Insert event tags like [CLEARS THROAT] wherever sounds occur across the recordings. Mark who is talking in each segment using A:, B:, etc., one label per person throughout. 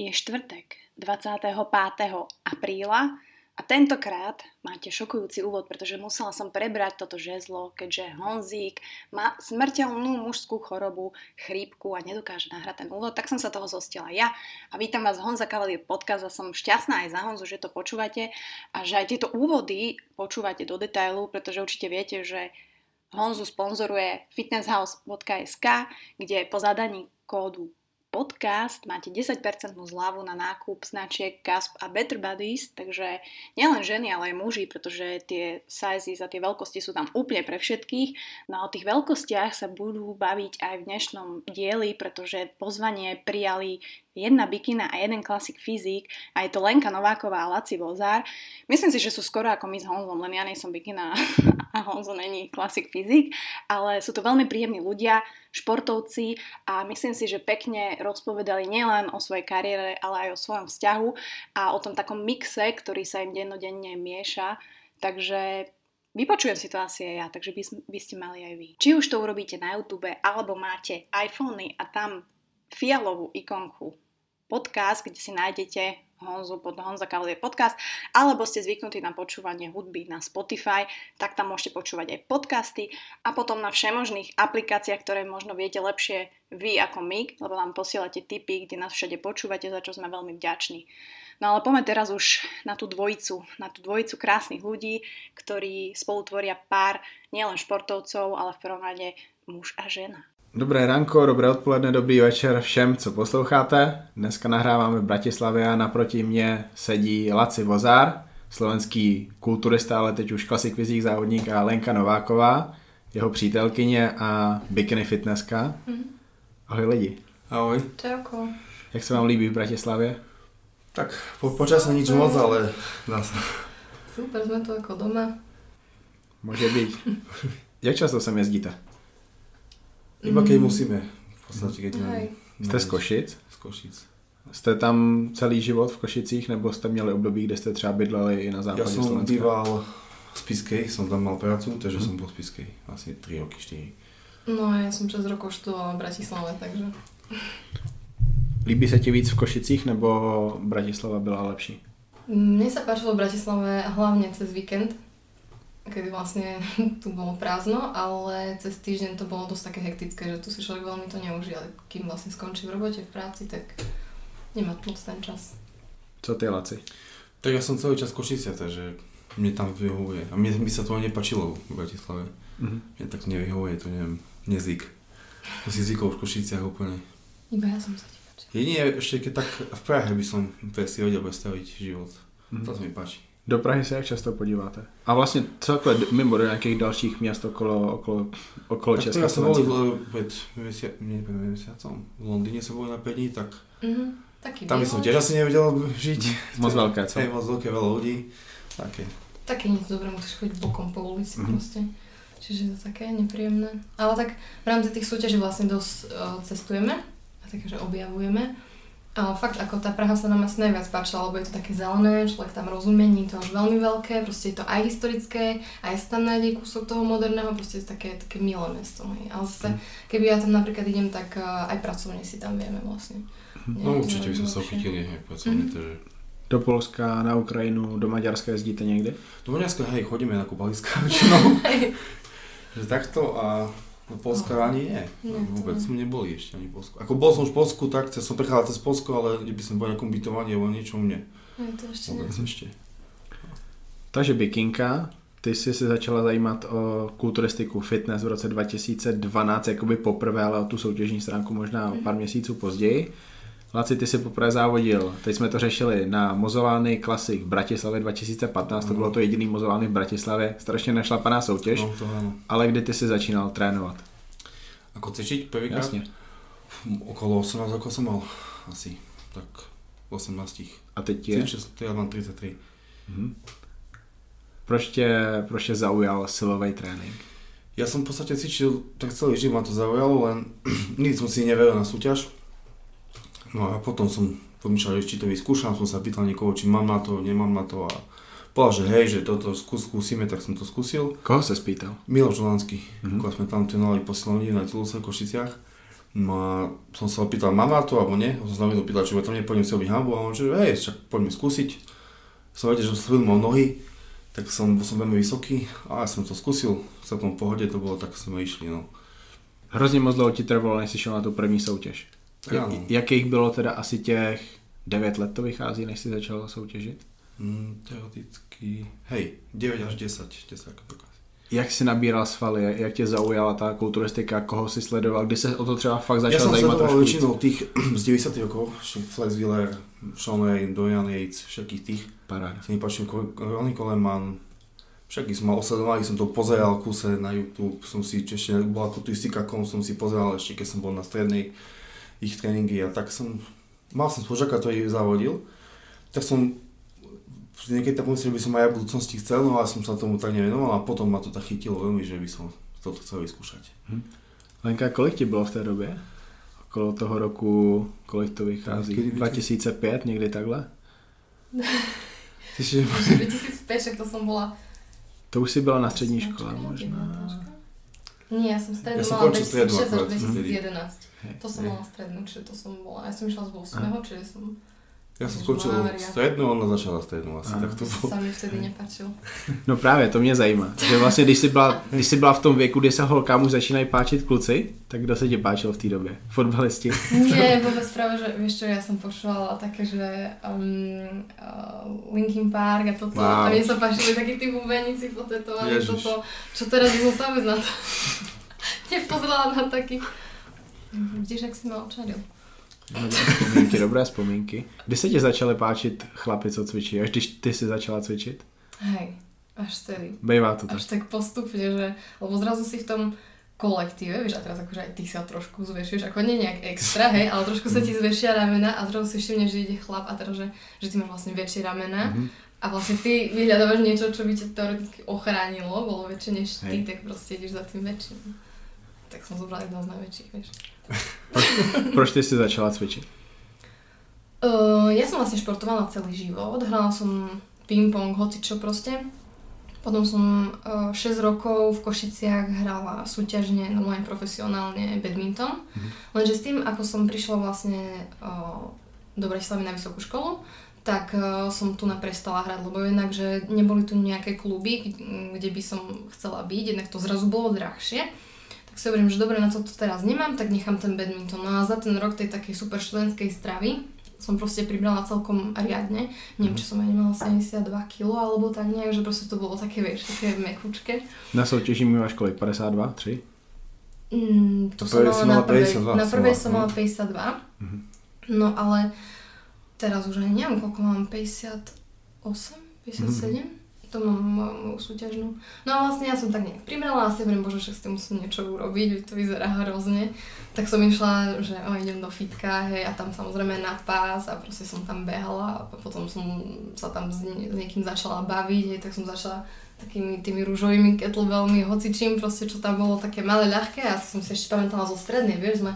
A: Je štvrtek 25. apríla a tentokrát máte šokujúci úvod, pretože musela som prebrať toto žezlo, keďže Honzík má smrteľnú mužskú chorobu, chrípku a nedokáže nahrať ten úvod, tak som sa toho zostila ja a vítam vás Honza Cavalier podcast a som šťastná aj za Honzu, že to počúvate a že aj tieto úvody počúvate do detailu, pretože určite viete, že Honzu sponzoruje fitnesshouse.sk, kde po zadaní kódu podcast máte 10% zľavu na nákup značiek Gasp a Better Buddies, takže nielen ženy, ale aj muži, pretože tie sizes a tie veľkosti sú tam úplne pre všetkých. No a o tých veľkostiach sa budú baviť aj v dnešnom dieli, pretože pozvanie prijali jedna bikina a jeden klasik fyzik a je to Lenka Nováková a Laci Vozár. Myslím si, že sú skoro ako my s Honzom, len ja nie som bikina [LAUGHS] a Honzo není klasik fyzik, ale sú to veľmi príjemní ľudia, športovci a myslím si, že pekne rozpovedali nielen o svojej kariére, ale aj o svojom vzťahu a o tom takom mixe, ktorý sa im dennodenne mieša. Takže Vypočujem si to asi aj ja, takže by, by ste mali aj vy. Či už to urobíte na YouTube, alebo máte iPhony a tam fialovú ikonku podcast, kde si nájdete Honzu pod Honza Cavalier podcast, alebo ste zvyknutí na počúvanie hudby na Spotify, tak tam môžete počúvať aj podcasty a potom na všemožných aplikáciách, ktoré možno viete lepšie vy ako my, lebo nám posielate tipy, kde nás všade počúvate, za čo sme veľmi vďační. No ale poďme teraz už na tú dvojicu, na tú dvojicu krásnych ľudí, ktorí spolu tvoria pár nielen športovcov, ale v prvom rade muž a žena.
B: Dobré ranko, dobré odpoledne, dobrý večer všem, co posloucháte. Dneska nahráváme v Bratislavě a naproti mě sedí Laci Vozár, slovenský kulturista, ale teď už klasik vizích závodník a Lenka Nováková, jeho přítelkyně a bikini fitnesska. Mm. Ahoj lidi.
C: Ahoj.
D: Čauko.
B: Jak se vám líbí v Bratislavě?
C: Tak po, počase nič moc, ale dá sa.
D: Super, sme tu ako doma.
B: Může být. Jak často sem jezdíte?
C: Iba keď musíme. V podstate, keď
D: Hej.
B: Jste z Košic?
C: Z Košic.
B: Jste tam celý život v Košicích, nebo jste měli období, kde jste třeba bydleli i na
C: Ja
B: západě
C: som
B: Slovenska?
C: býval v Spiskej, som tam mal prácu, takže som bol v Spiskej. Asi 3 roky, 4.
D: No a ja som 6 rokov študovala v Bratislave, takže...
B: Líbí se ti víc v Košicích, nebo Bratislava byla lepší?
D: Mne sa páčilo v Bratislave hlavne cez víkend, kedy vlastne [LAUGHS] tu bolo prázdno, ale cez týždeň to bolo dosť také hektické, že tu si človek veľmi to neužije, ale kým vlastne skončí v robote, v práci, tak nemá moc ten čas.
B: Co ty, Laci?
C: Tak ja som celý čas Košice, takže mne tam vyhovuje. A mne by sa to nepačilo v Bratislave.
B: Mhm.
C: Mne tak nevyhovuje, to neviem, nezvyk. To si zvykol v Košiciach úplne.
D: Iba ja som sa ti páčila.
C: Jedine ešte keď tak v Prahe by som si vedel predstaviť život.
B: Mhm.
C: To sa mi páči.
B: Do Prahy se jak často podíváte? A vlastně celkově mimo do nějakých dalších měst okolo, okolo, okolo
C: Tak
B: Česka,
C: ja som bol pred mesiacom. V Londýne som bol na 5 dní, tak
D: Mhm. Taký
C: tam by som tiež asi nevedel žiť.
B: Moc veľké, co?
C: Hej, moc veľké, veľa ľudí. Také.
D: Také nič dobré, musíš chodiť bokom po ulici
B: Mhm.
D: mm-hmm. proste. Čiže je to také nepríjemné. Ale tak v rámci tých súťaží vlastne dosť uh, cestujeme a takže objavujeme. A fakt ako tá Praha sa nám asi najviac páčila, lebo je to také zelené, človek tam rozumie, nie je to až veľmi veľké, proste je to aj historické, aj sa tam nájde kúsok toho moderného, proste je to také, také milé mesto. hej. Ale zase, keby ja tam napríklad idem, tak uh, aj pracovne si tam vieme vlastne.
C: No
D: Nejak
C: určite by som sa
D: lepšie.
C: chytil nejak pracovne,
D: Mhm.
C: takže...
B: Do Polska, na Ukrajinu, do Maďarska jezdíte někdy?
C: Do Maďarska, hej, chodíme na kubaliska väčšinou. [LAUGHS] že takto a do Polska ani nie.
D: Nie, to
C: Vôbec sme neboli ešte ani v Polsku. Ako bol som už v Polsku, tak som prechádzal cez Polsko, ale kde by som bol nejakom bytovaní alebo niečom, nie.
D: Aj to ešte nie.
C: Vôbec ešte.
B: Takže bikinka, ty jsi se začala zajímat o kulturistiku fitness v roce 2012, jakoby poprvé, ale o tu soutěžní stránku možná o pár měsíců později. Laci, ty si poprvé závodil, teď jsme to řešili na Mozolány Classic v Bratislavě 2015, to
C: Mhm.
B: bylo to jediný Mozolány v Bratislavě, strašně našlapaná soutěž,
C: No, to
B: ale kdy ty si začínal trénovat?
C: Ako cvičiť prvýkrát?
B: Jasně.
C: Okolo 18 rokov som mal asi. Tak 18.
B: A teď je?
C: Cvičil, ja mám 33.
B: Mhm. Proč tě, proč tě zaujal silový trénink?
C: Ja som v podstate cvičil, tak celý život ma to zaujalo, len [CLEARS THROAT] nikdy som si neveril na súťaž. No a potom som pomýšľal, že či to vyskúšam, som sa pýtal niekoho, či mám na to, nemám na to a povedal, že hej, že toto skús, skúsime, tak som to skúsil.
B: Koho se spýtal?
C: Miloš Žolanský,
B: Mhm.
C: mm-hmm. ako sme tam trénovali po na Tiluse v Košiciach. No a som sa opýtal, mám na to alebo nie? Som sa na opýtal, či ma tam nepôjdem si robiť hambu a on že hej, však poďme skúsiť. Som vedel, že som mal nohy, tak som, som veľmi vysoký a ja som to skúsil, v celkom pohode to bolo, tak sme išli. No.
B: Hrozně moc dlouho ti trvalo, než jsi šel na tu první soutěž.
C: Ano.
B: Jakých bylo teda asi těch 9 let to vychází, než jsi začal soutěžit?
C: Mm, teoreticky, hej, 9 až 10, 10 ako to
B: Jak jsi nabíral svaly, jak tě zaujala ta kulturistika, koho si sledoval, kdy se o to třeba fakt začal
C: ja som
B: zajímat
C: sledoval
B: trošku
C: väčšinou tých [CLEARS THROAT] z 90 rokov, Flex Wheeler, Sean Ray, Dorian Yates, všetkých tých.
B: Paráda.
C: Sa mi páčil Ronnie Coleman, všetkých som mal osledovaný, som to pozeral kuse na YouTube, som si ešte bola kulturistika, kom som si pozeral ešte, keď som bol na strednej ich tréningy a tak som, mal som spolužiaka, ktorý závodil, tak som niekedy tak myslel, že by som aj v budúcnosti chcel, no ale som sa tomu tak nevenoval a potom ma to tak chytilo veľmi, že by som toto chcel vyskúšať.
B: Lenka, kolik ti bylo v té době? Okolo toho roku, kolik to vychází?
C: Kedy by-
B: 2005, někdy takhle?
C: Ty si, [LAUGHS]
D: 2005, však to som bola...
B: To už si byla na střední škole možná.
D: Nie, ja som strednú
C: Ja
D: mala
C: končil strednú
D: 2006 až
C: akurát vtedy.
D: 2011. To som mala strednú, čiže to som bola. Ja som išla z 8, čiže som...
C: ja som skončil strednú, ona začala strednú asi,
B: Aha.
C: tak to
D: To
C: bolo.
D: sa mi vtedy nepáčil. [LAUGHS]
B: No právě, to mě zajímá. Že vlastně, když jsi, byla, když jsi byla v tom věku, kdy se holkám už začínají páčit kluci, tak kdo se ti páčil v té době? Fotbalisti?
D: Nie, vôbec práve, že vieš čo, ja som počúvala také, že um, uh, Linkin Park a toto.
B: Wow.
D: A mne sa páčili takí tí bubeníci potetovaní, toto. Čo teraz by som sa vôbec na to [LAUGHS] nepozerala na takých. Vidíš, jak si ma očaril.
B: Vzpomínky, dobré vzpomínky. Kdy se ti začaly páčit chlapi, co cvičí? Až když ty si začala cvičit?
D: Hej, až celý.
B: Bývá to tak.
D: Až tak postupne, že, lebo zrazu si v tom kolektíve, vieš, a teraz akože aj ty sa trošku zväčšuješ, ako nie nejak extra, hej, ale trošku sa ti zväčšia ramena a zrazu si všimneš, že ide chlap a teraz, že, že ty máš vlastne väčšie ramena
B: Mhm.
D: a vlastne ty vyhľadávaš niečo, čo by ťa teoreticky ochránilo, bolo väčšie než ty,
B: Hej.
D: tak proste ideš za tým väčším. Tak som zobrala jedno z najväčších, vieš.
B: Proč ty si začala cvičit?
D: Uh, ja som vlastne športovala celý život, hrala som ping-pong, hocičo proste. Potom som uh, 6 rokov v Košiciach hrala súťažne, normálne profesionálne badminton. Lenže s tým, ako som prišla vlastne uh, do Bratislavy na vysokú školu, tak uh, som tu na prestala hrať, lebo jednak, že neboli tu nejaké kluby, kde by som chcela byť, jednak to zrazu bolo drahšie. Tak si hovorím, že dobre, na to teraz nemám, tak nechám ten badminton. No a za ten rok tej takej super študentskej stravy som proste pribrala celkom riadne. Neviem, či som aj nemala 72 kg alebo tak nejak, že proste to bolo také, vieš, také mekučké.
B: Na soutěži mi máš kolik? 52? 3?
D: Mm, to
C: To
D: som mala na prvej,
C: 52
D: na prvej som mala 52.
B: Mhm.
D: No ale teraz už aj neviem, koľko mám, 58, 57? To mám moju, moju súťažnú. No a vlastne ja som tak nejak pribrala a si hovorím, bože, však s tým musím niečo urobiť, to vyzerá hrozne. Tak som išla, že o, idem do fitka, hej, a tam samozrejme na pás a proste som tam behala a potom som sa tam s, s niekým začala baviť, hej, tak som začala takými tými rúžovými kettlebellmi, hocičím, proste čo tam bolo také malé, ľahké a som si ešte pamätala zo strednej, vieš, sme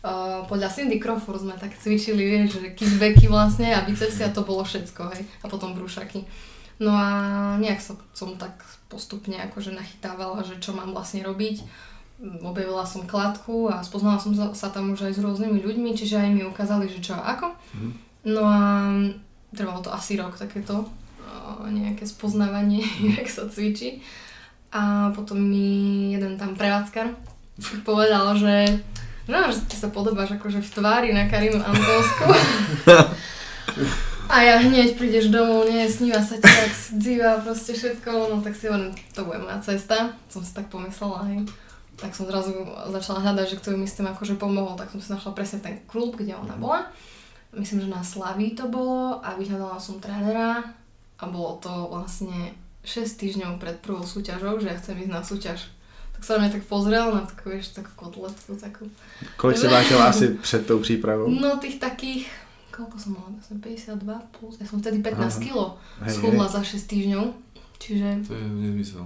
D: Uh, podľa Cindy Crawford sme tak cvičili, vieš, že kickbacky vlastne a bicepsy a to bolo všetko, hej, a potom brúšaky. No a nejak sa, som tak postupne akože nachytávala, že čo mám vlastne robiť. Objavila som kladku a spoznala som sa, tam už aj s rôznymi ľuďmi, čiže aj mi ukázali, že čo a ako.
B: Mhm.
D: No a trvalo to asi rok takéto nejaké spoznávanie, [LAUGHS] jak sa cvičí. A potom mi jeden tam prevádzkar [LAUGHS] povedal, že No, že ty sa podobáš akože v tvári na Karinu Antolsku. [LAUGHS] A ja hneď prídeš domov, nie, sníva sa ti tak dziva, proste všetko, no tak si hovorím, to bude moja cesta, som si tak pomyslela, hej. Tak som zrazu začala hľadať, že kto mi s tým akože pomohol, tak som si našla presne ten klub, kde ona bola. Myslím, že na Slaví to bolo a vyhľadala som trénera a bolo to vlastne 6 týždňov pred prvou súťažou, že ja chcem ísť na súťaž. Tak sa na tak pozrel na takú, vieš, takú kotletku, takú.
B: Kolik si [LAUGHS] vážila asi před tou přípravou?
D: No tých takých, koľko som mala, ja som 52 plus, ja som vtedy 15
B: Aha.
D: kg schudla za 6 týždňov, čiže
C: To je nezmysel.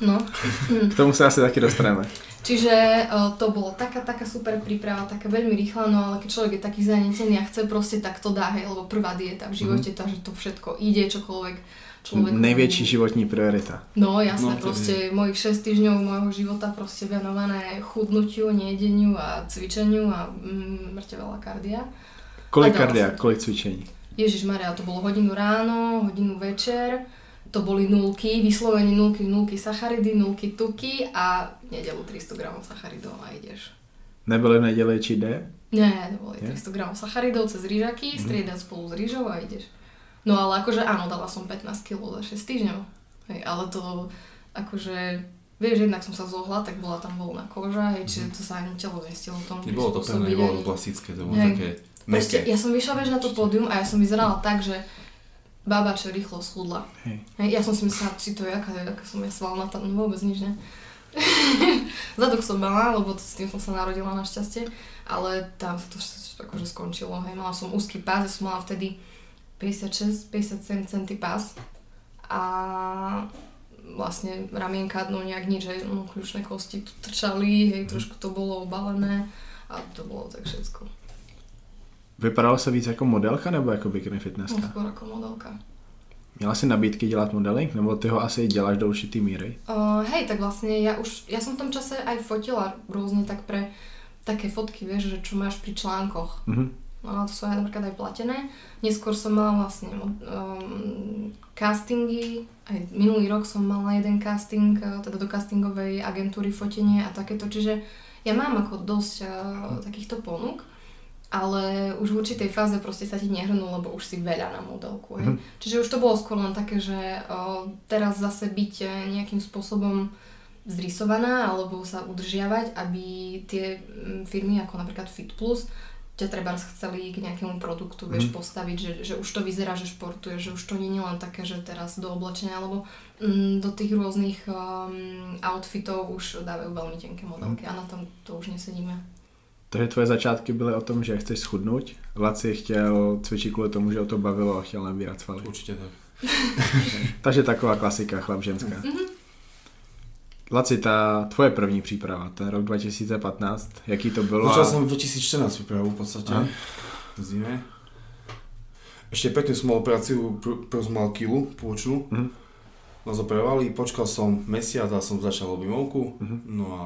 D: No. [LAUGHS]
B: K tomu sa asi taky dostaneme.
D: Čiže uh, to bolo taká, taká super príprava, taká veľmi rýchla, no ale keď človek je taký zanetený a chce proste, tak to dá, hej, lebo prvá dieta v živote, mm. takže to všetko ide, čokoľvek človek...
B: Nejväčší životní priorita.
D: No jasné,
C: No,
D: proste mojich 6 týždňov môjho života proste venované chudnutiu, nejedeniu a cvičeniu a mm, mŕte veľa kardia.
B: Kolik kardia, kolik cvičení?
D: Ježiš Maria, to bolo hodinu ráno, hodinu večer, to boli nulky, vyslovene nulky, nulky sacharidy, nulky tuky a nedelu 300 gramov sacharidov a ideš.
B: Nebyly v neděli či jde?
D: Nie, to boli
B: Nie?
D: 300 gramov sacharidov cez rýžaky, striedať spolu s rýžou a ideš. No ale akože áno, dala som 15 kg za 6 týždňov. Hej, ale to akože, vieš, jednak som sa zohla, tak bola tam voľná koža, hej, čiže to sa ani telo nestilo tomu
C: Nebolo to pevné, nebolo to klasické, to bolo
D: Hej.
C: také
D: Proste, ja som vyšla vieš na to pódium a ja som vyzerala tak, že baba, čo rýchlo schudla.
B: Hej.
D: Hej, ja som si myslela, si to je, aká, aká som ja svalnatá, no vôbec nič, ne? [LAUGHS] Zadok som mala, lebo to, s tým som sa narodila našťastie, ale tam to všetko akože skončilo, hej, mala som úzky pás, ja som mala vtedy 56-57 cm pás a vlastne ramienka, no nejak nič, hej, no kľúčne kosti tu trčali, hej, trošku to bolo obalené a to bolo tak všetko.
B: Vypadalo se víc jako modelka nebo jako bikini
D: No,
B: fitnesska?
D: skôr ako modelka.
B: Měla si nabídky dělat modeling, nebo ty ho asi děláš do určitý míry?
D: Uh, hej, tak vlastne ja už, ja som v tom čase aj fotila rôzne tak pre také fotky, vieš, že čo máš pri článkoch.
B: Mhm.
D: No, to sú aj napríklad aj platené. Neskôr som mala vlastne um, castingy, aj minulý rok som mala jeden casting, uh, teda do castingovej agentúry fotenie a takéto, čiže ja mám ako dosť uh, takýchto ponúk, ale už v určitej fáze proste sa ti nehrnú, lebo už si veľa na modelku. Hej.
B: Mhm.
D: Čiže už to bolo skôr len také, že uh, teraz zase byť eh, nejakým spôsobom zrysovaná alebo sa udržiavať, aby tie mm, firmy ako napríklad Fit Plus ťa treba chceli k nejakému produktu vieš
B: Mhm.
D: postaviť, že, že už to vyzerá, že športuješ, že už to nie je len také, že teraz do oblečenia, alebo mm, do tých rôznych um, outfitov už dávajú veľmi tenké modelky a na tom to už nesedíme.
B: Takže tvoje začátky byly o tom, že chceš schudnout. Laci chtěl cvičit kvůli tomu, že ho to bavilo a chtěl nabírat svaly.
C: Určite tak. [LAUGHS]
B: Takže taková klasika, chlap ženská. Laci, ta tvoje první příprava, ten rok 2015, jaký to bylo?
C: Začal
B: a-
C: som v 2014 prípravu v podstate.
B: Aha.
C: V zime. Ešte predtým som mal operáciu, pr- som mal kilu pôčnú.
B: Mhm.
C: Nás operovali, počkal som mesiac a som začal objímovku.
B: Mhm.
C: No a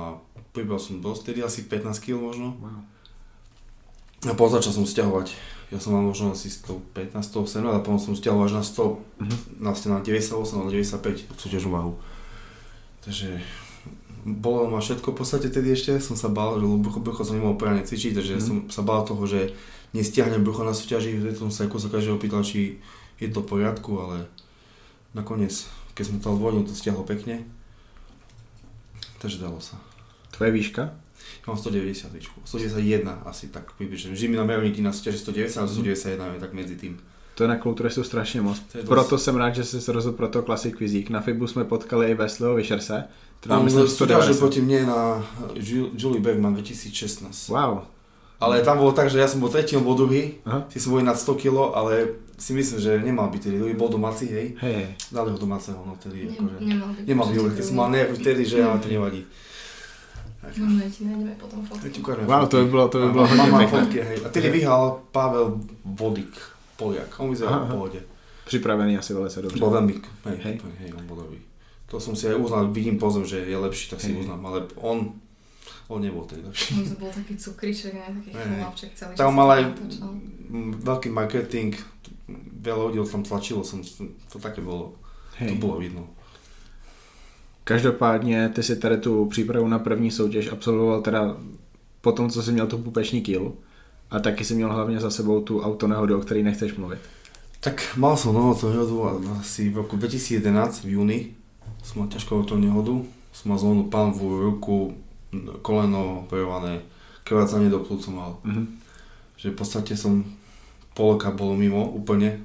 C: pribral som dosť, tedy asi 15 kg možno.
B: Wow.
C: A potom začal som stiahovať. Ja som mal možno asi 115, 118 a potom som stiahol až na 100,
B: Mhm.
C: vlastne na 98, na 95 súťažnú váhu. Takže bolo ma všetko v podstate tedy ešte, som sa bál, že brucho, brucho som nemohol poradne cvičiť, takže
B: Mhm.
C: som sa bál toho, že nestiahnem brucho na súťaži, že som sa ako sa každého pýtal, či je to v poriadku, ale nakoniec, keď som to odvodil, to stiahlo pekne. Takže dalo sa.
B: Tvoje výška?
C: Ja mám 190, 191 asi tak približne. Mi na merovníky na súťaži 190, ale 191 je tak medzi tým.
B: To je na kulturistu strašně moc.
C: Dost.
B: Proto jsem rád, že jsi se rozhodl pro to Classic Vizík. Na Fibu jsme potkali i Vesliho Vyšerse, který má
C: Tam
B: myslím
C: súťažil
B: 190.
C: proti mne na Ju- Julie Bergman 2016.
B: Wow.
C: Ale tam bolo tak, že ja som bol tretí, on bol druhý.
B: Aha.
C: Si som bol nad 100 kg, ale si myslím, že nemal byť tedy druhý, bol domáci, hej.
B: Hej.
C: Dali ho domáceho, no tedy
D: Ne,
C: akože...
D: nemal byť.
C: Nemal byť, keď som mal nejak vtedy, že ale to nevadí.
D: Možno ja ti nájdeme potom
C: ukážem
B: Wow, to by bylo, to by bylo hodně
C: Mám fotky, hej. A tedy vyhral Pavel Vodik, Poliak. On vyzeral v pohode.
B: Připravený asi velice dobře.
C: Bol veľmi, hej,
B: Hej.
C: hej. hej, on bol dobrý. To som si aj uznal, vidím pozor, že je lepší, tak si
B: Hej.
C: uznám, ale on, on nebol tedy lepší.
D: On to bol taký cukriček, ne? taký chlapček celý.
C: Tam mal
D: sa
C: aj veľký marketing, veľa ľudí tam tlačilo, som, to také bolo, to
B: Hej.
C: bolo vidno.
B: Každopádně ty si tady tu přípravu na první soutěž absolvoval teda po tom, co jsi měl tu pupeční kýlu. A taky si měl hlavně za sebou tu autonehodu, o který nechceš mluvit.
C: Tak mal som nohotu nehodu asi v roku 2011 v júni som mal ťažkou to nehodu. Som mal zlomnú panvu, ruku, koleno operované, krvácanie do plúc som mal.
B: Mhm.
C: Že v podstate som pol roka bol mimo úplne.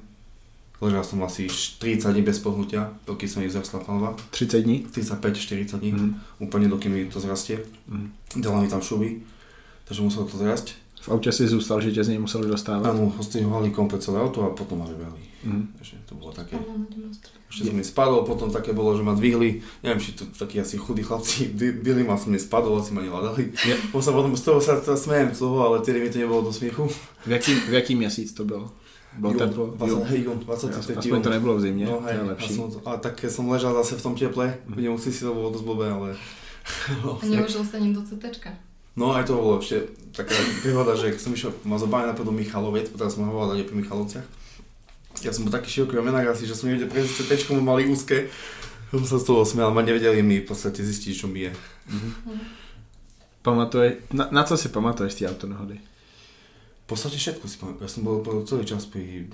C: Ležal som asi 40 dní bez pohnutia, dokým sa mi zrastla panva.
B: 30 dní?
C: 35-40 dní,
B: Mhm.
C: úplne dokým mi to zrastie.
B: Mhm.
C: Dala mi tam šuby, takže musel to zrasť.
B: V autě si zůstal, že tě z něj museli dostávat?
C: Áno, hostihovali komplet celé auto a potom ma vybrali.
B: Mhm.
C: Takže to bolo také. Ešte som mi spadol, potom také bolo, že ma dvihli, neviem, či to takí asi chudí chlapci, byli ma, som mi spadol, asi ma nevládali.
B: Je.
C: Potom sa potom z toho sa, sa smejem z toho, ale tedy mi to nebolo do smiechu.
B: V jaký, v jaký měsíc to bylo? Bylo
C: Jún,
B: teplo?
C: 20, hej, jún, 23.
B: Aspoň to nebylo v zimě,
C: No
B: to
C: hej,
B: je
C: a,
B: lepší.
C: som, a tak keď som ležal zase v tom teple,
B: Mhm.
C: budem musieť si to bolo dosť blbé, ale... [LAUGHS]
D: A neužil sa ním do CTčka.
C: No aj to bolo ešte taká príhoda, že keď som išiel, ma zobali napríklad do Michalovec, teraz som hovoril pri Michalovciach. Ja som bol taký široký ramenák asi, že som nevedel prejsť CT, mali úzke. Som sa z toho smial, ma nevedeli mi v podstate zistiť, čo mi je.
B: Pamatuje, na, na co si pamatuješ autonohody?
C: V podstate všetko si pamätám. Ja som bol, celý čas pri,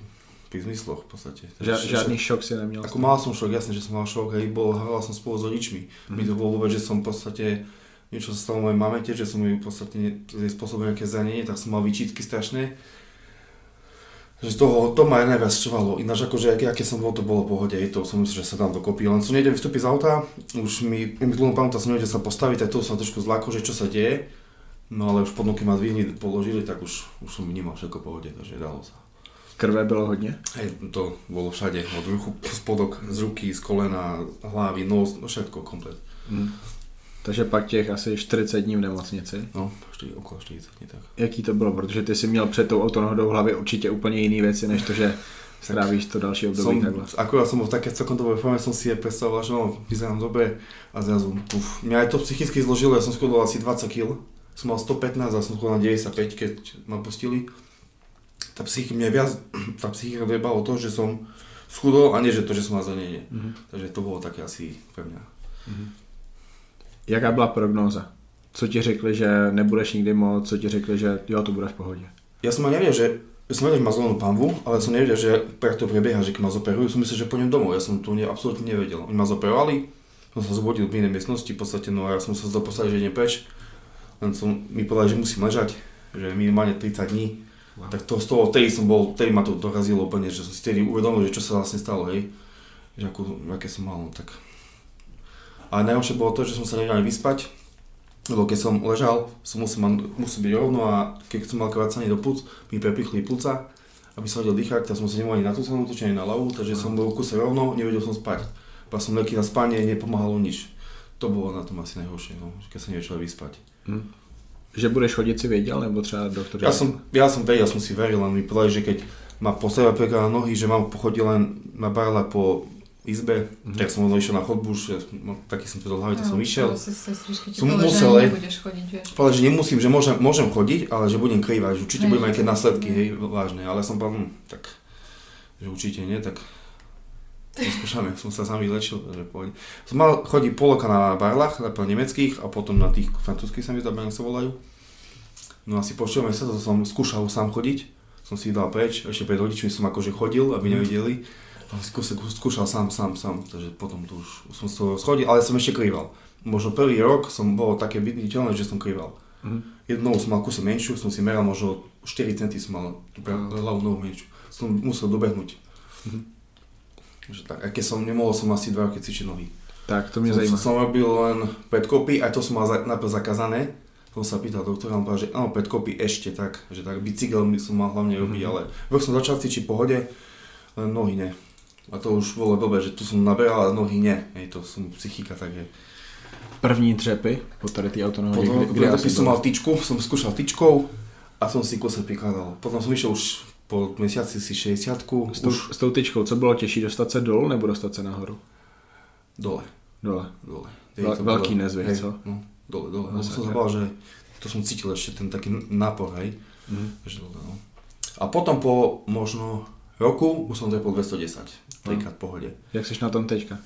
C: pri zmysloch v podstate.
B: Ža, žádný šok si neměl?
C: Ako mal som šok, jasne, že som mal šok, hej, bol, hral som spolu s rodičmi. Mm. Mi to bolo vôbec, že som v podstate, niečo sa stalo mojej mame tiež, že som ju v podstate jej spôsobil nejaké zranenie, tak som mal výčitky strašné. Že z toho, to ma aj najviac štvalo. Ináč akože, aké, aké som bol, to bolo v pohode, hej, to som myslel, že sa dám dokopy. Len som nejdem vystúpiť z auta, už mi, mi dlho pamätá, som nevedel sa postaviť, tak to som trošku zláko, že čo sa deje. No ale už keď ma dvihli, položili, tak už, už som vnímal všetko pohode, takže dalo sa.
B: Krve bylo hodně?
C: Hej, to bolo všade, od ruchu, spodok, z ruky, z kolena, hlavy, nos, no všetko komplet.
B: Mm. Takže pak těch asi 40 dní v nemocnici.
C: No, štyri, okolo 40 dní tak.
B: Jaký to bylo? Protože ty si měl před tou autonohodou v hlavě určitě úplně jiný věci, než to, že strávíš to další období
C: Som,
B: takhle.
C: akurát som bol v také celkom dobrej forme, som si je predstavoval, že no, vyzerám dobre a zrazu, puf. Mňa aj to psychicky zložilo, ja som schodol asi 20 kg, som mal 115 a som schodol na 95, keď ma pustili. Tá psychika, mňa viac, [CLEARS THROAT] tá psychika dojebalo to, že som schudol a nie, že to, že som mal zranenie.
B: Mhm.
C: Takže to bolo také asi pre mňa.
B: Jaká byla prognóza? Co ti řekli, že nebudeš nikdy moc, co ti řekli, že jo, to bude v pohodě?
C: Ja som nevedel, že ja som vedel, že má zlomenú panvu, ale som nevedel, že jak to prebieha, že keď ma zoperujú, som myslel, že pôjdem domov. Ja som to ne, absolútne nevedel. Oni ma zoperovali, som sa zobudil v inej miestnosti, v podstate, no a ja som sa zdal že idem preč. Len som mi povedal, že musím ležať, že minimálne 30 dní.
B: Wow.
C: Tak to z toho, vtedy som bol, vtedy ma to dorazilo úplne, že som si vtedy uvedomil, že čo sa vlastne stalo, hej. Že akú, aké som mal, no tak. A najhoršie bolo to, že som sa nevedel vyspať, lebo keď som ležal, som musel, musel byť rovno a keď som mal krvácanie do plúc, mi prepichli plúca, aby som vedel dýchať, tak som sa nemohol ani na tú stranu točiť, ani na ľavú, takže som bol v kuse rovno, nevedel som spať. Pas som leky na spanie, nepomáhalo nič. To bolo na tom asi najhoršie, no, keď sa človek vyspať.
B: Hm. Že budeš chodit si věděl, nebo třeba doktor?
C: Ja som, ja som vedel, som si veril, len mi povedali, že keď ma postavia peka na nohy, že mám pochodiť len na barla po izbe,
B: Mhm.
C: tak som išiel na chodbu, že no, taký som to do hlavy, tak som išiel. Som musel,
D: že chodiť.
C: Povedal, že nemusím, že môžem, môžem chodiť, ale že budem krývať, že určite budem mať nejaké
D: že-
C: následky,
D: hej.
C: hej, vážne, ale som povedal, hm, tak, že určite nie, tak skúšame, som sa sám vylečil, takže pôjde. Som mal chodiť pol roka na barlách, najprv nemeckých a potom na tých francúzských sa mi zdá, sa volajú. No asi po 4 mesiacoch som skúšal sám chodiť, som si dal preč, ešte pred rodičmi som akože chodil, aby nevideli. Ale skúšal, skúšal sám, sám, sám, takže potom to už, som toho schodil, ale som ešte krýval. Možno prvý rok som bol také viditeľné, že som krýval.
B: Mhm.
C: Jednou som mal kuse menšiu, som si meral možno 4 cm som mal tú pre- hlavnú nohu menšiu. Som musel dobehnúť.
B: Mhm.
C: Že tak, a keď som nemohol som asi 2 roky cvičiť nohy.
B: Tak to mě
C: Som,
B: zajímá.
C: som robil len predkopy, aj to som mal za, najprv zakázané. Som sa pýtal doktora, on povedal, že áno, predkopy ešte tak, že tak bicykel by som mal hlavne robiť,
B: Mhm.
C: ale vrch som začal cvičiť pohode, len nohy ne. A to už bolo blbé, že tu som naberal, a nohy ne. Hej, to som psychika, takže...
B: První třepy po tady té autonohodě,
C: Potom,
B: kde, kde asi
C: som mal tyčku, som skúšal tyčkou a som si kuse prikladal. Potom som išiel už po mesiaci si 60
B: S tou,
C: už
B: s tou tyčkou, co bylo těžší, dostat se dolů nebo dostat se nahoru?
C: dole,
B: Dole.
C: dole.
B: Vel-
C: to
B: veľký nezvyk, co?
C: No, dole, dole.
B: No,
C: No, som sa bál, že to som cítil ešte ten taký nápor, hej.
B: Mhm.
C: Takže dole, no. A potom po možno roku už som trepol 210. Trikrát v pohode.
B: Jak jsi na tom teďka?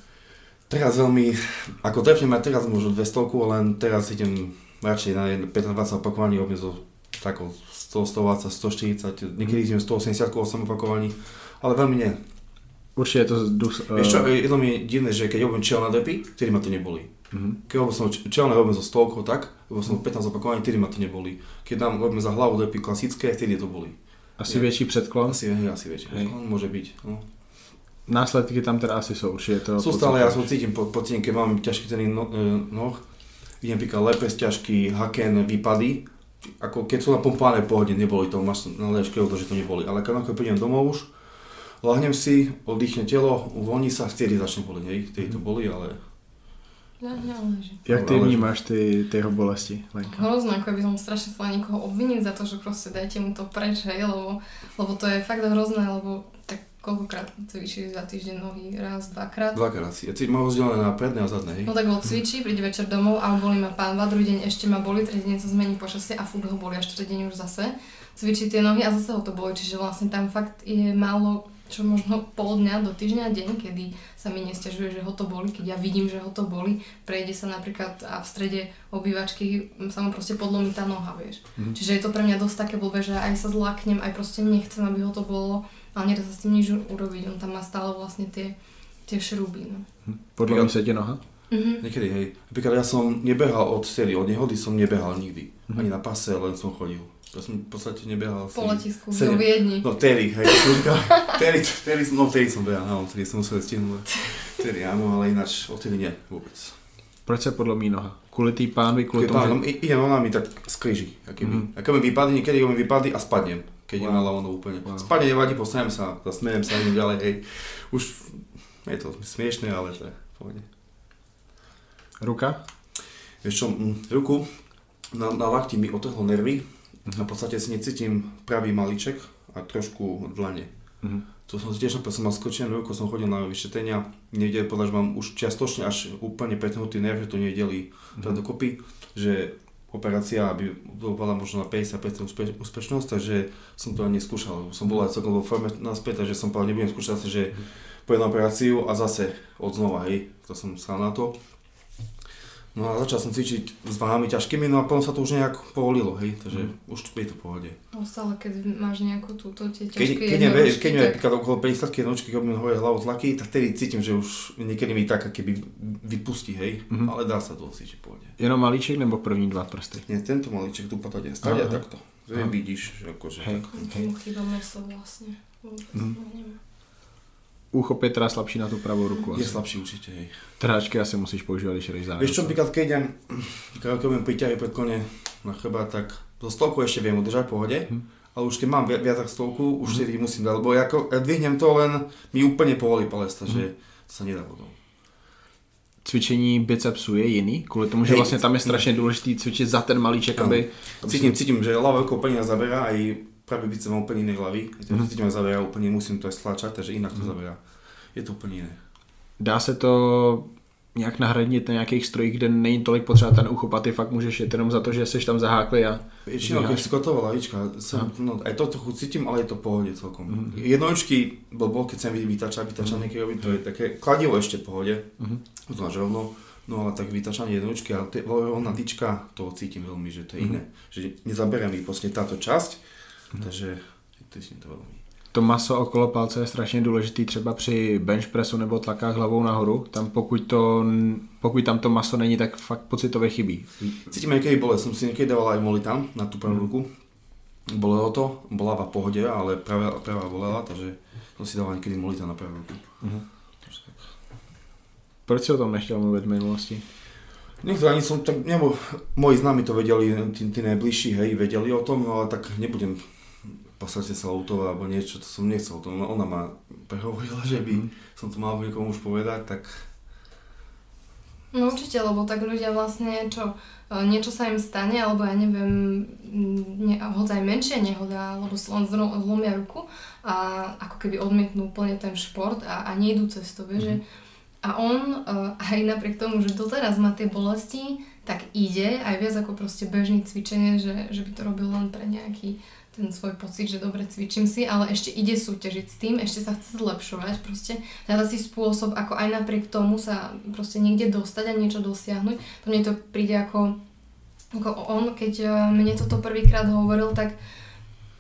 C: Teraz veľmi, ako trepnem aj teraz možno 200, len teraz idem radšej na 15-20 opakovaní, robím zo takou 100, 120, 140, niekedy idem 180 8 opakovaní, ale veľmi nie.
B: Určitě je to dus,
C: Vieš čo, jedno mi je divné, že keď robím čelné depy, vtedy ma to neboli.
B: Mhm.
C: Keď som č- čelné robím so stolkou tak, robil som 15 opakovaní, vtedy ma to neboli. Keď dám robím za hlavu depy klasické, vtedy to boli.
B: Asi
C: Je.
B: větší předklon.
C: Asi, hej, asi väčšie.
B: Hej.
C: Hej. Môže byť. No.
B: Následky tam teda asi jsou, určitě to
C: Sú stále, ja som cítim po, po keď mám ťažký ten no, e, noh, idem píkať lepes ťažký, haken, výpady, ako keď sú napompované pohode, neboli to, máš na léčke to, že to neboli. Ale keď ako prídem domov už, lahnem si, oddychne telo, uvoľní sa, vtedy začne boliť, hej, vtedy to boli, ale
D: leží.
B: Jak ty ty, ty jeho bolesti, Lenka?
D: Hrozné, ako by som strašne chcela niekoho obviniť za to, že proste dajte mu to preč, hej, lebo, lebo to je fakt hrozné, lebo koľkokrát cvičíš za týždeň nohy, raz, dvakrát.
C: dvakrát asi. Ja mám rozdelené na predné a zadné, hej.
D: No tak bol cvičí, príde večer domov a boli ma pánva, druhý deň ešte ma boli, tretí deň sa zmení počasie a furt ho boli a štvrtý deň už zase. Cvičí tie nohy a zase ho to boli, čiže vlastne tam fakt je málo, čo možno pol dňa do týždňa deň, kedy sa mi nestiažuje, že ho to boli, keď ja vidím, že ho to boli, prejde sa napríklad a v strede obývačky sa mu proste podlomí tá noha, vieš.
B: Mhm.
D: Čiže je to pre mňa dosť také blbé, že aj sa zláknem, aj proste nechcem, aby ho to bolo, ale nedá sa s tým nič urobiť, on tam má stále vlastne tie, tie šruby, no.
B: Podlomí se ti noha?
D: Mhm.
C: Niekedy, hej. Napríklad ja som nebehal od vtedy, od nehody som nebehal nikdy. Ani na pase, len som chodil. Ja som v podstate nebehal.
D: Po letisku, do Viedni.
C: No vtedy, hej, vtedy, som- [LAUGHS] no vtedy som behal, no, vtedy som musel stihnúť. Vtedy áno, ale ináč odtedy nie, vôbec.
B: Proč se podlomí noha? Kvůli té pánvi, kvůli
C: Keď
B: tomu, že...
C: i- idem ona mi tak skríži.
B: Mhm.
C: Mm. Ako mi vypadne, niekedy mi vypadne a spadnem, keď
B: Wow.
C: na ľavú nohu úplne.
B: Wow.
C: Spadne nevadí, postanem sa, zasmejem sa, idem ďalej, hej. Už je to smiešné, ale je v pohode.
B: Ruka?
C: Vieš čo, mm, ruku na, na lakti mi otrhlo nervy a v podstate si necítim pravý malíček a trošku dlane.
B: Mhm.
C: To som si tiež napríklad som mal skočenú ruku, som chodil na vyšetrenia, nevedeli povedať, že mám už čiastočne až úplne pretrhnutý nerv, že to nevedeli dať dokopy, že operácia by bola možno na 50% úspe, úspešnosť, takže som to ani neskúšal. Som bol aj celkom vo forme naspäť, takže som povedal, nebudem skúšať zase, že pôjdem na operáciu a zase od znova, hej, to som stal na to. No a začal som cvičiť s váhami ťažkými, no a potom sa to už nejak povolilo, hej, takže už je to v pohode.
D: No stále, keď máš nejakú túto tie
C: Keď,
D: ťažké
C: keď, nevie,
D: jednodušky,
C: keď
D: tak
C: napríklad okolo 50 jednočky, keď mi hore hlavu tlaky, tak vtedy cítim, že už niekedy mi tak keby vypustí, hej,
B: Mhm.
C: ale dá sa to cítiť v pohode.
B: Jenom malíček nebo první dva prsty?
C: Nie, tento malíček tu patade, stadia
B: Aha.
C: takto. Že vidíš, že akože
B: Hej.
C: tak.
D: tomu chýba meso vlastne. Vôbec
B: Mhm.
D: Ho nemá.
B: Úchop je teda slabší na tu pravou ruku.
C: Je
B: Asi.
C: slabší určite, hej.
B: Trháčky asi musíš používat, když jdeš zároveň.
C: Vieš čo, napríklad keď idem, keď robím priťahy predklone na chrbát, tak zo stovku ešte viem udržať v pohode,
B: Mhm.
C: ale už keď mám vi- viac ako stovku, už vtedy musím dať, lebo ja ako, ja dvihnem to len, mi úplne povolí pales, takže to sa nedá potom.
B: Cvičení bicepsu je jiný, kvůli tomu, že
C: Hej.
B: vlastně tam je strašně důležitý cvičit za ten malíček, aby...
C: Cítim, cítim, že ľavá rukou úplne zaberá, aj pravý biceps má úplne iné hlavy, mm
B: Mhm.
C: cítim, že zaberá úplne, musím to aj stlačať, takže inak to zaberá. Je to úplne iné.
B: Dá se to nějak nahradit na nějakých strojích, kde není tolik potřeba ten uchop a ty fakt můžeš jet jenom za to, že jsi tam zahákli a...
C: Väčšinou, keď skotová lavička, som, no, aj to trochu cítim, ale je to v pohode celkom. Mm-hmm. Jednočky, blbo, keď chcem vytačať, vytačanie, keď robím, to je také kladivo pohode,
B: Mhm.
C: to máš rovno, no ale tak vytačanie jednočky a te- rovná tyčka, to cítim veľmi, že to je iné. Že nezaberá mi proste táto časť, takže cítim to veľmi.
B: To maso okolo palce je strašně důležitý třeba při bench pressu nebo tlakách hlavou nahoru. Tam pokud, to, pokud tam to maso není, tak fakt pocitově chybí.
C: Cítim niekedy bolesť, som si niekedy dával aj molitam na tú pravú ruku. Bolelo to, bola v pohode, ale pravá, pravá bolela, takže som si dával niekedy molitam na pravú ruku. Tak.
B: Proč si o tom nechtěl mluvit v minulosti?
C: Niekto ani som tak, nebo moji známi to vedeli, tí, tí najbližší, hej, vedeli o tom, no ale tak nebudem podstate sa autovať alebo niečo, to som nechcel, to ona, ma prehovorila, že by som to mal niekomu už povedať, tak
D: No určite, lebo tak ľudia vlastne čo, e, niečo sa im stane, alebo ja neviem, ne, hoď aj menšia nehoda, alebo len zlomia ruku a ako keby odmietnú úplne ten šport a, a nejdú cez to, vieš, že a on uh, aj napriek tomu, že doteraz má tie bolesti, tak ide aj viac ako proste bežný cvičenie, že, že by to robil len pre nejaký ten svoj pocit, že dobre cvičím si, ale ešte ide súťažiť s tým, ešte sa chce zlepšovať, proste hľada si spôsob, ako aj napriek tomu sa proste niekde dostať a niečo dosiahnuť. To mne to príde ako, ako on, keď eh, mne toto prvýkrát hovoril, tak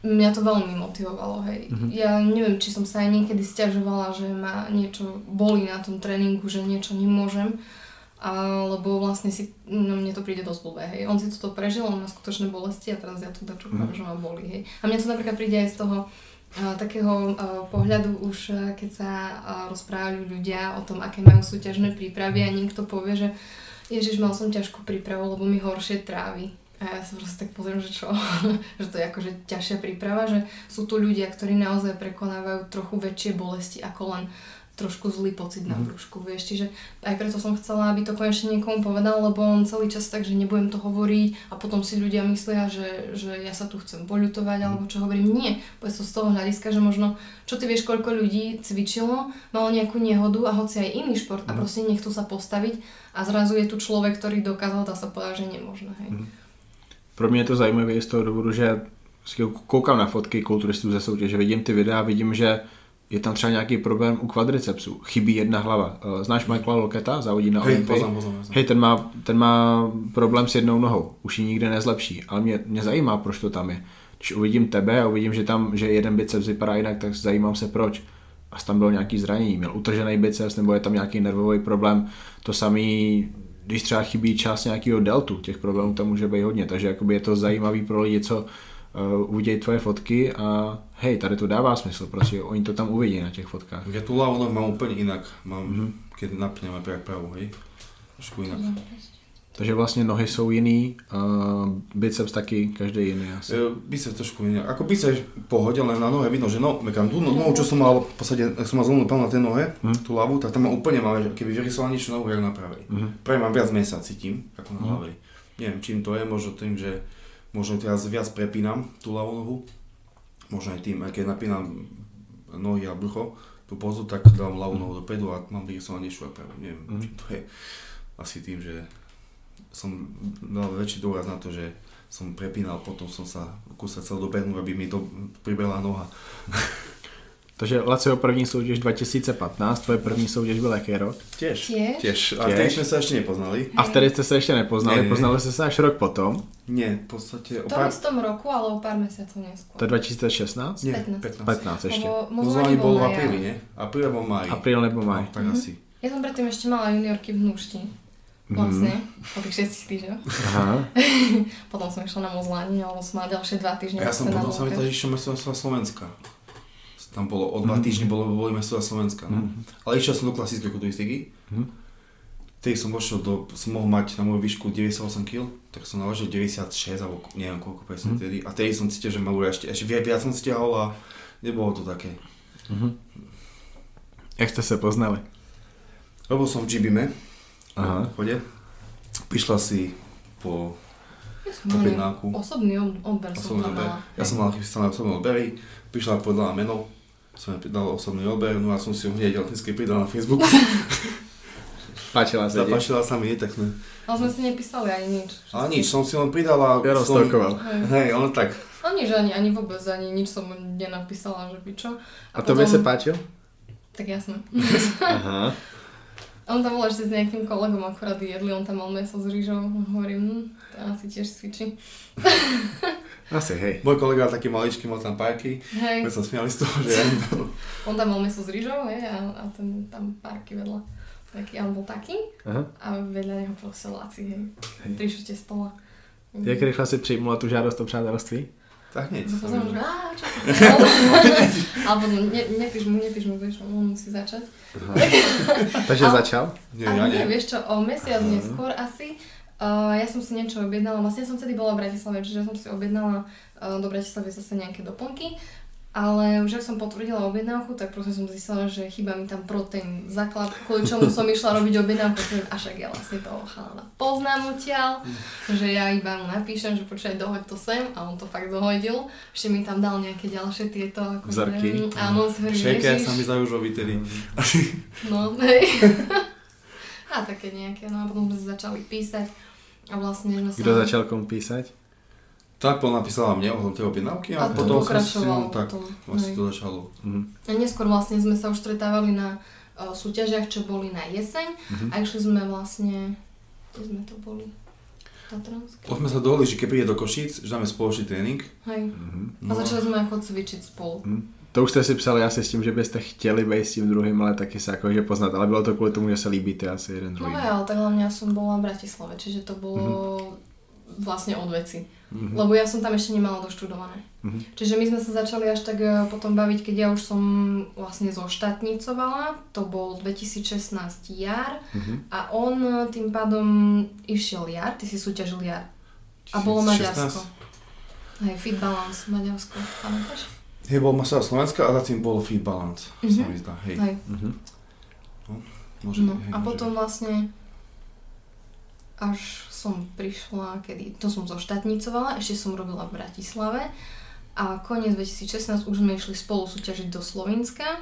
D: mňa to veľmi motivovalo, hej.
B: Mhm.
D: Ja neviem, či som sa aj niekedy stiažovala, že ma niečo bolí na tom tréningu, že niečo nemôžem, alebo vlastne si, no mne to príde dosť blbé, hej. On si toto prežil, on má skutočné bolesti a teraz ja tu dačo mm. že ma bolí, hej. A mne to napríklad príde aj z toho a, takého a, pohľadu už, a, keď sa a, rozprávajú ľudia o tom, aké majú súťažné prípravy a niekto povie, že Ježiš, mal som ťažkú prípravu, lebo mi horšie trávi. A ja sa proste tak pozriem, že čo, [LAUGHS] že to je akože ťažšia príprava, že sú tu ľudia, ktorí naozaj prekonávajú trochu väčšie bolesti ako len trošku zlý pocit na
C: Mhm.
D: brúšku, vieš. Čiže aj preto som chcela, aby to konečne niekomu povedal, lebo on celý čas tak, že nebudem to hovoriť a potom si ľudia myslia, že, že ja sa tu chcem poľutovať alebo čo hovorím. Nie, povedz to z toho hľadiska, že možno, čo ty vieš, koľko ľudí cvičilo, malo nejakú nehodu a hoci aj iný šport a proste nechcú sa postaviť a zrazu je tu človek, ktorý dokázal, dá sa povedať, že nemožné, hej.
B: Pro mě je to zajímavé z toho důvodu, že koukám na fotky kulturistů ze soutěže, vidím ty videa, vidím, že je tam třeba nějaký problém u kvadricepsu, chybí jedna hlava. Eh, Znáš Michaela Loketa, závodí na
C: Hej,
B: Olympii?
C: poznám, poznám, poznám.
B: Hej, ten má, ten má problém s jednou nohou, už ji nikde nezlepší, ale mě, mě zajímá, proč to tam je. Když uvidím tebe a uvidím, že tam, že jeden biceps vypadá jinak, tak zajímám se proč. A tam bylo nějaký zranění, měl utržený biceps nebo je tam nějaký nervový problém. To samý, když třeba chybí část nějakého deltu, těch problémů tam může být hodně, takže jakoby je to zajímavý pro lidi, co uh, uvidějí tvoje fotky a hej, tady to dává smysl, prostě oni to tam uvidí na těch fotkách.
C: Ja tú nohu mám úplne inak. Mám,
B: Mhm.
C: keď napnem aj pravú, hej. Trošku inak.
B: Takže vlastně nohy jsou jiný, uh, biceps taky, každý jiný asi.
C: E, biceps trošku inak. Ako biceps v pohode, len na nohe vidno, že no, mekam tú no- nohu, čo som mal v podstate, ak som mal zlomnú na tej nohe,
B: Mhm.
C: tú ľavú, tak tam mám úplne malé, keby vyrysovanejšiu nohu, jak na pravej.
B: Mhm.
C: Práve mám viac mesa, cítim, ako na
B: Mhm.
C: ľavej. Neviem, čím to je, možno tým, že možno teraz viac prepínam tú ľavú nohu. Možno aj tým, aj keď napínam nohy a brucho, tú pozu, tak dávam ľavú nohu dopredu a mám vyrysovanejšiu a pravú. Neviem,
B: Mhm.
C: čím to je. Asi tým, že som dal väčší dôraz na to, že som prepínal, potom som sa kúsal chcel dobehnúť, aby mi to pribehla noha. [LAUGHS]
B: Takže Lacio první soutěž 2015, tvoje první soutěž byl jaký rok?
C: Tiež?
D: Tiež.
C: A vtedy sme sa ešte nepoznali.
B: A vtedy jste se ještě nepoznali,
C: Ne, ne, ne.
B: poznali jste se až rok potom,
C: Nie, v podstate o
D: V tom roku, ale o pár mesiacov neskôr.
B: to je 2016?
C: Nie,
D: 15.
C: 15.
B: 15 ještě.
D: Lebo
C: Pozvanie bolo v apríli, nie? Apríl alebo maj.
B: Apríl nebo maj.
C: No, tak
D: Mhm.
C: asi.
D: Ja som predtým ešte mala juniorky v Hnušti.
B: Mhm.
D: Vlastne, po tých 6 týždňoch.
B: Aha. [LAUGHS]
D: Potom som išla na Mozlani, alebo som mala ďalšie 2 týždne.
C: A ja som potom som to išiel mestrovstva Slovenska. Tam bolo, o dva týždne bolo, boli mestrovstva Slovenska. No. Ale išiel som do klasickej kulturistiky.
B: Mhm.
C: Vtedy som vošiel do, som mohol mať na moju výšku 98 kg, tak som naložil 96 alebo neviem koľko presne vtedy. A vtedy som cítil, že ma bude ešte, ešte viac, viac som stiahol a nebolo to také.
B: Jak jste se poznali?
C: Robil som v Gibime,
B: Aha.
C: v chode. Prišla si po
D: Ja som
C: pednáku.
D: Osobný od- odber som
C: osobný odber. Ja som mal chystané osobné odbery, prišla podľa meno, som jej dal osobný odber, no a som si ho hneď elektronicky pridal na Facebook. [LAUGHS]
B: Páčila ti?
C: Zapáčila sa mi, tak sme...
D: Ale sme si nepísali ani nič.
C: Ale nič, som si len pridal a...
B: Ja
C: som...
B: roztokoval.
D: Hej.
C: Ono tak.
D: Ani, že ani, ani vôbec, ani nič som mu nenapísala, že by čo.
B: A to by se páčil?
D: Tak jasné.
B: Aha. [LAUGHS]
D: On tam bol ešte s nejakým kolegom akurát jedli, on tam mal meso s rýžou. Hovorím, hm, to asi tiež cvičí. [LAUGHS]
B: Asi, hej.
C: Môj kolega taký maličký mal tam parky,
D: Hej,
C: my sa smiali z toho, že [LAUGHS] ja
D: on tam mal meso s rýžou, hej, a, a ten tam párky vedľa. Taký, a on bol taký
B: Aha.
D: a vedľa neho proste Laci, hej.
B: Hej.
D: Tri stola.
B: Jak rychle si přijmula tu žádost o přátelství?
C: tak hneď.
D: Sa pozriem, že á, čo? [LAUGHS] Alebo no, ne, nepíš mu, nepíš mu, vieš, on musí začať. [LAUGHS]
B: Takže začal?
C: Nie, ja
D: nie. vieš čo, o mesiac neskôr asi, uh, ja som si niečo objednala, vlastne som vtedy bola v Bratislave, čiže som si objednala uh, do Bratislavy zase nejaké doplnky, ale už ak som potvrdila objednávku, tak proste som zistila, že chýba mi tam proteín, základ, kvôli čomu som išla robiť objednávku, že a však ja vlastne toho chalana poznám odtiaľ, že ja iba mu napíšem, že počkaj, dohoď to sem a on to fakt dohodil, ešte mi tam dal nejaké ďalšie tieto, ako
B: Vzorky.
D: že- áno, si hovorím,
C: Šejke
D: ježiš,
C: sa mi zajužovi tedy.
D: No, hej. [LAUGHS] A také nejaké, no a potom sme začali písať a vlastne sme sa...
B: Kdo začal komu písať?
C: Tak potom napísala mne ohľadom tej objednávky
D: A
C: a,
D: to
C: potom
D: pokračovalo
C: tak
D: potom,
C: vlastne
D: hej.
C: to začalo.
B: Mhm.
D: A neskôr vlastne sme sa už stretávali na uh, súťažiach, čo boli na jeseň
B: Mhm.
D: a išli sme vlastne... Kde sme to boli? Tatranské?
C: Už sme sa dohodli, že keď príde do Košíc, že dáme spoločný tréning.
D: Hej.
B: Mhm.
D: A začali sme ako cvičiť spolu.
B: Mhm. To už jste si psali asi s tím, že byste chtěli být s tím druhým, ale taky se jakože poznat. Ale bylo to kvůli tomu, že se líbíte asi jeden
D: No
B: druhý.
D: hej, ale tak hlavne ja som bola v Bratislave, čiže to bolo vlastne od veci.
B: Mhm.
D: Lebo ja som tam ešte nemala doštudované.
B: Mhm.
D: Čiže my sme sa začali až tak eh, potom baviť, keď ja už som vlastne zoštátnicovala, to bol 2016 jar
B: Mhm.
D: a on eh, tým pádom išiel jar, ty si súťažil jar. A bolo
C: 2016.
D: Maďarsko. Hej, Fit Balance, Maďarsko. Pamätáš?
C: Hej, bol Masa Slovenska a za tým bol Fit Balance,
D: Mhm.
C: sa mi zdá, hej.
D: Hej.
B: Mhm.
C: Môže,
D: No,
C: hej,
D: a
C: môže
D: potom vlastne až som prišla, kedy to som zoštátnicovala, ešte som robila v Bratislave a koniec 2016 už sme išli spolu súťažiť do Slovenska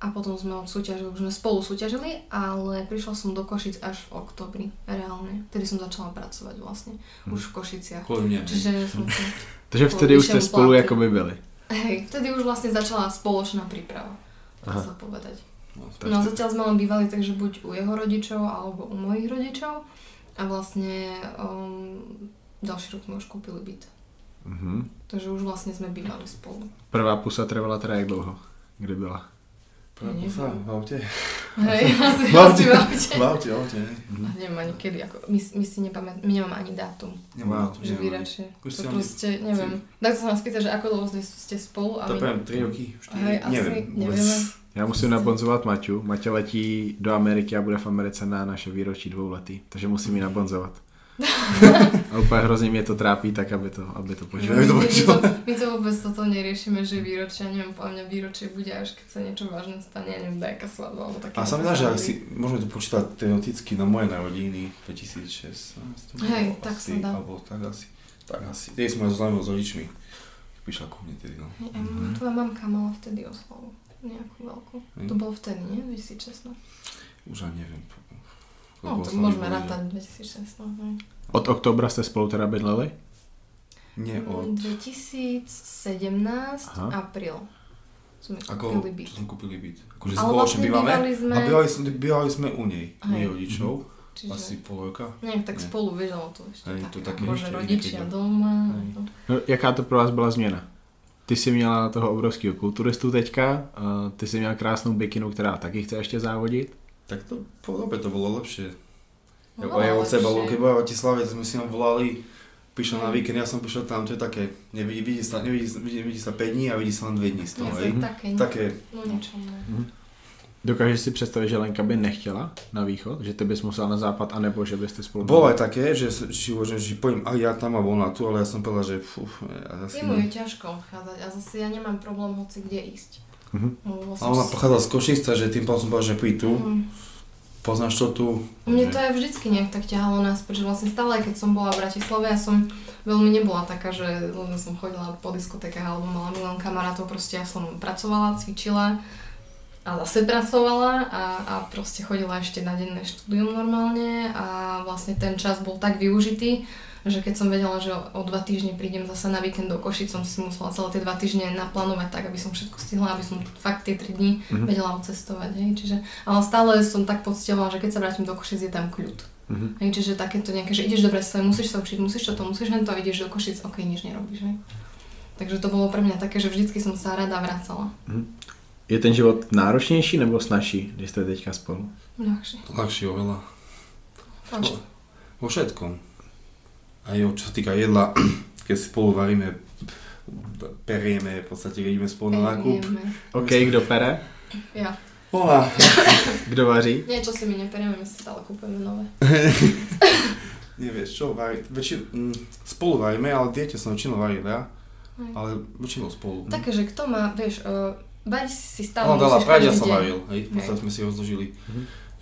D: a potom sme odsúťažili, už sme spolu súťažili, ale prišla som do Košic až v oktobri, reálne. Vtedy som začala pracovať vlastne, už v Košiciach.
C: Kvôli mne.
D: Čiže som [LAUGHS] to,
B: Takže vtedy už jste
D: vyššímu
B: spolu jako by byli.
D: hej, vtedy už vlastne začala spoločná príprava, dá sa povedať.
C: No,
D: No zatiaľ sme len bývali takže buď u jeho rodičov alebo u mojich rodičov a vlastne um, ďalší rok sme už kúpili byt.
B: Mhm.
D: Takže už vlastne sme bývali spolu.
B: Prvá pusa trvala teda jak dlouho? Kdy byla?
D: Neviem.
C: pusa v aute.
D: Hej, asi, [LAUGHS]
C: V aute.
D: asi v aute.
C: V aute, v aute, hej.
D: A neviem ani kedy, ako, my, my si nepamätáme, my nemáme ani dátum,
C: Nemá
B: Wow.
C: to,
D: že.
C: Už
D: To proste, neviem. Tak sa nás pýta, že ako dlho ste, spolu a
C: To
D: my...
C: poviem 3 roky, 4,
D: Hej, asi,
C: neviem. vôbec.
D: nevieme.
B: Já musím nabonzovat Maťu. Maťa letí do Ameriky a bude v Americe na naše výročí dvouletý, takže musím ji nabonzovat. A úplně hrozně mě to trápí, tak aby to, aby to
C: Že
B: požilo.
C: by to
D: my, my, to, my to vôbec toto neriešime, že výročia, neviem, podľa mňa výročie bude až keď sa niečo vážne stane, ja neviem, dajka svadba alebo také.
C: A sa mi dá, že ak si, môžeme to počítať teoreticky na moje narodiny 2016. to bolo
D: Hej, tak
C: asi,
D: sa dá.
C: Alebo tak asi. Tak asi. Tej sme zoznámili s rodičmi. Prišla ku mne tedy, no.
D: Hej, a mm tvoja mamka mala vtedy oslavu. Nejakú veľkú.
C: Hej.
D: To bolo vtedy, nie? 2016.
C: Už ani neviem.
D: No,
C: oslaví
D: môžeme rátať 2016. hej.
B: Od oktobra jste spolu teda bydleli?
C: Nie, od...
D: Mm, 2017
B: Aha.
D: apríl. Sme
C: Ako,
D: kúpili byt.
C: čo sme kúpili byt. Akože
D: Ale vlastne
C: bývame.
D: bývali sme...
C: A bývali, sme, bývali sme u nej, u jej rodičov.
D: Čiže...
C: Asi pol roka.
D: Nejak tak
C: Nie.
D: spolu vedelo to ešte tak.
C: to také ešte
D: rodičia
C: niekedy.
D: doma. No.
B: No, jaká to pro vás byla změna? Ty jsi měla toho obrovského kulturistu teďka, ty jsi měla krásnou bikinu, která taky chce ještě závodit.
C: Tak to po dobe to bolo lepšie. Ja,
D: Bolo
C: ja od seba, keď bola Bratislave, sme si nám volali, prišiel na víkend, ja som prišiel tam, to je také, nevidí, vidí, sa, nevidí, vidí, vidí sa 5 dní a vidí sa len 2 dní z toho,
D: je také,
C: Také,
D: no no.
B: Dokážeš si představit, že Lenka by nechtěla na východ? Že ty bys musel na západ, anebo že byste spolu...
C: bolo aj také, že si uvažujem, že pôjdem aj ja tam a ona tu, ale ja som povedal, že fú, ja asi
D: Jemu je ťažko odchádzať a zase ja nemám problém hoci kde ísť.
C: A
D: som
C: ona pochádzala z Košic, takže tým pádom som povedal, že príď tu,
D: Mm.
C: poznáš to tu.
D: Mne
C: že-
D: to aj vždycky nejak tak ťahalo naspäť, že vlastne stále, keď som bola v Bratislave, ja som veľmi nebola taká, že len som chodila po diskotékach alebo mala milión kamarátov, proste ja som pracovala, cvičila a zase pracovala a, a proste chodila ešte na denné štúdium normálne a vlastne ten čas bol tak využitý, že keď som vedela, že o, dva týždne prídem zase na víkend do Košic, som si musela celé tie dva týždne naplánovať tak, aby som všetko stihla, aby som fakt tie tri dni
B: Mhm.
D: vedela odcestovať, hej, čiže, ale stále som tak pocitovala, že keď sa vrátim do Košic, je tam kľud.
B: Mhm.
D: Hej, čiže takéto nejaké, že ideš do Bratislavy, musíš sa učiť, musíš toto, musíš len to, ideš do Košic, ok, nič nerobíš, hej. Takže to bolo pre mňa také, že vždycky som sa rada vracala.
B: Je ten život náročnější nebo snažší, když jste teďka spolu?
D: Ľahšie.
C: Ľahšie oveľa. Vo všetkom. Aj čo sa týka jedla, [CLEARS THROAT] keď spolu varíme, perieme, v podstate keď ideme spolu na nákup.
B: OK, kdo pere?
D: Ja.
C: Ona. [LAUGHS]
B: Kdo vaří?
D: Niečo si my neperieme, my si stále kúpeme nové. [LAUGHS]
C: Nevieš čo, vari, väčšin, mm, spolu varíme, ale dieťa som väčšinou varil ja, ale väčšinou spolu.
D: Také, že kto má, vieš, uh, variť si stále
C: ja
D: každý
C: som
D: deň.
C: varil, hej, v podstate sme si rozložili.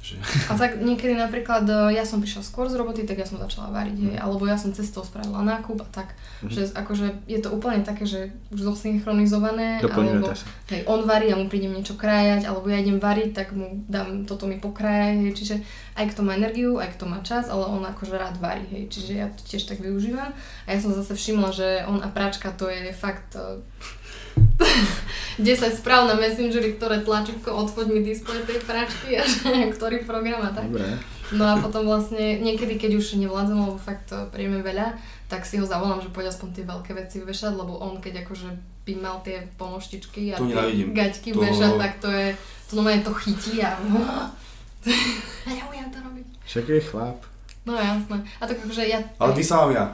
C: Že,
D: A tak niekedy napríklad e, ja som prišla skôr z roboty, tak ja som začala variť, hej, alebo ja som cestou spravila nákup a tak, že akože je to úplne také, že už zosynchronizované, alebo
B: sa.
D: hej, on varí a mu prídem niečo krájať, alebo ja idem variť, tak mu dám, toto mi pokrájať, hej, čiže aj kto má energiu, aj kto má čas, ale on akože rád varí, hej, čiže ja to tiež tak využívam. A ja som zase všimla, že on a práčka to je fakt e, [LAUGHS] 10 správ na Messengeri, ktoré tlačítko odfoď mi displej tej pračky a [LAUGHS] ktorý program a tak.
B: Dobré.
D: No a potom vlastne niekedy, keď už nevládzem, lebo fakt to príjme veľa, tak si ho zavolám, že poď aspoň tie veľké veci vešať, lebo on keď akože by mal tie ponoštičky a
C: To
D: tie gaťky
C: To-
D: vešať, tak to je, to normálne to chytí a ja to robiť.
B: Však je chlap.
D: No jasné. A tak akože ja...
C: ale vysávam ja.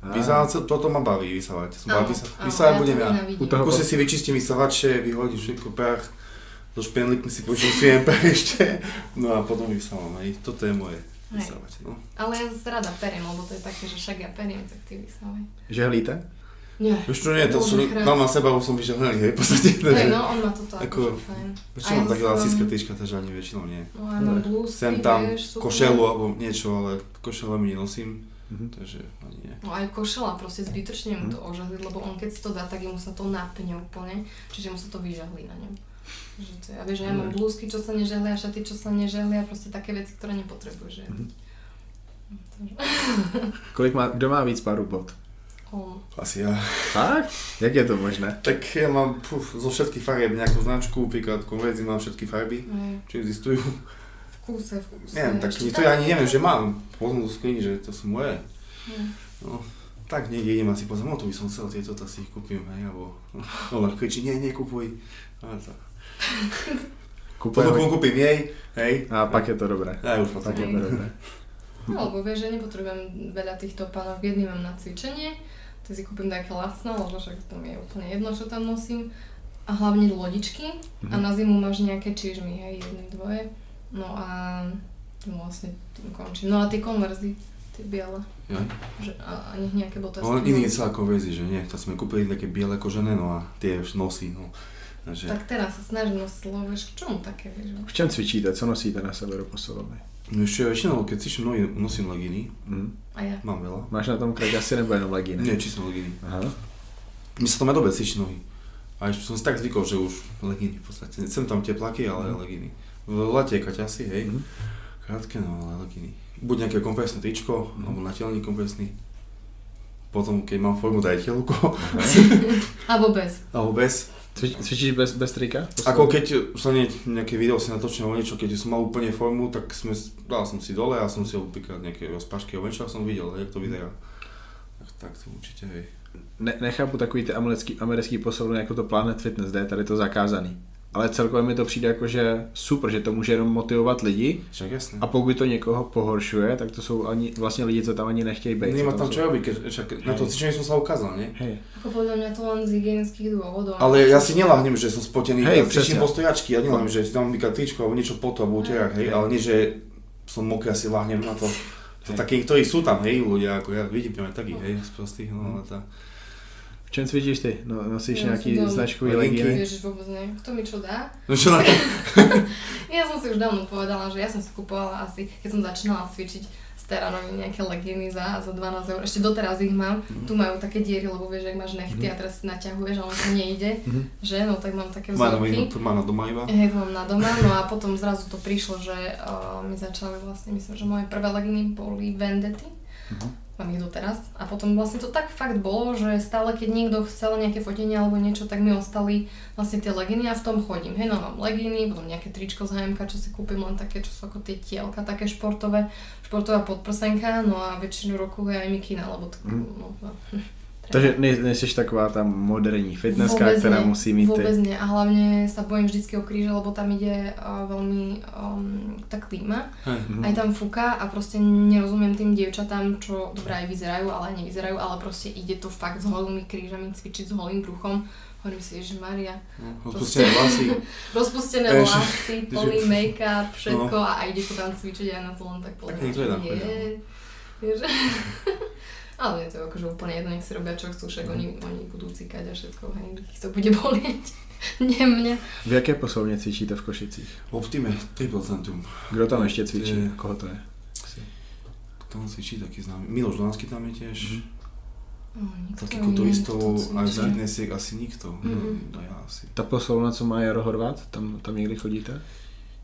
B: Á.
C: Vysávať, toto ma baví vysávať. Som
D: Áno,
C: baví sa,
D: áno,
C: vysávať
D: ja
C: budem ja. Kuse si vyčistím vysavače, vyhodím všetko prach, so špenlikmi si počím si prach ešte, no a potom vysávam, hej, toto je moje. Vysávať. No.
D: Ale ja zase rada periem, lebo to je také, že však ja periem, tak ty vysávaj.
B: Žehlíte?
D: Nie.
C: Vieš čo, nie, to
D: chrán.
C: mám na seba, už som vyžehlený, hej, v podstate.
D: Hej, no, on má toto
C: Ako-
D: akože fajn.
C: Väčšinou mám také lasické trička, takže ani väčšinou nie.
D: No mám blúzky,
C: Sem tam
D: vieš,
C: košelu alebo niečo, ale košele mi nenosím,
B: Mhm.
C: takže ani nie.
D: No aj košela, proste zbytočne mu to
C: Mhm.
D: ožahliť, lebo on keď si to dá, tak jemu sa to napne úplne, čiže mu sa to vyžahlí na ňom. Že to, ja vieš, že ja mám
C: Mhm.
D: blúzky, čo sa nežehlia, šaty, čo sa nežehlia, proste také veci, ktoré nepotrebuješ.
C: Mhm.
D: Takže [LAUGHS]
B: Kolik má, kdo má víc párů bot?
D: on.
C: Asi ja.
B: Fakt? Jak je to možné?
C: Tak ja mám puf, zo všetkých farieb nejakú značku, príklad konverzi mám všetky farby,
D: Hej,
C: čo existujú.
D: Kúse, v kúse.
C: Neviem, tak
D: Ešte
C: to ja ani neviem, že mám. Potom to skrini, že to sú moje.
D: Hm.
C: No, tak niekde idem asi pozrieť, no to by som chcel, tieto to si ich kúpim, hej, alebo [LAUGHS] ona kričí, nie, nekupuj. A. [LAUGHS]
B: Kupuje
C: Potom kúpim jej, hej.
B: a pak je to dobré.
C: Ja už potom.
B: Je to dobré.
D: No, lebo vieš, že nepotrebujem veľa týchto pánov. Jedný mám na cvičenie, to si kúpim také lacno, lebo však to mi je úplne jedno, čo tam nosím. A hlavne lodičky. A
B: Mhm.
D: na zimu máš nejaké čižmy, hej, jedny, dvoje. No a tým vlastne tým končím. No a tie konverzy, tie biele.
C: Ja.
D: Že, a, a nech nejaké botasky.
C: On iný je celá konverzi, že nie, to sme kúpili také biele kožené, no a tie už nosí, no. Takže,
D: Tak teraz sa snažím nosiť, lebo k čomu také, vieš.
B: V čem cvičíte? Co nosíte na sebe do posilovny?
C: no ešte väčšinou, keď cvičím nohy, nosím leginy,
B: Mhm.
D: A ja.
C: mám veľa.
B: Máš na tom krať asi nebo jenom legíny?
C: Nie, čisto leginy.
B: Aha.
C: Mi sa to má dobre cvičiť nohy. A som si tak zvykol, že už leginy v podstate. Sem tam teplaky, ale leginy. V lete kaťasy, hej.
B: Mhm.
C: Krátke, no ale leginy. Buď nejaké kompresné tričko,
B: Mhm.
C: alebo natelný kompresný. Potom, keď mám formu, daj telko. [LAUGHS]
D: Alebo bez.
C: alebo bez.
B: Cvič, cvičíš bez, bez trika?
C: Ako keď sa nie, nejaké video si natočil alebo niečo, keď som mal úplne formu, tak sme, dal som si dole a som si napríklad nejaké rozpašky alebo niečo a som videl, jak to vyzerá. Tak, tak to určite, hej.
B: Ne, nechápu takový ty americký, americký posilovny jako to Planet Fitness, kde je tady to zakázaný. Ale celkově mi to přijde jako, že super, že to může jenom motivovat lidi
C: Však jasné.
B: a pokud to někoho pohoršuje, tak to jsou ani, vlastně lidi, co tam ani nechtějí být.
C: Nemá tam čo robiť, na to
B: Hej.
C: cvičenie som sa ukázal, nie?
B: Hej,
D: Ako podľa mňa to len z hygienických dôvodov.
C: Ale ja si nelahnem, že som spotený,
B: Hej,
C: ja cvičím
B: presne.
C: po stojačky, ja nelahnem, že si tam napríklad tričko alebo niečo po to alebo uterák, hej,
B: Hej.
C: ale nie, že som mokrý a si lahnem na to. To
B: Hej.
C: takí, ktorí sú tam, hej, ľudia, ako ja vidím aj takých, hej, z prostých, no ale tá.
B: V čem cvičíš ty? No, nosíš
D: Ja dám
B: značkový
C: legíny.
D: Ježiš, vôbec nie. Kto mi čo dá?
C: No čo na... [LAUGHS]
D: Ja som si už dávno povedala, že ja som si kupovala asi, keď som začínala cvičiť s Teranovi nejaké legíny za, za 12 eur. Ešte doteraz ich mám.
B: Mhm.
D: Tu majú také diery, lebo vieš, ak máš nechty a teraz si naťahuješ a on to nejde.
B: Mhm.
D: Že? No tak mám také
C: Má
D: vzorky.
C: to má na doma iba.
D: Hej, to mám na doma, no a potom zrazu to prišlo, že uh, mi začali vlastne, myslím, že moje prvé legíny boli Vendetti. Mám ich doteraz. A potom vlastne to tak fakt bolo, že stále keď niekto chcel nejaké fotenie alebo niečo, tak mi ostali vlastne tie legíny a v tom chodím. Hej, no mám legíny, potom nejaké tričko z HMK, čo si kúpim len také, čo sú ako tie tielka, také športové, športová podprsenka, no a väčšinu roku je aj mikina, lebo tak,
B: Mhm.
D: no, no,
B: Takže nej, nejsi taková ta moderní fitnesska,
D: Vôbec
B: která
D: nie,
B: musí mít
D: Vôbec
B: ty.
D: nie. A hlavne sa bojím vždyckého kríža, lebo tam ide uh, veľmi um, tá klíma.
B: Mhm.
D: Aj tam fúka a proste nerozumiem tým dievčatám, čo dobré aj vyzerajú, ale aj nevyzerajú, ale proste ide to fakt s holými krížami, cvičiť s holým bruchom. Hovorím si, že Maria,
C: No, Rozpustené vlasy. [LAUGHS]
D: rozpustené vlasy,
C: že-
D: plný make-up, všetko
C: No.
D: a ide to tam cvičiť a na to len tak
C: Tak
D: pozerám,
C: niekto je [LAUGHS]
D: Ale je to akože úplne jedno, nech si robia čo chcú, však oni, oni budú cikať a všetko, hej, ich to bude bolieť. [LAUGHS] Nie mňa.
B: V jaké posilovně cvičíte v Košicích?
C: V Optime, 3%.
B: Kdo tam ještě cvičí?
C: Ty-
B: Koho to je?
C: Tam cvičí taký známy. Miloš Donánsky tam je tiež.
B: Mhm.
D: Oh, nikto
C: Taký
D: nevie,
C: kulturistov aj z fitnessiek asi nikto.
D: Mhm.
C: No ja asi.
B: Ta posilovna, co má Jaro Horvat, tam, tam někdy chodíte?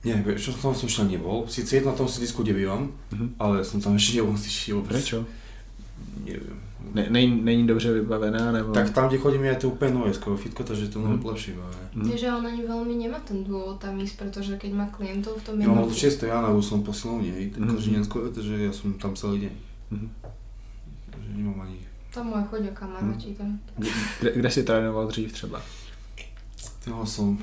C: Nie, čo tam som ešte nebol. Sice jedna na tom sídlisku, kde bývam,
B: Mhm.
C: ale som tam ešte nebol si.
B: Prečo? Ne, není, není dobře vybavená, nebo...
C: Tak tam, kde chodím, je to úplne nové, skoro fitko, takže to
B: Mhm.
C: mm. lepšie bavé.
B: Mhm.
D: Vieš, že on ani veľmi nemá ten dôvod tam ísť, pretože keď má klientov v tom
C: Ja mám
D: jednom...
C: od 6. jana, už som posilovne, hej,
B: Mhm.
C: každý deň skoro, takže ja som tam celý deň.
B: Mhm.
C: Takže nemám ani...
D: Tam moje chodia kamaráti tam.
B: Kde, kde jsi trénoval dřív třeba?
C: Trénoval som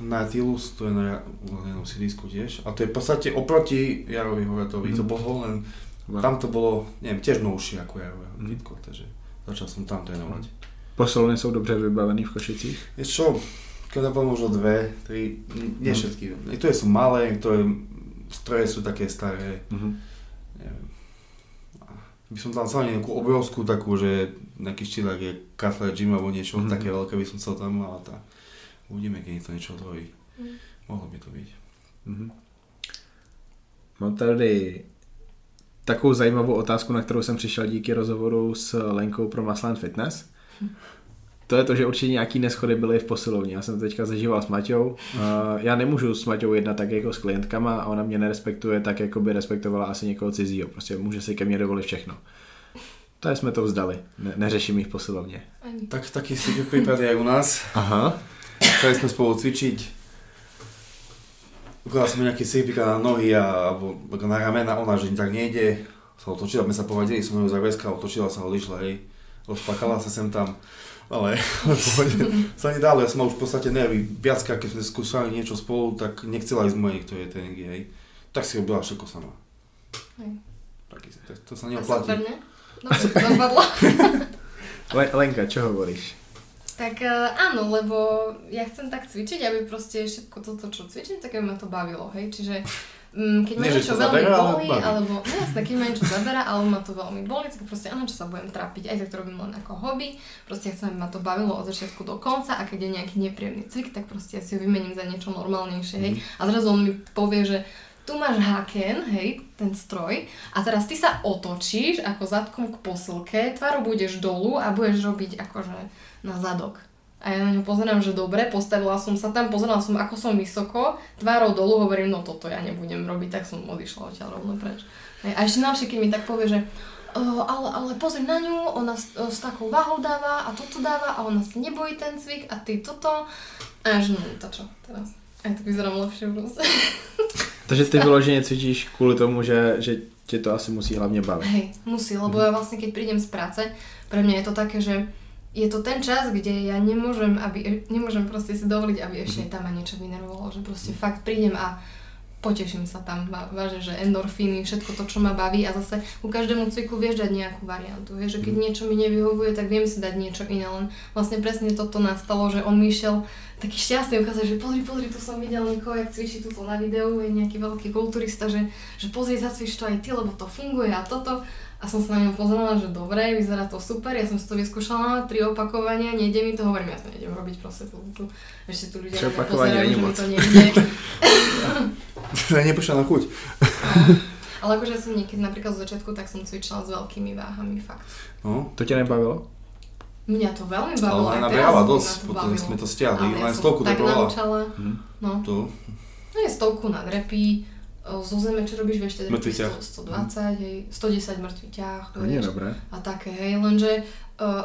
C: na Tilus, to je na, na jednom sídlisku tiež. A to je v podstate oproti Jarovi Horatovi, to
B: Mhm.
C: bolo len,
B: Wow.
C: tam to bolo, neviem, tiež novšie ako
B: Mhm.
C: fitko, takže začal som tam trénovať.
B: Posilovny jsou dobře vybavený v Košicích?
C: Vieš čo, keď bolo možno dve, tri, nie
B: Mhm.
C: všetky. Niektoré sú malé, niektoré stroje sú také staré,
B: Mhm.
C: by som tam chcel nejakú obrovskú takú, že nejaký štýl, jak je Cutler Gym alebo niečo
B: Mhm.
C: také veľké by som chcel tam, ale tá, uvidíme, keď to niečo otvorí.
D: Mm.
C: Mohlo by to byť.
B: Mhm. Mám tady takovou zajímavou otázku, na kterou jsem přišel díky rozhovoru s Lenkou pro Maslan Fitness. To je to, že určitě nějaký neschody byly v posilovně. Já jsem to teďka zažíval s Maťou. Já nemůžu s Maťou jednat tak jako s klientkama a ona mě nerespektuje tak, jako by respektovala asi někoho cizího. Prostě může si ke mně dovolit všechno. To jsme to vzdali. Ne- neřeším posilovně.
D: Ani.
C: Tak taký si prípad je aj u nás.
B: Aha.
C: Chceli sme spolu cvičiť. Ukázal som nejaký sýpika na nohy a, alebo na ramena, ona, že tak nejde. Sa otočila, my sa povadili, som ju zaveska, otočila sa ho lišla, hej. Rozplakala sa sem tam. Ale [LAUGHS] [LAUGHS] sa nedalo, ja som mal už v podstate nervy. Viackrát, keď sme skúšali niečo spolu, tak nechcela ísť moje niektoré tréningy, hej. Tak si robila všetko sama.
D: Hej.
C: Taký, to, to sa
D: A
C: neoplatí.
D: super, ne? Dobre. [LAUGHS]
B: Le- Lenka, čo hovoríš?
D: Tak e, áno, lebo ja chcem tak cvičiť, aby proste všetko toto, čo cvičím, tak aby ma to bavilo, hej. Čiže mm, keď ma niečo veľmi
C: zabera, ale
D: boli,
C: baví.
D: alebo, no jasné, keď ma niečo zabera, ale ma to veľmi boli, tak proste áno, čo sa budem trápiť, aj tak to robím len ako hobby, proste chcem, aby ma to bavilo od začiatku do konca a keď je nejaký nepríjemný cvik, tak proste ja si ho vymením za niečo normálnejšie, hej. A zrazu on mi povie, že tu máš haken, hej, ten stroj a teraz ty sa otočíš ako zadkom k posilke, tvárou budeš dolu a budeš robiť akože na zadok. A ja na ňo pozerám, že dobre, postavila som sa tam, pozerala som, ako som vysoko, tvárou dolu, hovorím, no toto ja nebudem robiť, tak som odišla odtiaľ rovno preč. A ešte najlepšie, keď mi tak povie, že "O, ale, ale pozri na ňu, ona s, o, s takou váhou dáva a toto dáva a ona sa nebojí ten cvik a ty toto. A že no to čo teraz. Aj tak vyzerám lepšie proste. [LAUGHS]
B: Takže ty vyloženě cvičíš kvůli tomu, že, že tě to asi musí hlavně bavit.
D: Hej, musí, lebo ja vlastne keď prídem z práce, pre mňa je to také, že je to ten čas, kde ja nemôžem, aby, nemôžem proste si dovoliť, aby ešte aj tam ma niečo vynervovalo, že proste fakt prídem a poteším sa tam, vá- váže, že endorfíny, všetko to, čo ma baví a zase ku každému cyklu vieš dať nejakú variantu, vieš, že keď niečo mi nevyhovuje, tak viem si dať niečo iné, len vlastne presne toto nastalo, že on mi išiel taký šťastný ukázať, že pozri, pozri, tu som videl niekoho, jak cvičí tuto na videu, je nejaký veľký kulturista, že, že pozri, zacvič to aj ty, lebo to funguje a toto. A som sa na ňom pozerala, že dobre, vyzerá to super, ja som si to vyskúšala, tri opakovania, nejde mi to, hovorím, ja to nejdem robiť proste tu, tu ešte tu ľudia na mňa
B: opakovania
D: že mi to nejde. [LAUGHS]
C: Neprišla na chuť.
D: Ale akože som niekedy napríklad z začiatku, tak som cvičila s veľkými váhami, fakt.
C: No.
B: To tě nebavilo?
D: Mňa to veľmi
C: Ale
D: bavilo,
C: ona
D: teraz
C: nabrala
D: ma
C: dosť,
D: to
C: potom sme to stiahli,
D: Ale ja
C: len stovku
D: tak
C: drepovala.
D: naučala,
B: Hm.
D: no.
C: To,
D: No je stovku na drepy, o, zo zeme, čo robíš, vieš, teda
C: Mŕtvy ťah.
D: 120, hej, 110 mŕtvy ťah,
B: To je
D: vieš,
B: dobré.
D: a také, hej, lenže uh,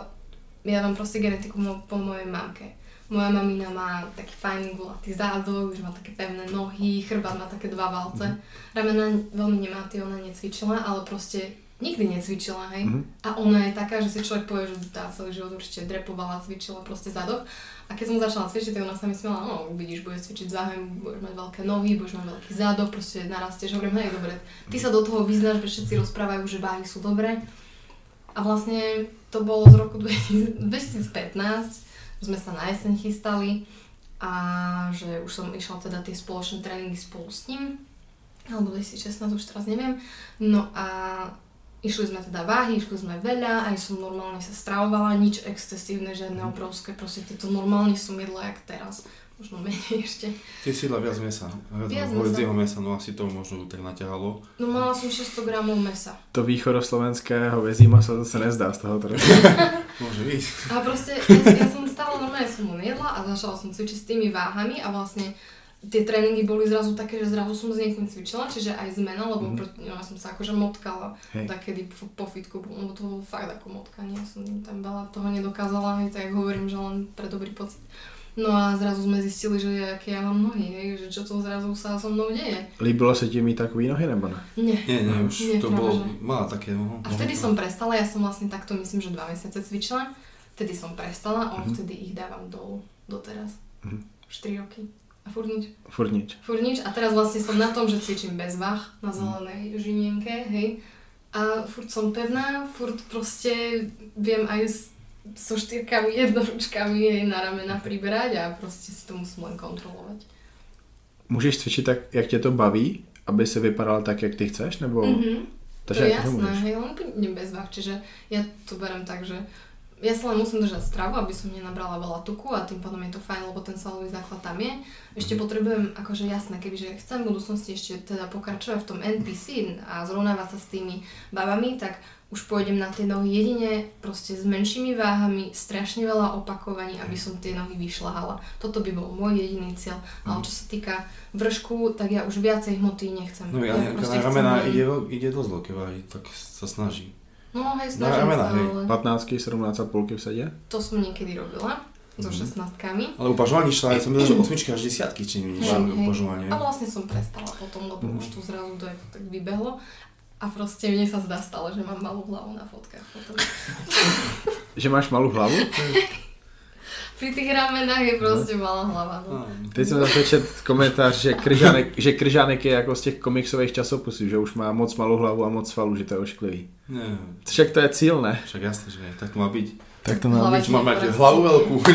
D: ja mám proste genetiku mo- po mojej mamke. Moja mamina má taký fajný gulatý zádok, že má také pevné nohy, chrbát má také dva valce. Ramena veľmi nemá, ty ona necvičila, ale proste nikdy necvičila, hej.
B: Mhm.
D: A ona je taká, že si človek povie, že tá celý život určite drepovala, cvičila proste zadok. A keď som začala cvičiť, tak ona sa mi smiala, no vidíš, budeš cvičiť váhami, budeš mať veľké nohy, budeš mať veľký zadok, proste narastieš. Hovorím, hej, dobre, ty sa do toho vyznáš, že všetci rozprávajú, že váhy sú dobré. A vlastne to bolo z roku 2015, [LAUGHS] že sme sa na jeseň chystali a že už som išla teda tie spoločné tréningy spolu s ním, alebo 2016, už teraz neviem. No a išli sme teda váhy, išli sme veľa, aj som normálne sa stravovala, nič excesívne, žiadne obrovské, proste tieto normálne som jedla jak teraz, možno menej ešte.
C: ty si jedla viac mesa.
D: Viac
C: Viac
D: mesa.
C: mesa, no asi to možno tak naťahalo.
D: No mala som 600 gramov mesa.
B: To východoslovenské hovězí maso to se nezdá z toho trochu. [LAUGHS]
C: Môže byť.
D: A proste ja, ja som stále normálne som ho jedla a začala som cvičiť s tými váhami a vlastne tie tréningy boli zrazu také, že zrazu som s niekým cvičila, čiže aj zmena, lebo mm. no, ja som sa akože motkala
B: Hej.
D: takedy po, po fitku, lebo to bolo fakt ako motkanie, ja som tam veľa toho nedokázala, hej, tak hovorím, že len pre dobrý pocit. No a zrazu sme zistili, že aké ja mám nohy, hej, že čo to zrazu sa so mnou deje.
B: Líbilo se ti mít takový nohy nebo ne?
D: Nie.
C: Nie, nie, už
D: Nie,
C: to bolo,
D: že.
C: mala také, no.
D: A vtedy som prestala, ja som vlastne takto myslím, že dva mesiace cvičila. Vtedy som prestala a
B: Mhm.
D: vtedy ich dávam dolu doteraz. Už 3 roky. A furt nič.
B: Furt nič.
D: Furt nič. A teraz vlastne som na tom, že cvičím bez váh na zelenej žinienke, hej. A furt som pevná, furt proste viem aj s, so štyrkami, jednoručkami jej na ramena priberať a proste si to musím len kontrolovať.
B: Můžeš cvičit tak, jak tě to baví, aby se vypadal tak, jak ty chceš, nebo
D: Mhm. to je jasné, hej, len bez váh, čiže ja to berem tak, že ja sa len musím držať stravu, aby som nenabrala veľa tuku a tým pádom je to fajn, lebo ten svalový základ tam je. Ešte potrebujem, akože jasné, kebyže chcem v budúcnosti ešte teda pokračovať v tom NPC a zrovnávať sa s tými babami, tak už pôjdem na tie nohy jedine proste s menšími váhami, strašne veľa opakovaní, aby som tie nohy vyšľahala. Toto by bol môj jediný cieľ. Ale čo sa týka vršku, tak ja už viacej hmoty nechcem.
C: No ja, ja na ramena ide, ide dosť veľké váhy, tak sa snaží.
D: No hej, snažím no, sa, hej.
B: ale... 15 17 v sede?
D: To som niekedy robila so mm. 16
C: Ale upažovanie šla, ja som že osmičky až desiatky, či mi upažovanie.
D: A vlastne som prestala potom, lebo mm. už tu zrazu to tak vybehlo. A proste mne sa zdá stále, že mám malú hlavu na fotkách [LAUGHS]
B: že máš malú hlavu? [LAUGHS]
D: Pri tých ramenách je proste malá hlava. No.
B: Teď jsem zase čet komentář, že Kryžánek, že Kryžánek je jako z těch komiksových časopisů, že už má moc malou hlavu a moc svalů, že to je ošklivý. Ne. Však to je cíl, ne?
C: Však jasně, že tak to má být.
B: Tak to má být.
C: Máme hlavu velkou. [LAUGHS]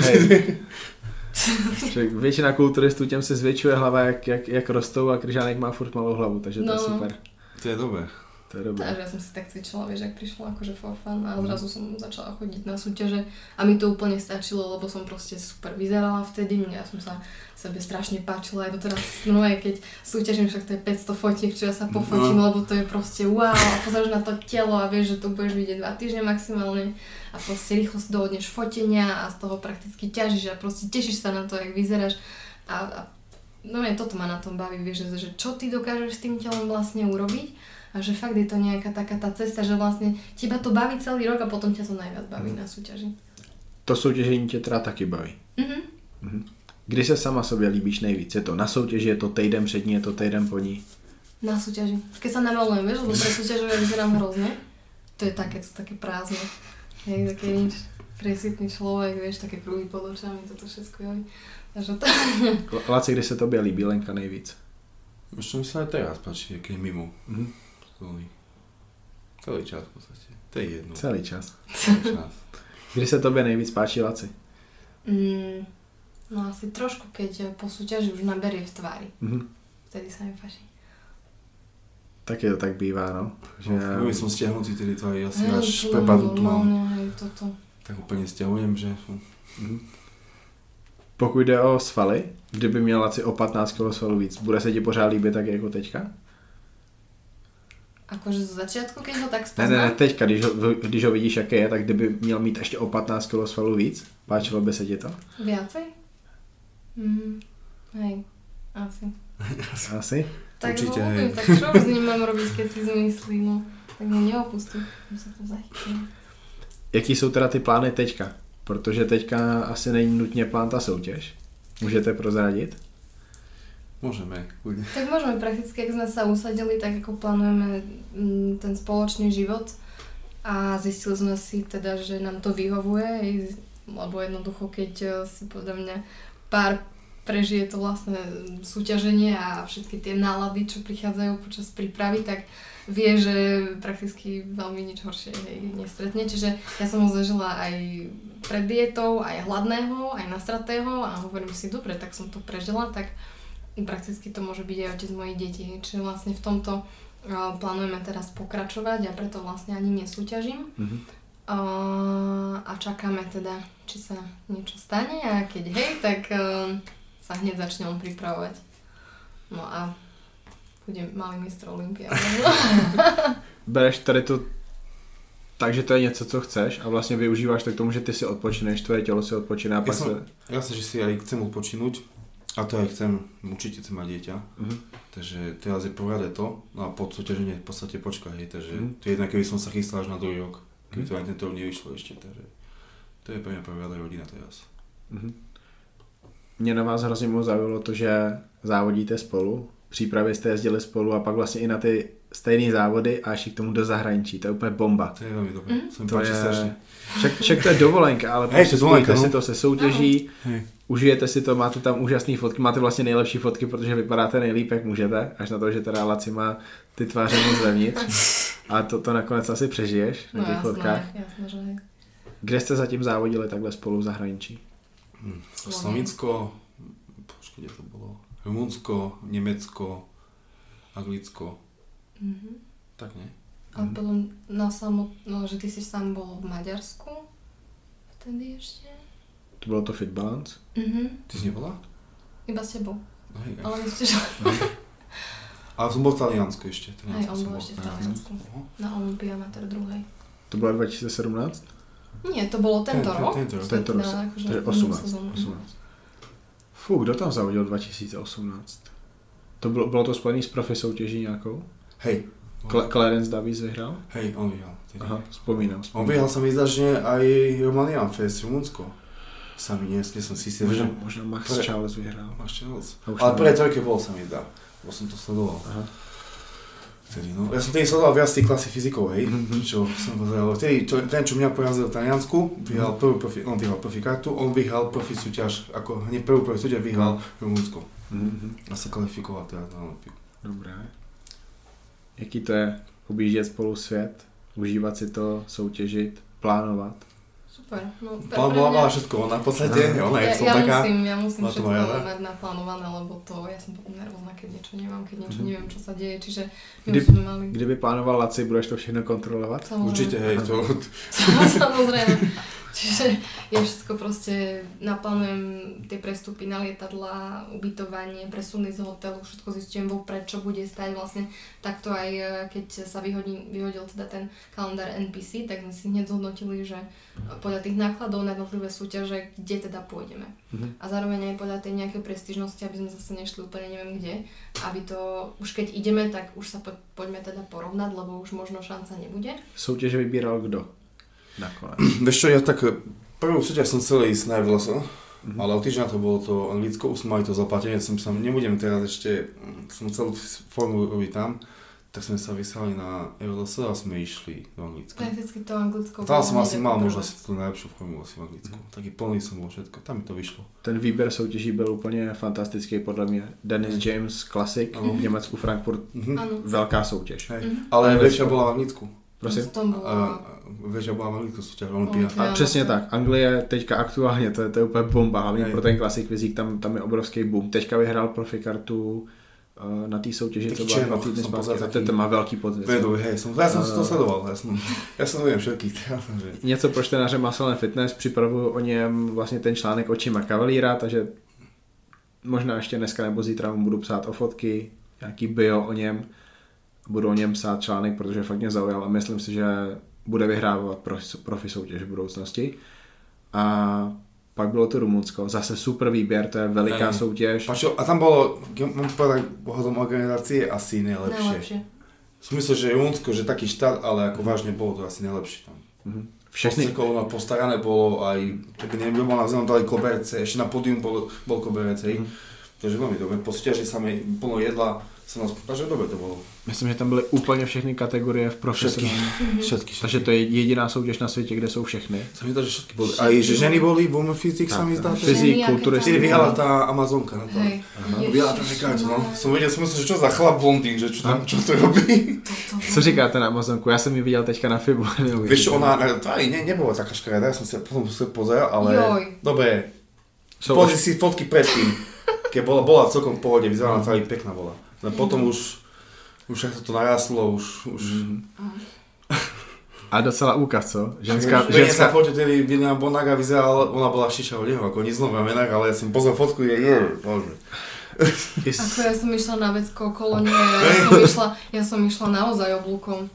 B: Však většina kulturistů těm se zvětšuje hlava, jak, jak, jak rostou a Kryžánek má furt malou hlavu, takže to no. je super.
C: To je dobré.
B: To je dobré.
D: Takže ja som si tak cvičila, vieš, ak prišla akože for fun a zrazu som začala chodiť na súťaže a mi to úplne stačilo, lebo som proste super vyzerala vtedy, ja som sa sebe strašne páčila aj doteraz no aj keď súťažím, však to je 500 fotiek, čo ja sa pofotím, no. lebo to je proste wow a pozrieš na to telo a vieš, že to budeš vidieť dva týždne maximálne a proste rýchlo si dohodneš fotenia a z toho prakticky ťažíš a proste tešíš sa na to, jak vyzeráš a, a no je, toto ma na tom baví, vieš, že, že čo ty dokážeš s tým telom vlastne urobiť a že fakt je to nejaká taká tá cesta, že vlastne teba to baví celý rok a potom ťa to najviac baví mm. na súťaži.
B: To soutěžení tě teda taky baví. Mm-hmm. Mm-hmm. Kdy se sama sobě líbíš nejvíc? Je to na soutěži, je to týden před ní, je to týden po ní?
D: Na súťaži. Keď sa namalujem, vieš, lebo pre súťažové vyzerám hrozne. To je také, to také prázdne. Je také nič presvitný človek, vieš, také kruhy pod očami, toto všetko je. Takže to...
B: Laci, kde se tobě líbí Lenka nejvíc?
C: Ešte mi sa aj teraz páči, keď je mimo. Mm-hmm. Celý čas v podstate. To je jedno.
B: Celý čas. Celý čas. [LAUGHS] Kdy sa tobie nejvíc páči, Laci?
D: Mm, no asi trošku, keď po súťaži už naberie v tvári. Mm-hmm. Vtedy sa mi páči.
B: Také to tak bývá, no.
C: Že no, ja... som stiahnutý tedy tvári, asi hey, až prepadu tu mám.
D: Hej, toto.
C: Tak úplne stiahujem, že... Mm-hmm.
B: Pokud jde o svaly, kdyby měl Laci o 15 kg svalů víc, bude se ti pořád líbit tak jako teďka?
D: Akože z začiatku, keď ho tak spoznám?
B: Ne, ne, ne, teďka, když ho, když ho vidíš, jaké je, tak kdyby měl mít ještě o 15 kg svalů víc, páčilo by se ti to?
D: Viacej? Mm, hej, asi. [LAUGHS]
B: asi?
D: Tak Určite, ho hej. tak čo s ním mám robiť, keď si zmyslí, no. Tak ho neopustím, sa to zachytím.
B: Jaký jsou teda ty plány teďka? Protože teďka asi není nutně plán ta soutěž. Můžete prozradit?
C: Môžeme, kľudne.
D: Tak môžeme prakticky, ak sme sa usadili, tak ako plánujeme mm, ten spoločný život a zistili sme si teda, že nám to vyhovuje, lebo jednoducho, keď eh, si podľa mňa pár prežije to vlastné súťaženie a všetky tie nálady, čo prichádzajú počas prípravy, tak vie, že prakticky veľmi nič horšie hej, nestretne. Čiže ja som ho zažila aj pred dietou, aj hladného, aj nastratého a hovorím si, dobre, tak som to prežila, tak prakticky to môže byť aj otec mojich detí. Čiže vlastne v tomto uh, plánujeme teraz pokračovať a preto vlastne ani nesúťažím. Mm-hmm. Uh, a čakáme teda, či sa niečo stane a keď hej, tak uh, sa hneď začnem pripravovať. No a budem malý mistr Olympia. [LAUGHS]
B: Bereš tady to tak, že to je něco, co chceš a vlastně využíváš to k tomu, že ty si odpočineš, tvoje tělo si odpočíne a
C: ja pak som, sa... Jasne, že si aj chcem odpočinúť, a to aj chcem, určite chcem mať dieťa. Uh-huh. Takže teraz je prvé leto, no a pod súťaženie v podstate počka, hej, takže uh-huh. to je jedna, keby som sa chystal až na druhý rok, keby uh-huh. to aj tento rok nevyšlo ešte, takže to je pre mňa prvá rodina teraz. Uh-huh.
B: Mě na vás hrozně moc zaujalo to, že závodíte spolu, v přípravě jste jezdili spolu a pak vlastně i na ty stejné závody a až k tomu do zahraničí. To je úplně bomba.
C: To je velmi dobré. Mm. To je...
B: Však, však to je dovolenka, ale prostě spojíte no. si to se soutěží, Hej užijete si to, máte tam úžasné fotky, máte vlastně nejlepší fotky, protože vypadáte nejlíp, jak můžete, až na to, že teda Laci má ty tváře moc zevnitř. A to, to nakonec asi přežiješ
D: na
B: těch
D: no, fotkách. Jasné, že
B: Kde jste zatím závodili takhle spolu v zahraničí?
C: Hm, Slovinsko, počkej, kde to bolo? Rumunsko, Nemecko, Anglicko. Mm-hmm. Tak ne?
D: A potom na samot... No, že ty si sám bol v Maďarsku. Vtedy ešte.
B: To bylo to Fit Balance?
D: Mhm.
C: Ty si nebola?
D: Iba s tebou.
C: No, hej,
D: Ale myslíš, že...
C: Ale som bol v Taliansku ešte. Taliansku
D: on bol ešte v
C: Aha.
D: Taliansku. Na Olympiamater druhej.
B: To bylo 2017?
D: Nie, to bolo tento
C: Ten-
D: rok.
C: tento rok.
B: Tento rok.
D: Teda akože
B: Takže
D: minulú
B: 18.
D: sezónu.
B: 18. Fú, kdo tam zavodil 2018? To bylo, bylo to spojené s profi soutěží nějakou?
C: Hej.
B: Cl- Clarence Davies vyhrál?
C: Hej, on vyhral.
B: Aha, vzpomínám.
C: On
B: vzpomínám.
C: vyhral sa mi zdá, že aj Romanian Fest Rumunsko. Sami nie, nie som si istý.
B: Možná,
C: že-
B: možná Max
C: Pre-
B: Charles
C: čas.
B: A už
C: Ale prvé trojke bol sa mi zdá. Bo som to sledoval.
B: Aha.
C: Vtedy, no. Ja som tedy sledoval viac tých klasy fyzikov, hej,
B: Mhm.
C: čo som pozeral. Vtedy, čo, ten, čo mňa porazil v Taliansku, vyhral
B: Mhm.
C: prvú profi, on vyhral profi kartu, on vyhral profi súťaž, ako hneď prvú profi súťaž vyhral Rumunsko.
B: Mhm.
C: A sa kvalifikoval teda na Olympiu.
B: Dobré. Jaký to je objíždět spolu svět, užívat si to, soutěžit, plánovat?
D: Super. No, pre
C: bola
D: mňa-
C: mala všetko, ona v podstate, ona je
D: ja,
C: som
D: ja
C: taká.
D: musím, ja musím všetko
C: Mariana.
D: mať naplánované, lebo to, ja som potom nervózna, keď niečo nemám, keď niečo
B: Mhm.
D: neviem, čo sa deje, čiže my
B: Kdy-
D: sme mali...
B: Kdyby plánoval Laci, budeš to všechno kontrolovat?
D: Samozrejme.
C: Určite, hej, to, [LAUGHS]
D: Samozrejme. Čiže ja všetko proste naplánujem tie prestupy na lietadla, ubytovanie, presuny z hotelu, všetko zistujem vopred, čo bude stať vlastne. Takto aj e, keď sa vyhodí, vyhodil teda ten kalendár NPC, tak sme si hneď zhodnotili, že podľa tých nákladov na jednotlivé súťaže, kde teda pôjdeme.
B: Mhm.
D: A zároveň aj podľa tej nejakej prestížnosti, aby sme zase nešli úplne neviem kde, aby to, už keď ideme, tak už sa po, poďme teda porovnať, lebo už možno šanca nebude.
B: Soutěže vybíral kdo? Nakonec. [CLEARS THROAT]
C: Vieš čo, ja tak prvú súťaž som chcel ísť na Everlesa,
B: Mhm.
C: ale o týždeň na to bolo to Anglicko, už sme mali to zaplatené, som sa, nebudem teraz ešte, mm, som chcel formu robiť tam, tak sme sa vyslali na Everlesa a sme išli do Anglicka.
D: Prakticky to anglicko
C: Tam som asi mal možno asi tú najlepšiu formu asi v Anglicku. Taký plný som bol všetko, tam mi to vyšlo.
B: Ten výběr soutěží byl úplně fantastický podle mě. Dennis James Classic v Německu Frankfurt.
D: Áno.
B: velká soutěž.
C: Hej.
D: Mhm.
C: Ale
B: Anglicko.
C: bola v Anglicku.
B: Prosím?
D: V tom bola...
C: A, väčšia bola v Anglicku súťaž Olympia.
D: Olympia.
B: A přesně
D: to-
B: tak. Anglie teďka aktuálně, to je, to je úplně bomba, hlavně
C: Hej.
B: pro ten klasik vizík, tam, tam je obrovský boom. Teďka vyhrál profikartu uh, na té soutěži, co byla dva týdny zpátky. to,
C: taký-
B: to má velký potenciál.
C: Hej, som, ja som si to sledoval, ja som, ja som neviem všetkých.
B: Něco pro čtenáře and Fitness, připravuju o něm vlastně ten článek očima kavalíra, takže možná ještě dneska nebo zítra mu budu psát o fotky, nějaký bio o něm, budu o něm psát článek, protože fakt mě zaujal a myslím si, že bude vyhrávat profi, soutěž v budoucnosti. A pak bylo to Rumunsko, zase super výběr, to je veliká
C: Hej.
B: soutěž.
C: Pačo, a tam bolo, mám povedať, ohľadom organizácie asi. Najlepšie. Som myslel, že Rumunsko, že taký štát, ale ako vážne bolo to asi najlepšie tam.
B: Mhm. Všechny,
C: Všechny... postarané bolo, aj, tak neviem, na zem, dali koberce, ešte na pódium bol, bol koberec, hej.
B: Mhm.
C: Takže veľmi dobre, po súťaži sa mi plno jedla, som nás, takže dobre to bolo.
B: Myslím, že tam byly úplně všechny kategorie v
C: Všetky,
B: profesionálním.
C: všetky, všetky.
B: Takže to je jediná soutěž na světě, kde jsou všechny.
C: Sa mi zdá, že všetky boli. Aj že ženy boli, Women Physics sa mi zdá.
B: Fyzik,
D: Ženy, aké
B: kulturisti.
D: tam
C: Vtedy vyhala tá Amazonka na to. Vyhala tam vykrát, no. Som vedel, som myslel, že čo za chlap blondín, že čo tam, čo to robí.
B: Co říkáte na Amazonku? Já jsem ji viděl teďka na Fibu. [LAUGHS]
C: Vieš čo, ona, na- to aj ne, nebola taká škaredá, ja som sa potom pozeral, ale...
D: Joj.
C: Dobre, pozri si fotky predtým, keď bola, bola celkom v pohode, vyzerala celý pekná bola. No potom už, už ak to naráslo, už, už...
B: A docela úkaz, co? Ženská,
C: Ženská, ženská... sa fotil, tedy jedna Bonaga vyzerala, ona bola šiša od neho, ako nic nová menak, ale ja som pozrel fotku, je, je, bože.
D: Ako ja som išla na vecko okolo nie, ja [LAUGHS] som išla, ja som išla naozaj oblúkom.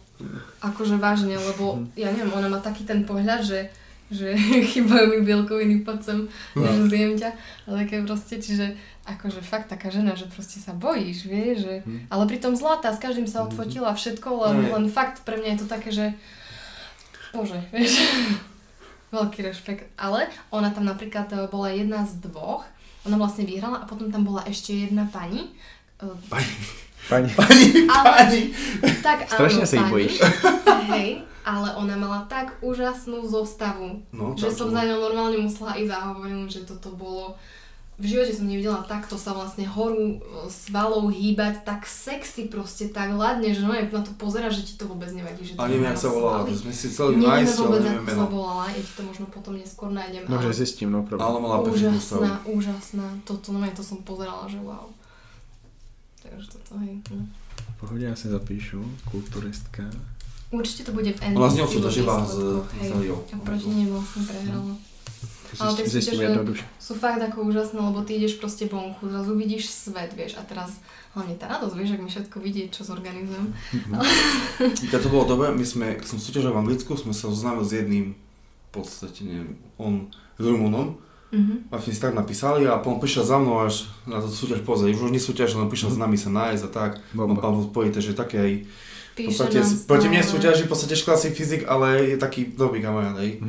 D: Akože vážne, lebo ja neviem, ona má taký ten pohľad, že že [LAUGHS] chýbajú mi bielkoviny, poď sem, no. zjem ťa, ale také proste, čiže akože fakt taká žena, že proste sa bojíš, vieš, že, ale pritom zlatá, s každým sa odfotila všetko, len,
C: Hej.
D: len fakt pre mňa je to také, že bože, vieš, [LAUGHS] veľký rešpekt, ale ona tam napríklad e, bola jedna z dvoch, ona vlastne vyhrala a potom tam bola ešte jedna pani, e,
B: paní, [LAUGHS]
C: Pani,
D: Ale-
C: pani.
D: tak
B: Strašne
D: áno,
B: sa ich
D: pani.
B: bojíš. [LAUGHS]
D: Hej, ale ona mala tak úžasnú zostavu,
C: No,
D: že som
C: to-
D: za ňou normálne musela ísť a hovorím, že toto bolo... V živote som nevidela takto sa vlastne horu e, svalov hýbať tak sexy proste, tak ladne, že no na to pozera, že ti to vôbec nevadí, že
C: A neviem, jak sa volala, to sme si chceli nájsť, ale neviem
D: ako sa volala, ja ti to možno potom neskôr nájdem,
B: Dobře,
D: ale
B: zjistím, no problém.
C: Ale mala
D: úžasná, úžasná, toto, no to som pozerala, že wow. Takže toto, hej. No.
B: V pohodě, já si zapíšu. Kulturistka.
D: Určite to bude v end.
C: Ona z ňou súťažila s
D: Hej,
C: Celiou.
D: a proti nej vlastne prehrala. Ale tie
B: Zistím
D: súťaže
B: jednoduše.
D: sú fakt ako úžasné, lebo ty ideš proste vonku, zrazu vidíš svet, vieš, a teraz hlavne tá radosť, vieš, ak mi všetko vidieť, čo zorganizujem. [LAUGHS]
C: Keď to bolo dobre, my sme, keď som súťažil v Anglicku, sme sa zoznámili s jedným, v podstate, neviem, on s Rumunom,
D: Mhm.
C: Vlastne si tak napísali a potom prišiel za mnou až na tú súťaž pozrieť. Už nesúťaž, len prišiel s nami sa nájsť a tak.
B: Bomba.
C: On Pavel spojí, takže také aj v
D: Píše
C: podstate,
D: nám
C: proti mne súťaží v podstate školský fyzik, ale je taký dobrý kamarát, hej.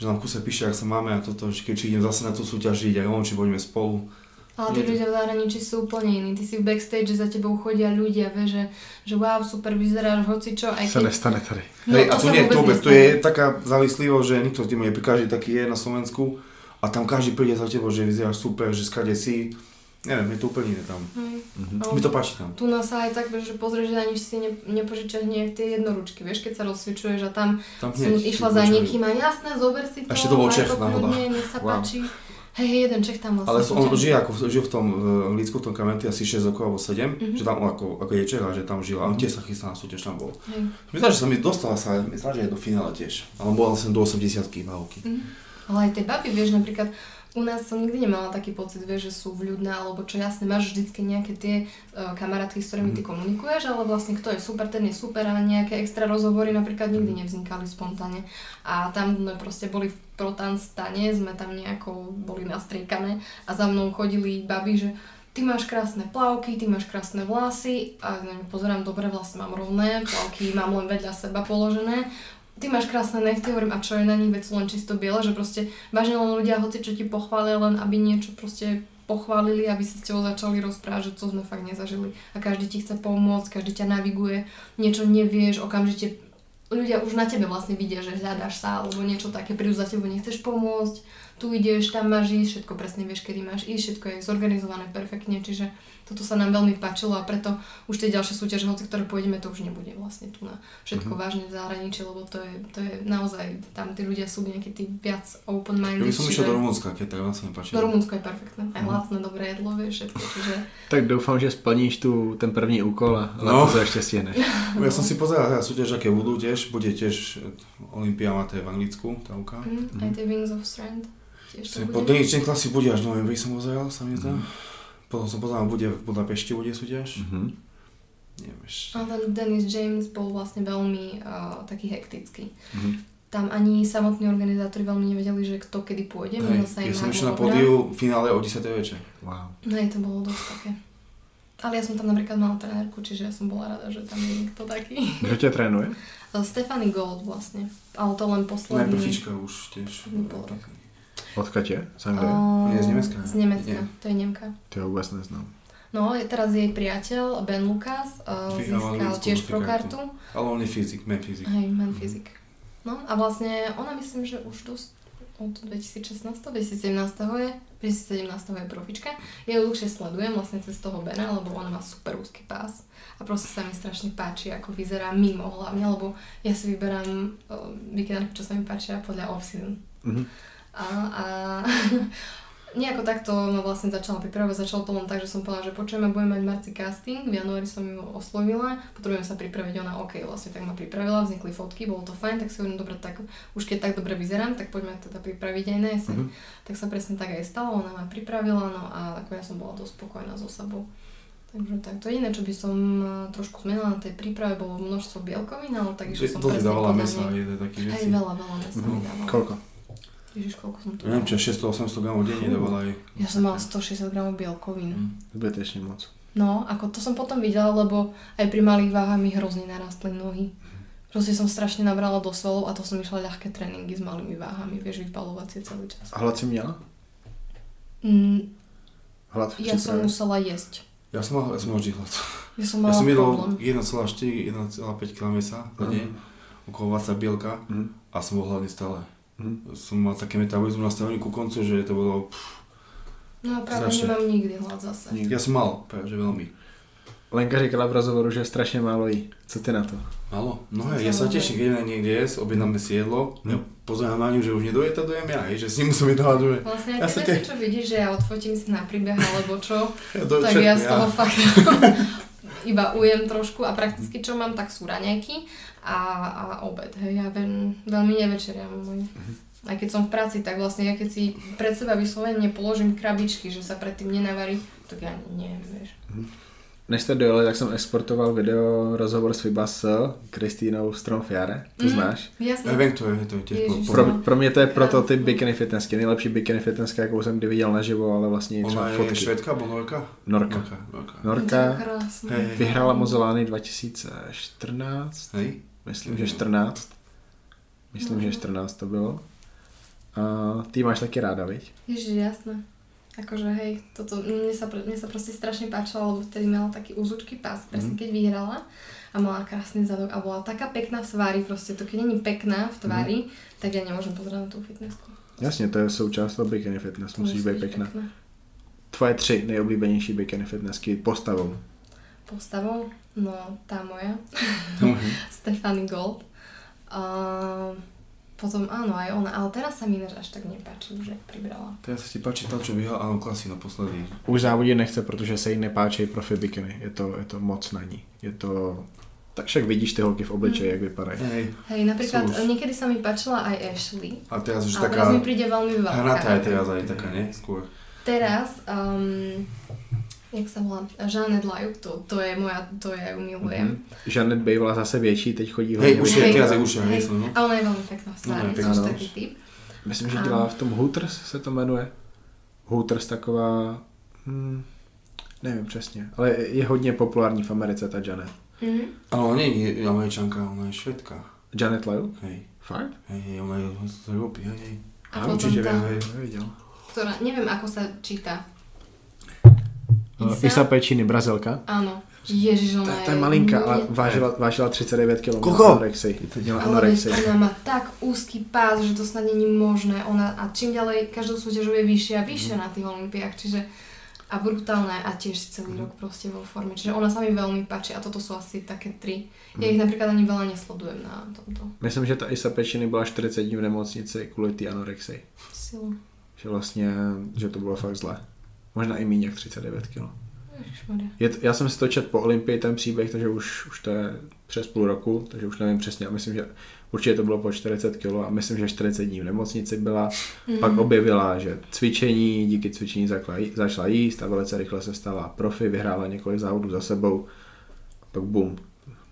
C: Že nám kuse píše, ak sa máme a toto, že keď či idem zase na tú súťažiť a on, či pôjdeme spolu.
D: Ale tí
C: Je to-
D: ľudia v zahraničí sú úplne iní. Ty si v backstage, že za tebou chodia ľudia, vieš, že, že wow, super vyzeráš, hoci čo, aj
B: Se
D: keď...
B: nestane tady.
D: No,
C: hej, a
D: to
C: tu
D: sa
C: nie, tu, tu
D: nestane.
C: je taká závislivosť, že nikto tým je, každý taký je na Slovensku a tam každý príde za tebou, že vyzeráš super, že skade si. Neviem, je to úplne iné tam.
D: Hej.
B: Mhm.
C: Mi to páči tam.
D: Tu nás sa aj tak, že pozrieš, že ani si ne, nepožičaš nejak tie jednoručky, vieš, keď sa rozsvičuješ a tam
C: Tam
D: som
C: hneď
D: išla za niekým a jasné, zober si to,
C: A ešte to bol Čech náhoda.
D: nech sa
B: Wow.
D: páči. Hej, hej, jeden Čech tam vlastne
C: Ale on
D: súťaží.
C: žije, ako, žil v tom v Anglicku, v tom Kamenty asi 6 rokov alebo 7,
D: Mhm.
C: že tam on ako, ako je Čech a že tam žil a on tiež sa chystá na súťaž, tam bol.
D: Hej.
C: Myslím, že sa mi dostala sa, myslím, že aj do finále tiež. Ale bola som do 80 váhovky.
D: Mhm. Ale aj tie baby, vieš, napríklad u nás som nikdy nemala taký pocit, vieš, že sú vľudné, alebo čo jasne, máš vždycky nejaké tie uh, kamarátky, s ktorými ty komunikuješ, ale vlastne kto je super, ten je super a nejaké extra rozhovory napríklad nikdy nevznikali spontánne. A tam sme proste boli v protan stane, sme tam nejako boli nastriekané a za mnou chodili baby, že ty máš krásne plavky, ty máš krásne vlasy a na ňu pozerám, dobre, vlasy mám rovné, plavky mám len vedľa seba položené, ty máš krásne nechty, hovorím, a čo je na nich, sú len čisto biele, že proste vážne len ľudia, hoci čo ti pochvália, len aby niečo proste pochválili, aby sa s tebou začali rozprávať, že to sme fakt nezažili. A každý ti chce pomôcť, každý ťa naviguje, niečo nevieš, okamžite ľudia už na tebe vlastne vidia, že hľadáš sa, alebo niečo také, prídu za tebou, nechceš pomôcť, tu ideš, tam máš ísť, všetko presne vieš, kedy máš ísť, všetko je zorganizované perfektne, čiže toto sa nám veľmi páčilo a preto už tie ďalšie súťaže, hoci ktoré pôjdeme, to už nebude vlastne tu na všetko
C: Mhm.
D: vážne v zahraničí, lebo to je, to je naozaj, tam tí ľudia sú nejakí tí viac
C: Ja
D: open-minded.
C: by som išiel do Rumunska, keď tak sa mi páči.
D: do Rumunsko je perfektné, aj
C: Mhm.
D: lacné, dobré jedlo, vieš, všetko, čiže
B: Tak doufám, že splníš tu ten první úkol a
C: No.
B: no. to ešte stihneš. [LAUGHS]
C: Ja som si pozeral teda súťaž, aké budú tiež, bude tiež Olympia je v Anglicku, tá uka.
D: mm, aj tie Wings of Strength, tiež to
C: Po
D: bude.
C: Deničnej klasy bude až novembri som pozeral, sa mi zdá. Potom som pozeral, bude v Budapešti bude súťaž.
B: Mhm.
C: Neviem ešte.
D: A ten Dennis James bol vlastne veľmi uh, taký hektický.
B: Mhm.
D: Tam ani samotní organizátori veľmi nevedeli, že kto kedy pôjde. minul sa im
C: Hej, ja som
D: na
C: išiel na pódiu v finále o 10. večer.
B: Wow.
D: No to bolo dosť také. Ale ja som tam napríklad mala trenérku, čiže ja som bola rada, že tam je niekto taký.
B: Kdo tě trénuje? [LAUGHS]
D: Stephanie Gold vlastne. Ale to len posledný.
C: Najprv už tiež.
D: Posledný pol
B: Odkud je? Z Anglie?
D: Uh,
C: Nie, z Nemecka.
D: Z Nemecka,
C: Nie.
D: to je Nemka.
B: Ty ho vůbec neznám.
D: No, je teraz jej priateľ Ben Lucas, uh,
C: Vyhral
D: získal tiež pro
C: kartu. Ale on je fyzik, man fyzik.
D: Hej, man fyzik. No a vlastne ona myslím, že už dosť od 2016, 2017 je, 2017 je profička. Ja ju dlhšie sledujem vlastne cez toho Bena, lebo ona má super úzky pás. A proste sa mi strašne páči, ako vyzerá mimo hlavne, lebo ja si vyberám uh, víkendárky, čo sa mi páčia podľa off-season.
B: Mhm.
D: A, a [LAUGHS] nejako takto ma vlastne začala pripravovať. Začalo to len tak, že som povedala, že počujeme, budem mať marci casting, v januári som ju oslovila, potrebujem sa pripraviť, ona OK, vlastne tak ma pripravila, vznikli fotky, bolo to fajn, tak si hovorím, dobre, tak už keď tak dobre vyzerám, tak poďme teda pripraviť aj na jeseň.
B: Mhm.
D: Tak sa presne tak aj stalo, ona ma pripravila, no a ako ja som bola dosť spokojná so sebou. Takže tak, to je iné, čo by som eh, trošku zmenila na tej príprave, bolo množstvo bielkovín, ale tak išla som presne
C: dávala mesa, je taký
D: Hej,
C: veci.
D: veľa, veľa mesa mi
B: Mhm.
D: dávala.
B: Kolko?
D: Ježiš, koľko som to
C: Neviem čo, 600-800 gramov denne dávala aj.
D: Ja som mala 160 gramov bielkovín.
C: Mm.
B: Zbytečně moc.
D: No, ako to som potom videla, lebo aj pri malých váhach mi hrozne narastli nohy. Proste som strašne nabrala do svalov a to som išla ľahké tréningy s malými váhami, vieš, vypalovacie celý čas.
B: A hlad si měla?
D: Mm,
B: Hlad
D: ja som musela jesť.
C: Ja som mal, ja som mal vždy hlad.
D: Ja som
C: Ja
D: mala
C: som jedol
D: problém.
C: 1,4, 1,5 kg mesa deň, okolo 20 bielka
B: Mhm.
C: a som bol hladný stále.
B: Mhm.
C: Som mal také metabolizmus nastavený ku koncu, že to bolo... Pff,
D: No a práve
C: Strašne.
D: nemám nikdy hlad zase.
B: Nikdy.
C: ja som mal, práve že veľmi.
B: Lenka říkala v rozhovoru, že strašně málo jí. Co ty na to?
C: Malo? No
D: To
C: hej, ja sa teším, keď ideme niekde jesť, objednáme si jedlo,
B: Hm.
C: ja pozerám na ňu, že už nedoje, to dojem ja, hej, že s ním musím ísť dohľaduje.
D: Vlastne
C: Ja
D: veci,
C: te-
D: čo vidíš, že ja odfotím si na príbeh alebo čo, [LAUGHS]
C: Ja dojem
D: tak
C: všetko,
D: ja z toho fakt... [LAUGHS] iba ujem trošku a prakticky čo mám, tak sú raňajky a, a obed. Hej, ja veľ, veľmi nevečeriam môj. Aj keď som v práci, tak vlastne ja keď si pred seba vyslovene položím krabičky, že sa predtým nenavarí, tak ja neviem, vieš.
B: Než jste dojeli, tak jsem exportoval video rozhovor s Vibas s Kristýnou Stromfiare. Tu
D: Mhm.
B: znáš?
D: Jasne.
C: Ja viem, to je, to je po-
B: Pro,
C: po-
B: pro mě to je prototyp bikini fitnessky. Nejlepší bikini fitnesska, jakou jsem kdy viděl naživo, ale vlastně
C: Ona je
B: fotky.
C: švedka alebo norka?
B: Norka.
C: Norka, norka.
D: To
B: Norka.
C: Hej, hej.
B: vyhrála Mozolány 2014.
C: Hej?
B: Myslím, že 14. Myslím, že 14 to bylo. A ty máš taky ráda, viď?
D: Ježiš, jasné. Akože hej, toto, mne sa, mne sa proste strašne páčilo, lebo vtedy mala taký úzučký pás, presne keď vyhrala a mala krásny zadok a bola taká pekná v tvári, proste to keď není pekná v tvári, tak ja nemôžem pozerať na tú fitnessku.
B: Jasně, to je součást toho bikini fitness,
D: To
B: musíš
D: musí
B: být pěkná. Tvoje tři nejoblíbenější bikini fitnessky postavou.
D: Postavou, no tá moja, [LAUGHS] Stefany Gold. A potom áno, aj ona, ale teraz sa mi ináč až tak nepáči, že pribrala.
C: Teraz sa ti páči tá, čo vyhral, áno, klasy naposledy.
B: Už závodit nechce, protože se jí nepáčí profi bikiny. Je to, je to moc na ní. Je to... Tak však vidíš ty holky v obličeji, jak vypadají.
C: Hej.
D: Hej, napríklad
C: Sú už-
D: niekedy sa mi páčila aj Ashley,
C: A teraz už
D: ale
C: taká...
D: teraz mi príde veľmi veľká.
C: Hranatá je teraz aj taká, nie? Skôr.
D: Teraz, um, jak sa volá, Jeanette Lajuk, to, to je moja, to ja ju milujem.
B: Žanet bývala zase větší, teď chodí
C: Hej,
B: hodně
C: už
B: větší.
C: je, teraz je už je, hej,
D: hej.
C: no.
D: A ona je veľmi pekná v
C: No, je
D: taký typ.
B: Myslím, že dělá v tom Hooters, se to jmenuje. Hooters taková... Hmm, nevím přesně, ale je hodně populární v Americe ta Janet.
D: Mhm.
C: Ale ona je američanka, ona je švedka.
B: Janet Lew?
C: Hej,
B: Fakt?
C: hej, hej, ona je z Európy, hej, hej.
D: A
B: A
D: potom
C: určite viem, hej.
B: Neviděl.
D: ktorá, neviem ako sa číta.
B: Uh, Isa Pečiny, Brazilka.
D: Áno. Ježiš,
B: To,
D: ona
B: to je malinka, ale vážila, vážila 39 kg.
C: Koľko?
B: Anorexii. Měla anorexii.
D: ona má tak úzky pás, že to snad není možné. Ona, a čím ďalej, každou súťažou je vyššie a vyššie
B: Mhm.
D: na tých olympiách, čiže a brutálne a tiež celý rok proste vo forme. Čiže ona sa mi veľmi páči a toto sú asi také tri. Ja
B: Mhm.
D: ich napríklad ani veľa nesledujem na tomto
B: Myslím, že ta Isa Pečiny byla 40 dní v nemocnici kvůli té anorexii.
D: silu.
B: Že vlastně, že to bylo fakt zlé. Možná i méně jak 39 kg. Je já jsem si to čet po Olympii, ten příběh, takže už, už to je přes půl roku, takže už nevím přesně. A myslím, že určitě to bylo po 40 kg a myslím, že 40 dní v nemocnici byla.
D: Mhm.
B: Pak objevila, že cvičení, díky cvičení začala, jí- začala jíst a velice rychle se stala profi, vyhrála několik závodů za sebou. Pak bum,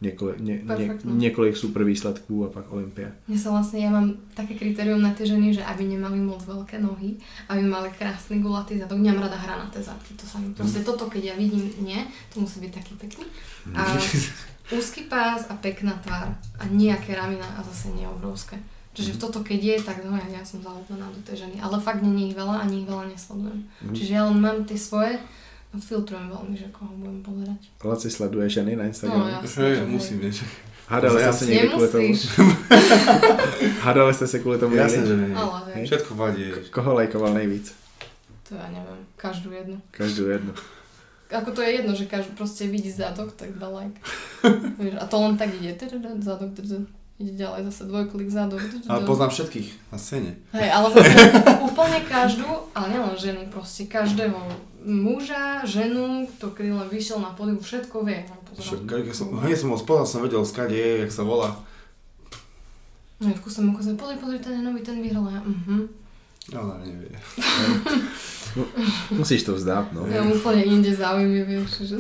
B: ně,
D: Perfektno.
B: několik super výsledků a pak Olympie.
D: Mne sa vlastne, ja mám také kritérium na tie ženy, že aby nemali moc veľké nohy, aby mali krásny gulatý zadok. Nemám rada hranaté zadky, to sa mi proste, toto keď ja vidím, nie, to musí byť taký pekný. A [LAUGHS] úzky pás a pekná tvár a nejaké ramena a zase nie obrovské. Čiže toto keď je, tak no ja, ja som zalúbená do tej ženy, ale fakt nie ich veľa, ani ich veľa nesledujem. Čiže ja len mám tie svoje filtrujem veľmi, že koho budem pozerať.
B: Laci sleduje ženy na Instagramu.
D: No, jasne,
C: Hej,
D: že
C: musím, vieš.
B: Hádali jste se někdy kvůli tomu? [LAUGHS] Hádali jste se kvůli tomu
C: Jasne, že nie.
D: ale hej,
C: Všetko vadí.
B: Koho lajkoval nejvíc?
D: to ja neviem, každú jednu.
B: Každou jednu.
D: Ako to je jedno, že každý proste vidí zadok, tak dá like. [LAUGHS] A to len tak ide, zadok, ide ďalej zase dvojklik zadok.
C: Ale poznám všetkých na scéne.
D: Hej, ale zase [LAUGHS] úplne každú, ale nielen ženy, proste každého muža, ženu, kto kedy len vyšiel na pódium, všetko vie.
C: Keď som, hneď som ho spoznal, som vedel, skade je, jak sa volá.
D: No, v kuse mu ukázal, pozri, pozri, ten je nový, ten vyhral. Ja, mhm.
C: Ona nevie. [LAUGHS]
B: Musíš to vzdát, no.
D: Ja úplne inde záujmy, vieš, že...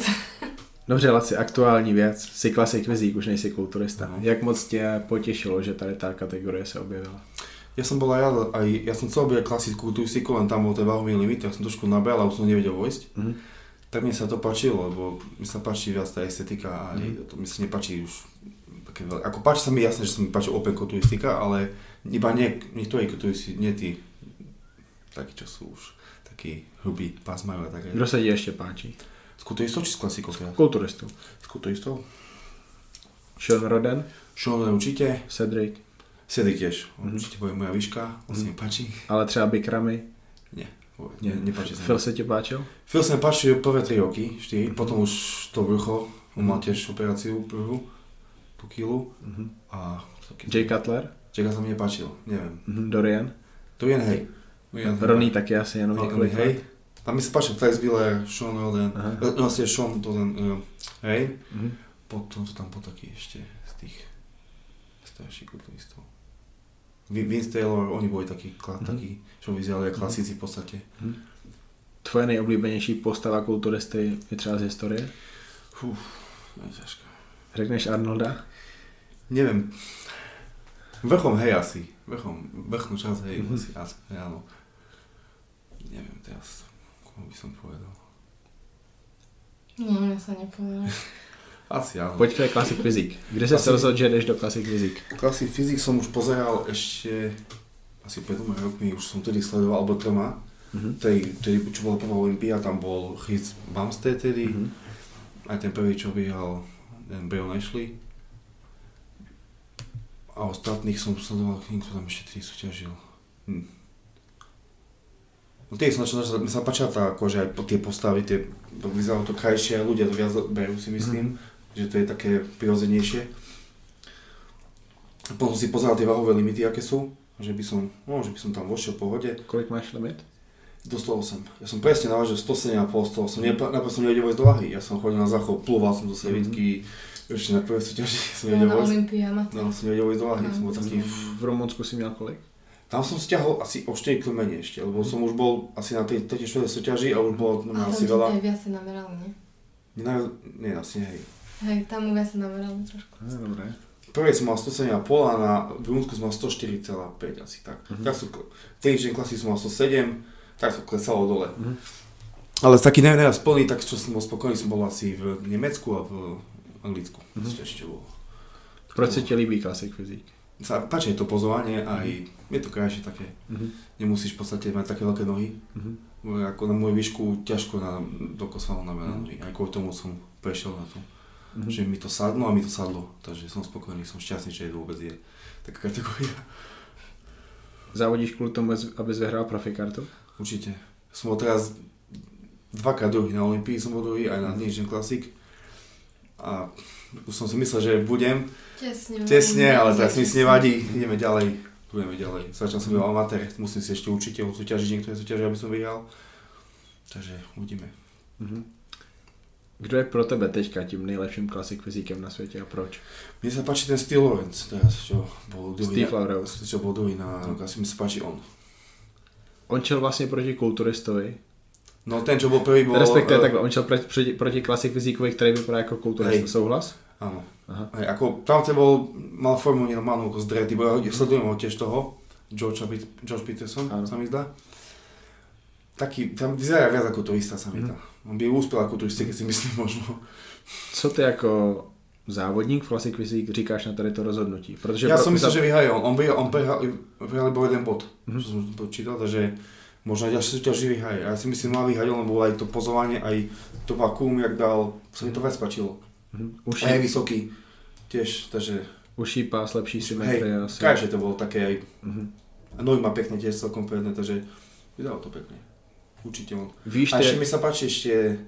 B: Dobře, Laci, aktuální věc. Jsi klasik vizík, už nejsi kulturista.
C: No.
B: Jak moc tě potěšilo, že tady ta kategorie se objevila?
C: Ja som bol aj, ja, aj ja som chcel byť klasickú turistiku, len tam bol ten váhový limit, tak som trošku nabral a už som nevedel vojsť.
B: Mhm.
C: Tak mne sa to páčilo, lebo mi sa páči viac tá estetika a
B: Mhm.
C: mm. to mi sa nepáči už také veľa. Ako páči sa mi jasné, že sa mi páči open turistika, ale iba nie, niektorí turisti, nie tí takí, čo sú už takí hrubí, pás majú a také.
B: Kdo se ti ještě páčí?
C: Z kulturistov či z klasikov teda?
B: Kulturistů.
C: Z kulturistov?
B: Sean Roden,
C: Sean určite,
B: Cedric,
C: Cedric tiež,
B: Mhm.
C: určite bude moja výška, on sa mi páči.
B: ale třeba Bikramy.
C: Nie, ne, nepáči sa.
B: Phil se ti páčil?
C: Phil sa mi páči prvé 3 roky, 4,
B: Mhm.
C: potom už to brucho, on mal tiež operáciu prvú, tú kilu
B: Mhm.
C: a.
B: Jay Cutler,
C: Čaká sa mi nepáčil, neviem.
B: mhm. Dorian,
C: jen hej. Jen
B: Ronnie taky asi jenom
C: No,
B: několik
C: hej. Tam mi sa páčil Flex Wheeler, Sean Roden, no, Sean, to ten, uh, Hej?
B: Mhm.
C: Potom to tam bol taký ešte z tých starších kulturistov. Vi- Vince Taylor, oni boli takí, kla-
B: Mhm.
C: takí čo vyzerali ako klasíci v podstate.
B: Tvoje nejoblíbenější postava kulturisty je třeba z historie?
C: Uf, ťažké.
B: Řekneš Arnolda?
C: Neviem. Vrchom hej asi. Vrchom, vrchnú časť hej,
B: Mhm.
C: asi, asi, hej, áno. Neviem teraz, komu by som povedal.
D: No, mne sa nepovedalo. [LAUGHS]
C: Asi áno.
B: Té Classic Physique. Kde se
C: Asi-
B: rozhodl, že jdeš do Classic Physique?
C: Klasy fyzik som už pozeral ešte asi pred dvoma rokmi, už som tedy sledoval, alebo troma.
B: Mhm.
C: Tej, tedy, čo bola prvá Olympia, tam bol Chris Bumstead tedy,
B: Mhm.
C: aj ten prvý, čo vyhral ten Brian Ashley. A ostatných som sledoval, kto tam ešte tri súťažil. Hm. No tie som začal, mi sa páčila tá, akože aj po- tie postavy, tie, vyzeralo to krajšie, ľudia to viac berú si myslím, že to je také prirodzenejšie. Potom si pozeral tie váhové limity, aké sú, že by som, no, že by som tam vošiel v pohode.
B: Kolik máš limit?
C: Do 108. Ja som presne navážil 107,5, 108. Mm. Najprv som nevedel vojsť do lahy. Ja som chodil na záchod, plúval som do sevitky, ešte na prvej súťaži [LAUGHS] som nevedel vojsť. No, som nevedel vojsť do lahy, som bol taký...
B: V Rumunsku si měl kolik?
C: Tam som stiahol asi o 4 km ešte, lebo som už bol asi na tej 3. súťaži a už bolo no,
D: A tam
C: asi
D: ti
C: veľa.
D: aj viac namerali, nie?
C: Nie, nie, asi hej.
D: Hej, tam mu viac namerali trošku.
B: No, dobré.
C: Prvej som mal 107,5 a na v Rumunsku som mal 104,5 asi tak.
B: Mhm.
C: Tak som, tej klasy som mal 107, tak to klesalo dole.
B: Mhm.
C: Ale taký najviac plný, tak čo som bol spokojný, som bol asi v Nemecku a v Anglicku.
B: Mhm.
C: Mm-hmm. Ešte bolo.
B: Proč se ti líbí Classic Physique?
C: Sa páči je to pozovanie a aj je to krajšie také.
B: Mhm.
C: Nemusíš v podstate mať také veľké nohy.
B: Mhm.
C: Ako na moju výšku ťažko na, do kosvala na
B: Mhm.
C: mm. nohy. Aj kvôli tomu som prešiel na to.
B: Mhm.
C: Že mi to sadlo a mi to sadlo. Takže som spokojný, som šťastný, že je vôbec je taká kategória.
B: Závodíš kvůli tomu, abys vyhrál profikartu?
C: Určite. Som bol teraz dvakrát druhý na Olympii, som bol druhý aj na dnešný klasik. A už som si myslel, že budem
D: Tesne.
C: tesne, ale teraz mi nevadí, ideme ďalej. Budeme ďalej. Začal som byť amatér, musím si ešte určite odsúťažiť niektoré súťaže, aby som vyhral. Takže uvidíme.
B: Mhm. Kdo je pro tebe teďka tím nejlepším Classic Fyzikem na světě a proč?
C: Mne sa páči ten Steve Lawrence teraz, čo bol druhý.
B: Steve Lawrence.
C: Čo bol na rok, asi mi sa páči on.
B: On čel vlastně proti kulturistovi,
C: No ten, čo bol prvý, bol...
B: respektive
C: eh,
B: takhle, on čel proti, proti, proti Classic Fyzíkovi, který vypadá jako kulturista, souhlas?
C: Áno.
B: Aha.
C: Hej, ako tam ten bol, mal formu normálnu ako zdretý, bo ja sledujem ho tiež toho, George, George Peterson,
B: Áno.
C: sa mi zdá. Taký, tam vyzerá viac ako turista, sa mi
B: Mhm.
C: zdá. On by úspel ako turista, keď si myslím možno.
B: Co ty jako závodník v Classic Fyzik říkáš na tady to rozhodnutí? Protože
C: Ja
B: pro-
C: som myslel,
B: za-
C: že vyhraje on. On, vyhral, on prehral, vyhral iba jeden bod,
B: Mhm.
C: čo som počítal, takže možno ďalšie súťaži vyhraje. A ja si myslím, mal vyhrať, lebo aj to pozovanie, aj to vakuum, jak dal, sa mi to viac páčilo.
B: Mhm.
C: A
B: Uší,
C: je vysoký, tiež, takže
B: uší pás, lepší symetrie
C: hej,
B: asi.
C: krajšie to bolo také aj
B: Mhm.
C: A nohy má pekne tiež celkom pevné, takže vydalo to pekne. Určite on.
B: Víš,
C: A ešte mi sa páči ešte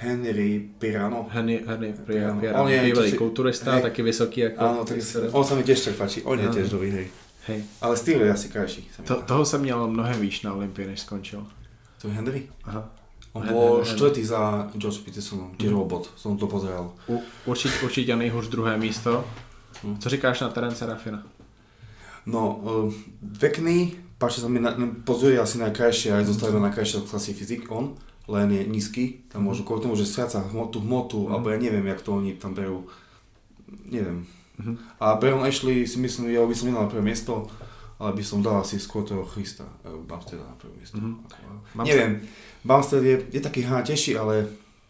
C: Henry Pirano.
B: Henry, Henry
C: Áno.
B: Pierre,
C: On je-
B: bývalý
C: si-
B: kulturista,
C: hej.
B: taky vysoký jako...
C: Áno, tak on sa mi tiež tak páči. On je tiež dobrý, hej.
B: Hej.
C: Ale styl je asi krajší.
B: To, toho jsem měl mnohem výš na Olympii, než skončil.
C: To je Henry?
B: Aha.
C: On bol štvrtý za George Petersonom, tiež
B: Mhm.
C: robot, som to pozeral.
B: U, určitě, určitě nejhůř druhé místo.
C: Mhm.
B: Co říkáš na Terence Rafina?
C: No, uh, pekný, páči sa mi, na, no, pozoruje asi najkrajšie, aj zostal najkrajšie klasy fyzik on, len je nízky, tam môžu kvôli tomu, že stráca hmotu, hmotu,
B: Mhm.
C: alebo ja neviem, jak to oni tam berú, neviem.
B: Mhm.
C: A Baron Ashley si myslím, ja by som nedal na prvé miesto, ale by som dal asi skôr toho Christa, uh, Bumsteada na prvé miesto.
B: Mhm.
C: Ako,
B: Mám
C: neviem, Bumstead je, je taký hranatejší, ale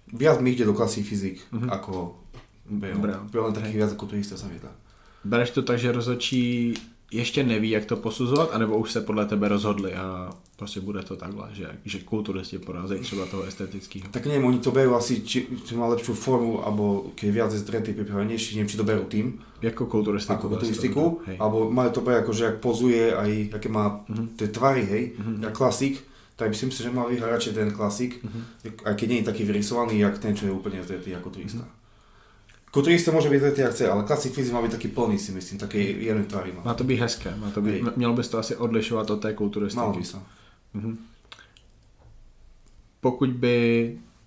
C: viac mi ide do klasy fyzik,
B: Mhm.
C: ako Baron. Baron taký
B: Hej.
C: viac ako turista sa mi.
B: Bereš to tak, že rozhodčí ještě neví, jak to posuzovat, anebo už se podle tebe rozhodli a prostě bude to takhle, že, že kulturisti porazí třeba toho estetického.
C: Tak neviem, oni to berú asi, či, či má lepšiu formu, alebo keď viac zdretý, pripravenejší, neviem, či to berú tým,
B: Jako kulturistiku.
C: ako
B: asi
C: turistiku,
B: to bude. Hej.
C: alebo majú to berú ako, že ak pozuje, aj aké má
B: Mhm.
C: tie tvary, hej,
B: Mhm.
C: jak klasik, tak myslím si, že mal vyhrať ten klasik,
B: Mhm.
C: aj keď nie je taký vyrysovaný, jak ten, čo je úplne zdretý ako turista.
B: Mhm.
C: Ako turista môže byť zdretý, ak chce, ale klasik fyzik má byť taký plný, si myslím, také jemné tvary má.
B: Má to být hezké, má to být,
C: Hej.
B: mělo bys to asi odlišovat od té
C: Malo
B: kulturistiky.
C: by sa.
B: Mhm. Pokud by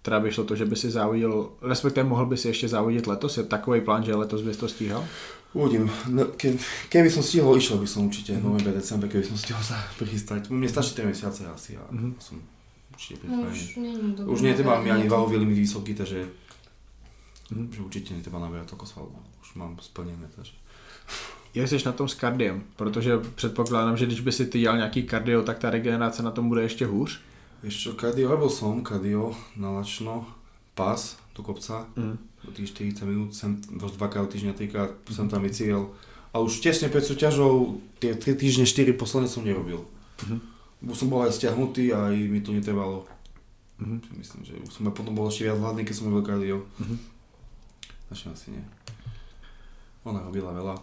B: teda vyšlo to, že by si závodil, respektive mohl by si ještě závodit letos? Je takový plán, že letos bys to stíhal?
C: Uvidím. No, ke, keby som stihol, išiel by som určite mm-hmm. november, december, keby som stihol sa [LAUGHS] prichystať. Mne stačí 3 mesiace asi a mm-hmm. som určite
D: No,
C: pripravený.
D: už nie, dobré
C: Už netreba mi ani valový limit vysoký, takže
B: Mhm.
C: že určite netreba naberať toľko svalov. Už mám splnené, takže. [LAUGHS]
B: Jak jsi na tom s kardiem? Protože předpokládám, že když by si ty dělal nějaký kardio, tak ta regenerace na tom bude ještě hůř.
C: Čo, kardio, robil som kardio na lačno, pás do kopca,
B: Mm.
C: tých 40 minút, sem dvakrát týždňa, trikrát som tam vycílil. A už tesne pred súťažou, tie 3 týždne, 4 posledné som nerobil.
B: Mhm.
C: Už som bol aj stiahnutý a aj mi to netrvalo.
B: Mhm.
C: Čiže Myslím, že už som aj potom bol ešte viac hladný, keď som robil kardio.
B: Mhm.
C: Našim asi nie. Ona robila veľa.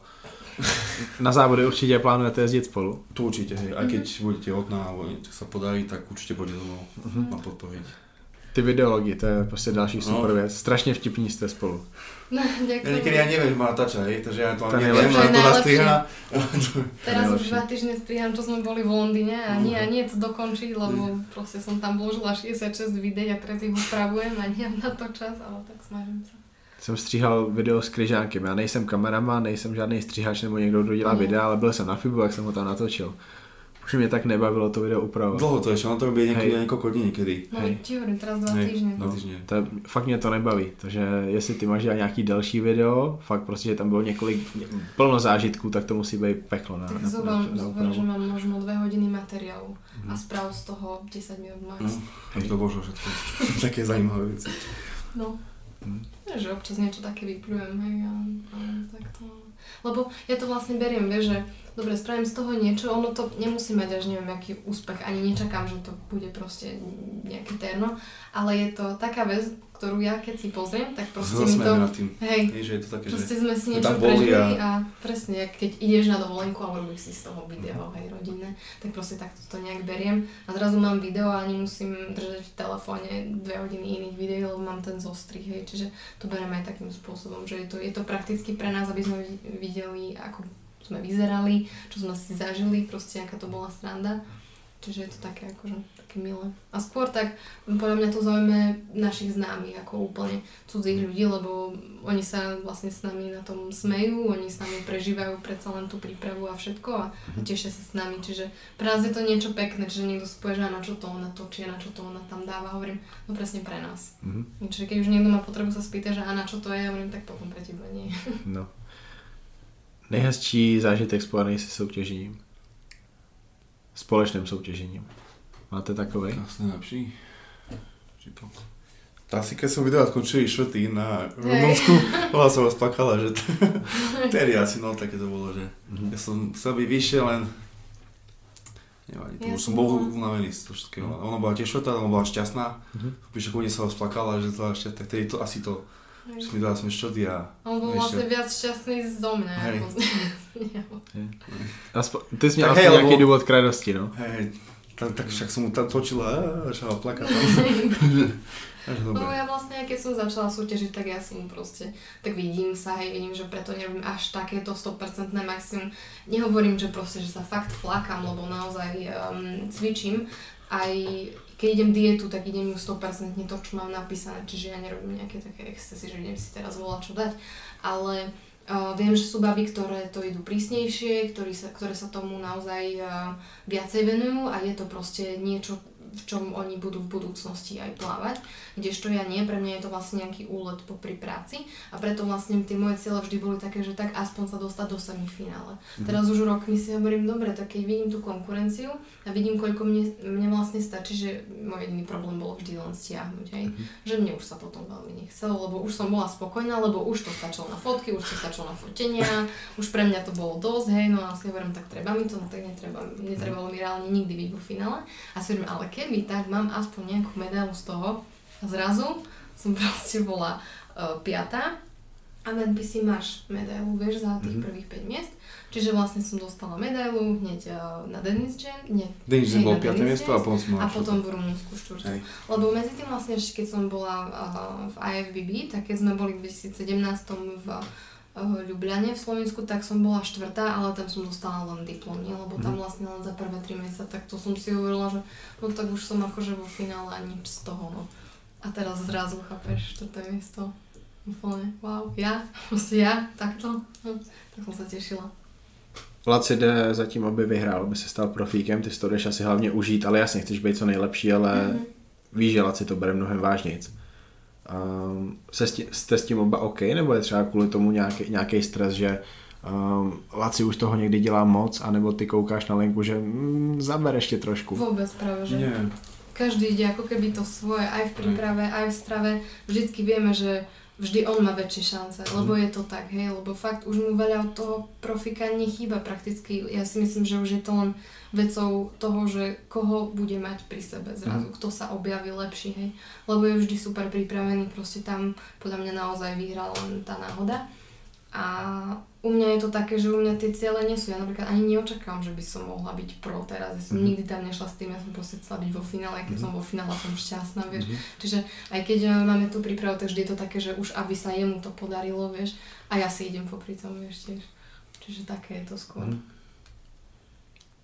C: [LAUGHS]
B: Na závody určitě plánujete jezdit spolu.
C: To určite, hej. Aj keď budete tehotná, alebo niečo sa podarí, tak určite pôjde so mnou.
B: Mhm.
C: Ma podporiť.
B: Ty videology, to je prostě další
C: No.
B: super věc. Strašně vtipní jste spolu.
D: No,
C: Ja
D: ďakujem.
C: niekedy ja neviem, že má natáča, hej, takže ja to
B: je
C: neviem, len to nastriha. [LAUGHS]
D: Teraz už dva týždne striham, čo sme boli v Londýne a nie,
C: Mhm.
D: a nie to dokončiť, lebo proste som tam vložila 66 videí a teraz ich upravujem a nemám na to čas, ale tak snažím sa.
B: Jsem stříhal video s kryžánkem. Já nejsem kameraman, nejsem žádný stříhač nebo někdo, kdo dělá
D: Mhm.
B: videa, ale byl jsem na FIBu, jak jsem ho tam natočil. Už mě tak nebavilo to video upravovat.
C: Dlho to ešte, on to robí
B: Hej.
C: niekoľko dní niekedy.
D: No
B: Hej.
D: ti hovorím, teraz dva
C: dva
B: No.
C: týždne.
B: To fakt mě to nebaví, takže jestli ty máš dělat nějaký delší video, fakt prostě, že tam bylo několik, plno zážitků, tak to musí být peklo na,
D: Tak
B: na,
D: zober,
B: na, na
D: zober, že mám možno dve hodiny materiálu
B: Mhm.
D: a správ z toho 10 minút max.
C: No, to božo všetko. [LAUGHS] Také zaujímavé veci.
D: No.
B: Mhm.
D: Ja, že občas niečo také vyplujem, hej, a, a tak to... Lebo ja to vlastne beriem, vieš, že dobre, spravím z toho niečo, ono to nemusí mať až neviem aký úspech, ani nečakám, že to bude proste nejaké terno, ale je to taká vec, ktorú ja keď si pozriem, tak proste mi to...
C: Nad tým.
D: Hej,
C: Hej, že je to také,
D: proste
C: že...
D: sme si niečo prežili
C: a-
D: a... presne, keď ideš na dovolenku a robíš si z toho video, hej, rodinné, tak proste takto to nejak beriem a zrazu mám video a ani musím držať v telefóne dve hodiny iných videí, lebo mám ten zostrih, hej, čiže to beriem aj takým spôsobom, že je to, je to prakticky pre nás, aby sme vi- videli, ako sme vyzerali, čo sme si zažili, proste aká to bola sranda. Čiže je to také akože také milé. A skôr tak, podľa mňa to zaujme našich známych, ako úplne cudzích ľudí, lebo oni sa vlastne s nami na tom smejú, oni s nami prežívajú predsa len tú prípravu a všetko a tešia sa s nami. Čiže pre nás je to niečo pekné, čiže niekto povie, že a na čo to ona točí, a na čo to ona tam dáva, hovorím, no presne pre nás.
B: Mhm.
D: Čiže keď už niekto má potrebu sa spýtať, že a na čo to je, hovorím, tak potom pre teba nie. [LAUGHS]
B: No. Nejhezčí zážitek spojený se soutěžením. Společným soutěžením. Máte takový?
C: Asi najlepší. Asi keď som videl skončili švrty na Rumunsku, [LAUGHS] bola som rozplakala, že to... [LAUGHS] Tedy asi, no také to bolo, že
B: Mhm.
C: ja som chcel byť vyššie, len nevadí, to
D: Ja
C: už som bol unavený z toho všetkého. Ona bola tiež štvrtá, ona bola šťastná,
B: Mhm.
C: píše ku mne sa rozplakala, že to ešte, tak tedy to asi to, že mi dala sme štvrtý a
D: On bol vlastne viac šťastný zo mňa.
C: Hej.
D: Ako z...
B: Aspo- ty jsi měl
C: Tak
B: aspoň
C: hej,
B: nějaký
C: lebo-
B: důvod k radosti, no.
C: hej, tak, tak však som mu tam točila a začala plakať tam. [LAUGHS] Dobre.
D: No ja vlastne, keď som začala súťažiť, tak ja som proste, tak vidím sa, hej, vidím, že preto nerobím až takéto 100% maximum. Nehovorím, že proste, že sa fakt flakám, lebo naozaj um, cvičím. Aj keď idem dietu, tak idem ju 100% to, čo mám napísané, čiže ja nerobím nejaké také excesy, že idem si teraz volať čo dať. Ale uh, viem, že sú baby, ktoré to idú prísnejšie, ktorí sa, ktoré sa tomu naozaj uh, viacej venujú a je to proste niečo, v čom oni budú v budúcnosti aj plávať kdežto ja nie, pre mňa je to vlastne nejaký úlet popri práci a preto vlastne tie moje cieľe vždy boli také, že tak aspoň sa dostať do semifinále.
B: Mhm.
D: Teraz už rokmi si hovorím, dobre, tak keď vidím tú konkurenciu a vidím, koľko mne, mne vlastne stačí, že môj jediný problém bolo vždy len stiahnuť, hej.
B: Mhm.
D: Že mne už sa potom veľmi nechcelo, lebo už som bola spokojná, lebo už to stačilo na fotky, už to stačilo na fotenia, už pre mňa to bolo dosť, hej, no a si hovorím, tak treba mi to, no tak netreba, netrebalo mi reálne nikdy byť vo finále. A si hovorím, ale keby, tak mám aspoň nejakú medailu z toho, a zrazu som [LAUGHS] proste bola uh, piatá a v NPC máš medailu, vieš, za tých
B: Mhm.
D: prvých 5 miest. Čiže vlastne som dostala medailu hneď uh, na Dennis Jam, nie,
C: že
D: hej,
C: bol
D: na
C: 5.
D: Dennis
C: miesto a potom som
D: a potom v Rumunsku štvrtú.
C: Hej.
D: Lebo medzi tým vlastne ešte keď som bola uh, v IFBB, tak keď sme boli v 2017 v Ljubljane v Slovensku, tak som bola štvrtá, ale tam som dostala len diplom, nie? lebo tam vlastne len za prvé 3 mesiace, tak to som si hovorila, že no tak už som akože vo finále a nič z toho, no. A teraz zrazu chápeš, je miesto. Úplne, wow, ja, [LAUGHS] proste ja, takto. Hm, tak som sa tešila.
B: Laci jde zatím, aby vyhrál, aby se stal profíkem, ty si to jdeš asi hlavně užít, ale jasně chceš být co nejlepší, ale mm-hmm. víš, že Laci to bere mnohem vážnějc. Um, se s tím, jste s tím oba OK, nebo je třeba kvůli tomu nějaký, nějaký stres, že um, Laci už toho někdy dělá moc, anebo ty koukáš na Lenku, že mm, zaber ještě trošku.
D: Vôbec práve, že
C: Nie.
D: každý ide ako keby to svoje, aj v príprave, aj v strave. Vždycky vieme, že vždy on má väčšie šance, lebo je to tak, hej, lebo fakt už mu veľa od toho profika nechýba prakticky. Ja si myslím, že už je to len vecou toho, že koho bude mať pri sebe zrazu, kto sa objaví lepší, hej. Lebo je vždy super pripravený, proste tam podľa mňa naozaj vyhrala len tá náhoda. A u mňa je to také, že u mňa tie ciele nie sú. Ja napríklad ani neočakávam, že by som mohla byť pro teraz. Ja som
B: Mhm.
D: nikdy tam nešla s tým, ja som proste chcela byť vo finále, keď
B: Mhm.
D: som vo finále, som šťastná, vieš.
B: Mhm.
D: Čiže aj keď eh, máme tú prípravu, tak vždy je to také, že už aby sa jemu to podarilo, vieš. A ja si idem popri tom, vieš tiež. Čiže také je to skôr.
B: Mhm.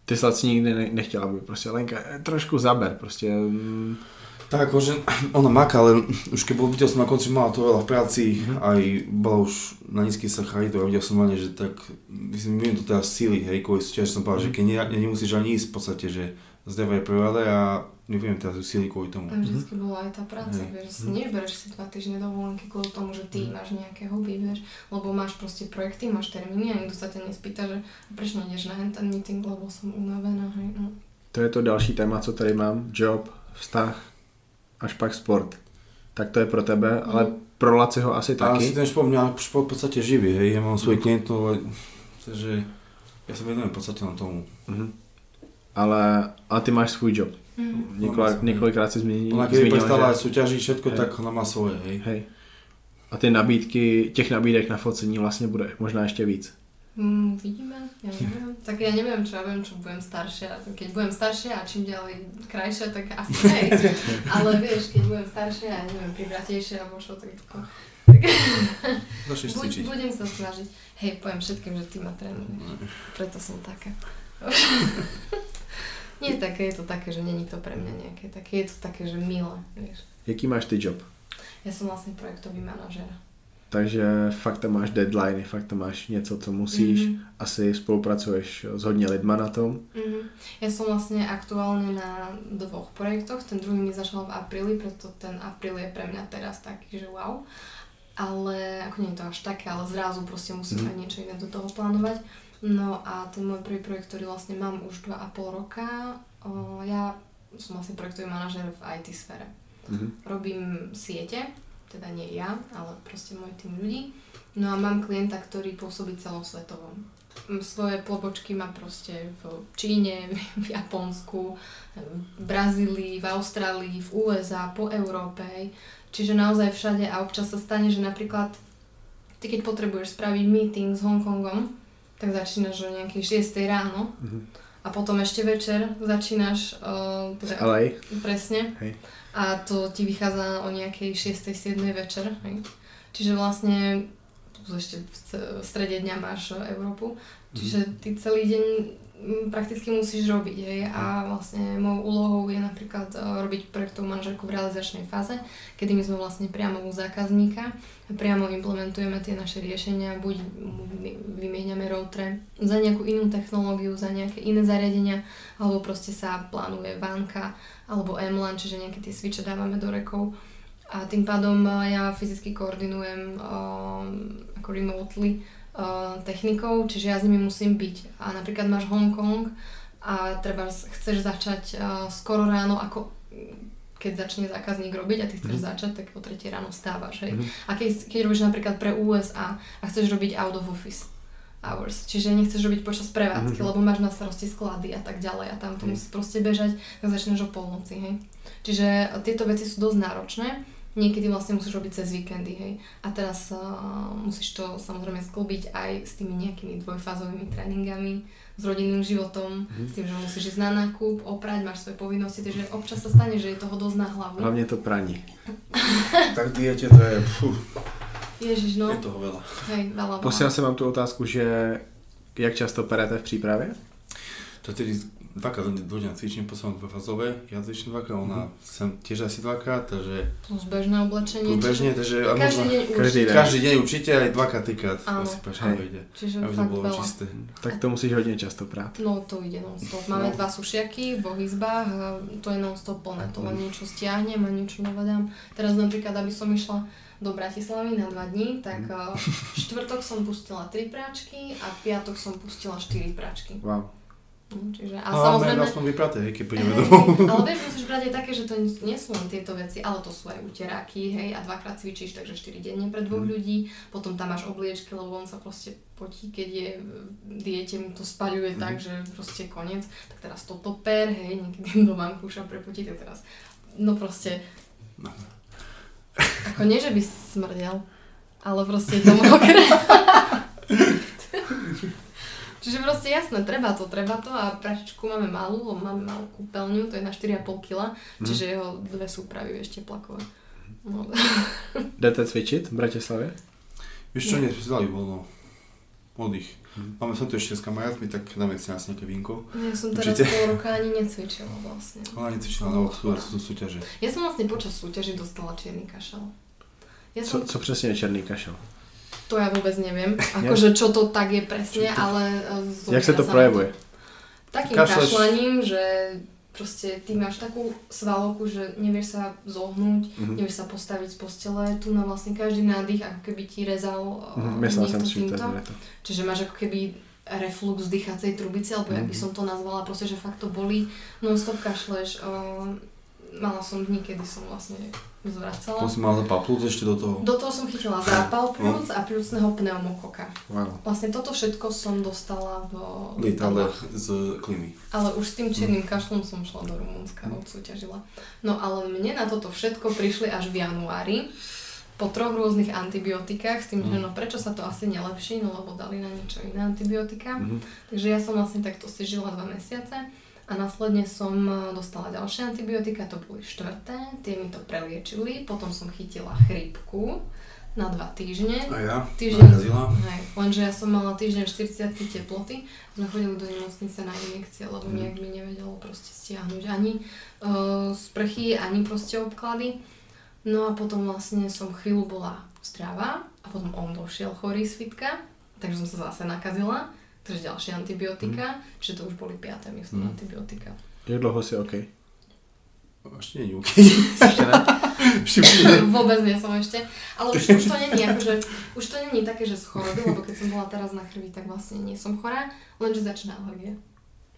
B: Ty jsi Laci nikdy ne- nechtěla, aby prostě Lenka eh, trošku zaber, prostě mm,
C: Tak akože [CLEARS THROAT] ona maká, ale už keď bol videl som na konci, mala to veľa v práci,
B: Mhm.
C: aj bola už na nízkych sacharidoch a videl som hlavne, že tak, myslím, viem to teraz síly, hej, kvôli súťaži som povedal, že keď ne, ne, nemusíš ani ísť v podstate, že zdravé prvé a neviem teraz ju síly kvôli tomu.
D: Vždycky bola aj tá práca,
C: Hej.
D: vieš, si nebereš si dva týždne dovolenky kvôli tomu, že ty máš nejaké hobby, vieš, lebo máš proste projekty, máš termíny a nikto sa ťa nespýta, že prečo nejdeš na ten meeting, lebo som unavená, hej, no.
B: to je to další téma, co tady mám, job, vztah, až pak sport. Tak to je pro tebe, ale pro Laciho asi
C: A
B: taky.
C: si ten šport mňa šport v podstate živí, hej, ja mám svojich klientov, ale, takže ja sa venujem v podstate na tomu.
B: Mhm. Ale, ale ty máš svůj job.
D: Mhm.
B: Několik, několikrát si zmínil,
C: Ona prestala aj
B: že...
C: súťažiť všetko,
B: Hej.
C: tak ona má svoje, hej.
B: Hej. A ty nabídky, těch nabídek na focení vlastně bude možná ještě víc.
D: Mm, vidíme, ja neviem. Tak ja neviem, čo ja viem, čo budem staršia. Keď budem staršia a čím ďalej krajšia, tak asi [LAUGHS] hej. Ale vieš, keď budem staršia a ja neviem, pribratejšia alebo čo, tak, tak [LAUGHS]
C: Začneš
D: buď, budem sa snažiť. Hej, poviem všetkým, že ty ma trénuješ. Preto som taká. [LAUGHS] Nie také, je to také, že není to pre mňa nejaké také, je to také, že milé, vieš.
B: Jaký máš ty job?
D: Ja som vlastne projektový manažer.
B: Takže fakt tam máš deadline, fakt tam máš něco, co musíš.
D: Mhm.
B: Mm-hmm. Asi spolupracuješ s hodně lidma na tom.
D: Mhm. Ja som vlastne aktuálne na dvoch projektoch. Ten druhý mi začal v apríli, preto ten apríl je pre mňa teraz taký, že wow. Ale ako nie je to až také, ale zrazu proste musím
B: Mhm.
D: aj niečo iné do toho plánovať. No a ten môj prvý projekt, ktorý vlastne mám už 2,5 roka, o, ja som vlastne projektový manažer v IT sfére.
B: Mhm.
D: Robím siete, teda nie ja, ale proste môj tým ľudí. No a mám klienta, ktorý pôsobí celosvetovo. Svoje pobočky má proste v Číne, [LAUGHS] v Japonsku, v Brazílii, v Austrálii, v USA, po Európe. Čiže naozaj všade a občas sa stane, že napríklad ty keď potrebuješ spraviť meeting s Hongkongom, tak začínaš o nejakej 6 ráno
B: Mhm.
D: a potom ešte večer začínaš uh, teda,
B: LA.
D: presne
B: Hej.
D: A to ti vychádza o nejakej 6-7 večer. Hej. Čiže vlastne ešte v, v strede dňa máš Európu. Čiže ty celý deň prakticky musíš robiť. Hej. A vlastne mojou úlohou je napríklad e, robiť projektovú manažerku v realizačnej fáze, kedy my sme vlastne priamo u zákazníka priamo implementujeme tie naše riešenia, buď vymieňame routre za nejakú inú technológiu, za nejaké iné zariadenia, alebo proste sa plánuje vánka, alebo MLAN, čiže nejaké tie switche dávame do rekov. A tým pádom e, ja fyzicky koordinujem um, ako remotely uh, technikou, čiže ja s nimi musím byť. A napríklad máš Hongkong a treba chceš začať uh, skoro ráno, ako mm, keď začne zákazník robiť a ty chceš
B: Mhm.
D: začať, tak o 3 ráno vstávaš. Hej.
B: Mhm.
D: A keď, keď robíš napríklad pre USA a chceš robiť out of office hours, čiže nechceš robiť počas prevádzky,
B: Mhm.
D: lebo máš na starosti sklady a tak ďalej a tam to
B: Hej.
D: musí proste bežať, tak začneš o polnoci, hej. Čiže tieto veci sú dosť náročné, niekedy vlastne musíš robiť cez víkendy, hej. A teraz uh, musíš to samozrejme sklbiť aj s tými nejakými dvojfázovými tréningami, s rodinným životom,
B: Mhm.
D: s tým, že musíš ísť na nákup, oprať, máš svoje povinnosti, takže občas sa stane, že je toho dosť na hlavu.
B: Hlavně to praní. [LAUGHS]
C: Tak diete to je, fú,
D: Ježiš, no,
C: je toho veľa.
D: hej, veľa, veľa.
B: Posílal jsem vám tu otázku, že jak často perete v přípravě?
C: To tedy dvakrát do, dňa cvičím, poslednom dvojfázové, ja cvičím dvakrát, ona sem tiež asi dvakrát, takže
D: Plus bežné oblečenie.
C: plus bežne, takže a
D: Každý
C: možno,
D: deň
B: každý
D: určite.
B: deň.
C: každý deň určite aj dvakrát, trikrát,
D: Áno.
C: asi paš
B: Hej.
C: ide.
D: Čiže
C: Aby to bolo
D: veľa.
C: čisté.
B: Tak to musíš hodně často prát.
D: No to ide non-stop. Máme
C: No.
D: dva sušiaky v oboch izbách a to je non-stop plné. To len niečo stiahnem a niečo navadám. Teraz napríklad, aby som išla do Bratislavy na dva dní, tak uh, štvrtok som pustila tri práčky a piatok som pustila štyri práčky.
B: Wow.
D: No, čiže, a
C: A
D: samozrejme,
C: máme aspoň vypraté, hej, keď pôjdeme domov.
D: ale vieš, musíš brať aj také, že to nie sú len tieto veci, ale to sú aj uteráky, hej, a dvakrát cvičíš, takže 4 denne pre dvoch ľudí, potom tam máš obliečky, lebo on sa proste potí, keď je diete, mu to spaľuje tak, že proste koniec, tak teraz toto per, hej, niekedy do vankúša prepotí, tak teraz, no proste, ako nie, že by smrdel, ale proste to. [LAUGHS] Čiže proste jasné, treba to, treba to a pračičku máme malú, máme malú kúpeľňu, to je na 4,5 kg, čiže jeho dve súpravy ešte plakové. No, [LAUGHS]
B: Jdete cvičit v Bratislavě?
C: Vieš čo, nie, sme si dali voľno. Oddych. Máme sa tu ešte s kamarátmi, tak dáme si nás nejaké vínko.
D: ja som teraz
C: Určite.
D: pol roka ani necvičila vlastne. [LAUGHS]
C: Ale ani cvičila, no, sú, sú súťaže.
D: Ja som vlastne počas súťaži dostala čierny kašel. Ja
B: Co,
D: som,
B: co přesně je černý kašel?
D: To ja vôbec neviem, [LAUGHS] akože čo to tak je presne, ale... e,
B: Jak se to projevuje?
D: Takým
C: Kašleš.
D: kašľaním, že proste ty máš takú svalovku, že nevieš sa zohnúť,
B: Mhm.
D: nevieš sa postaviť z postele, tu na vlastne každý nádych, ako keby ti rezal
B: jsem
D: niekto
B: to
D: týmto.
B: je to.
D: Čiže máš ako keby reflux dýchacej trubice, alebo jak by
B: Mhm.
D: som to nazvala, proste, že fakt to bolí, non-stop kašleš. Uh, mala som dní, kedy som vlastne zvracala.
C: Potom si mal zapal plúc ešte do toho.
D: Do toho som chytila zápal plúc a plúcneho pneumokoka.
B: Wow.
D: Vlastne toto všetko som dostala v
C: Lietadle z klimy.
D: Ale už s tým čiernym kašlom som šla do Rumunska a odsúťažila. No ale mne na toto všetko prišli až v januári po troch rôznych antibiotikách s tým, že no prečo sa to asi nelepší, no lebo dali na niečo iné antibiotika.
B: Mhm.
D: Takže ja som vlastne takto si žila dva mesiace a následne som e, dostala ďalšie antibiotika, to boli štvrté, tie mi to preliečili, potom som chytila chrípku na dva týždne.
C: A ja?
D: Týždeň,
C: Nakazila.
D: hej, lenže ja som mala týždeň 40 teploty, sme chodili do nemocnice na injekcie, lebo
C: Mhm.
D: nejak mi nevedelo proste stiahnuť ani uh, sprchy, ani proste obklady. No a potom vlastne som chvíľu bola zdravá a potom on došiel chorý z fitka, takže som sa zase nakazila, takže ďalšie antibiotika, čiže to už boli piaté, myslím,
C: Mhm.
D: antibiotika.
B: Jak dlouho si OK?
C: Ešte nie je OK.
B: Ještě ne?
C: Ešte. [LAUGHS]
D: Vôbec nie som ešte. Ale už, už to není, akože, už to není také, že z choroby, lebo keď som bola teraz na krvi, tak vlastne nie som chorá, lenže začína alergia.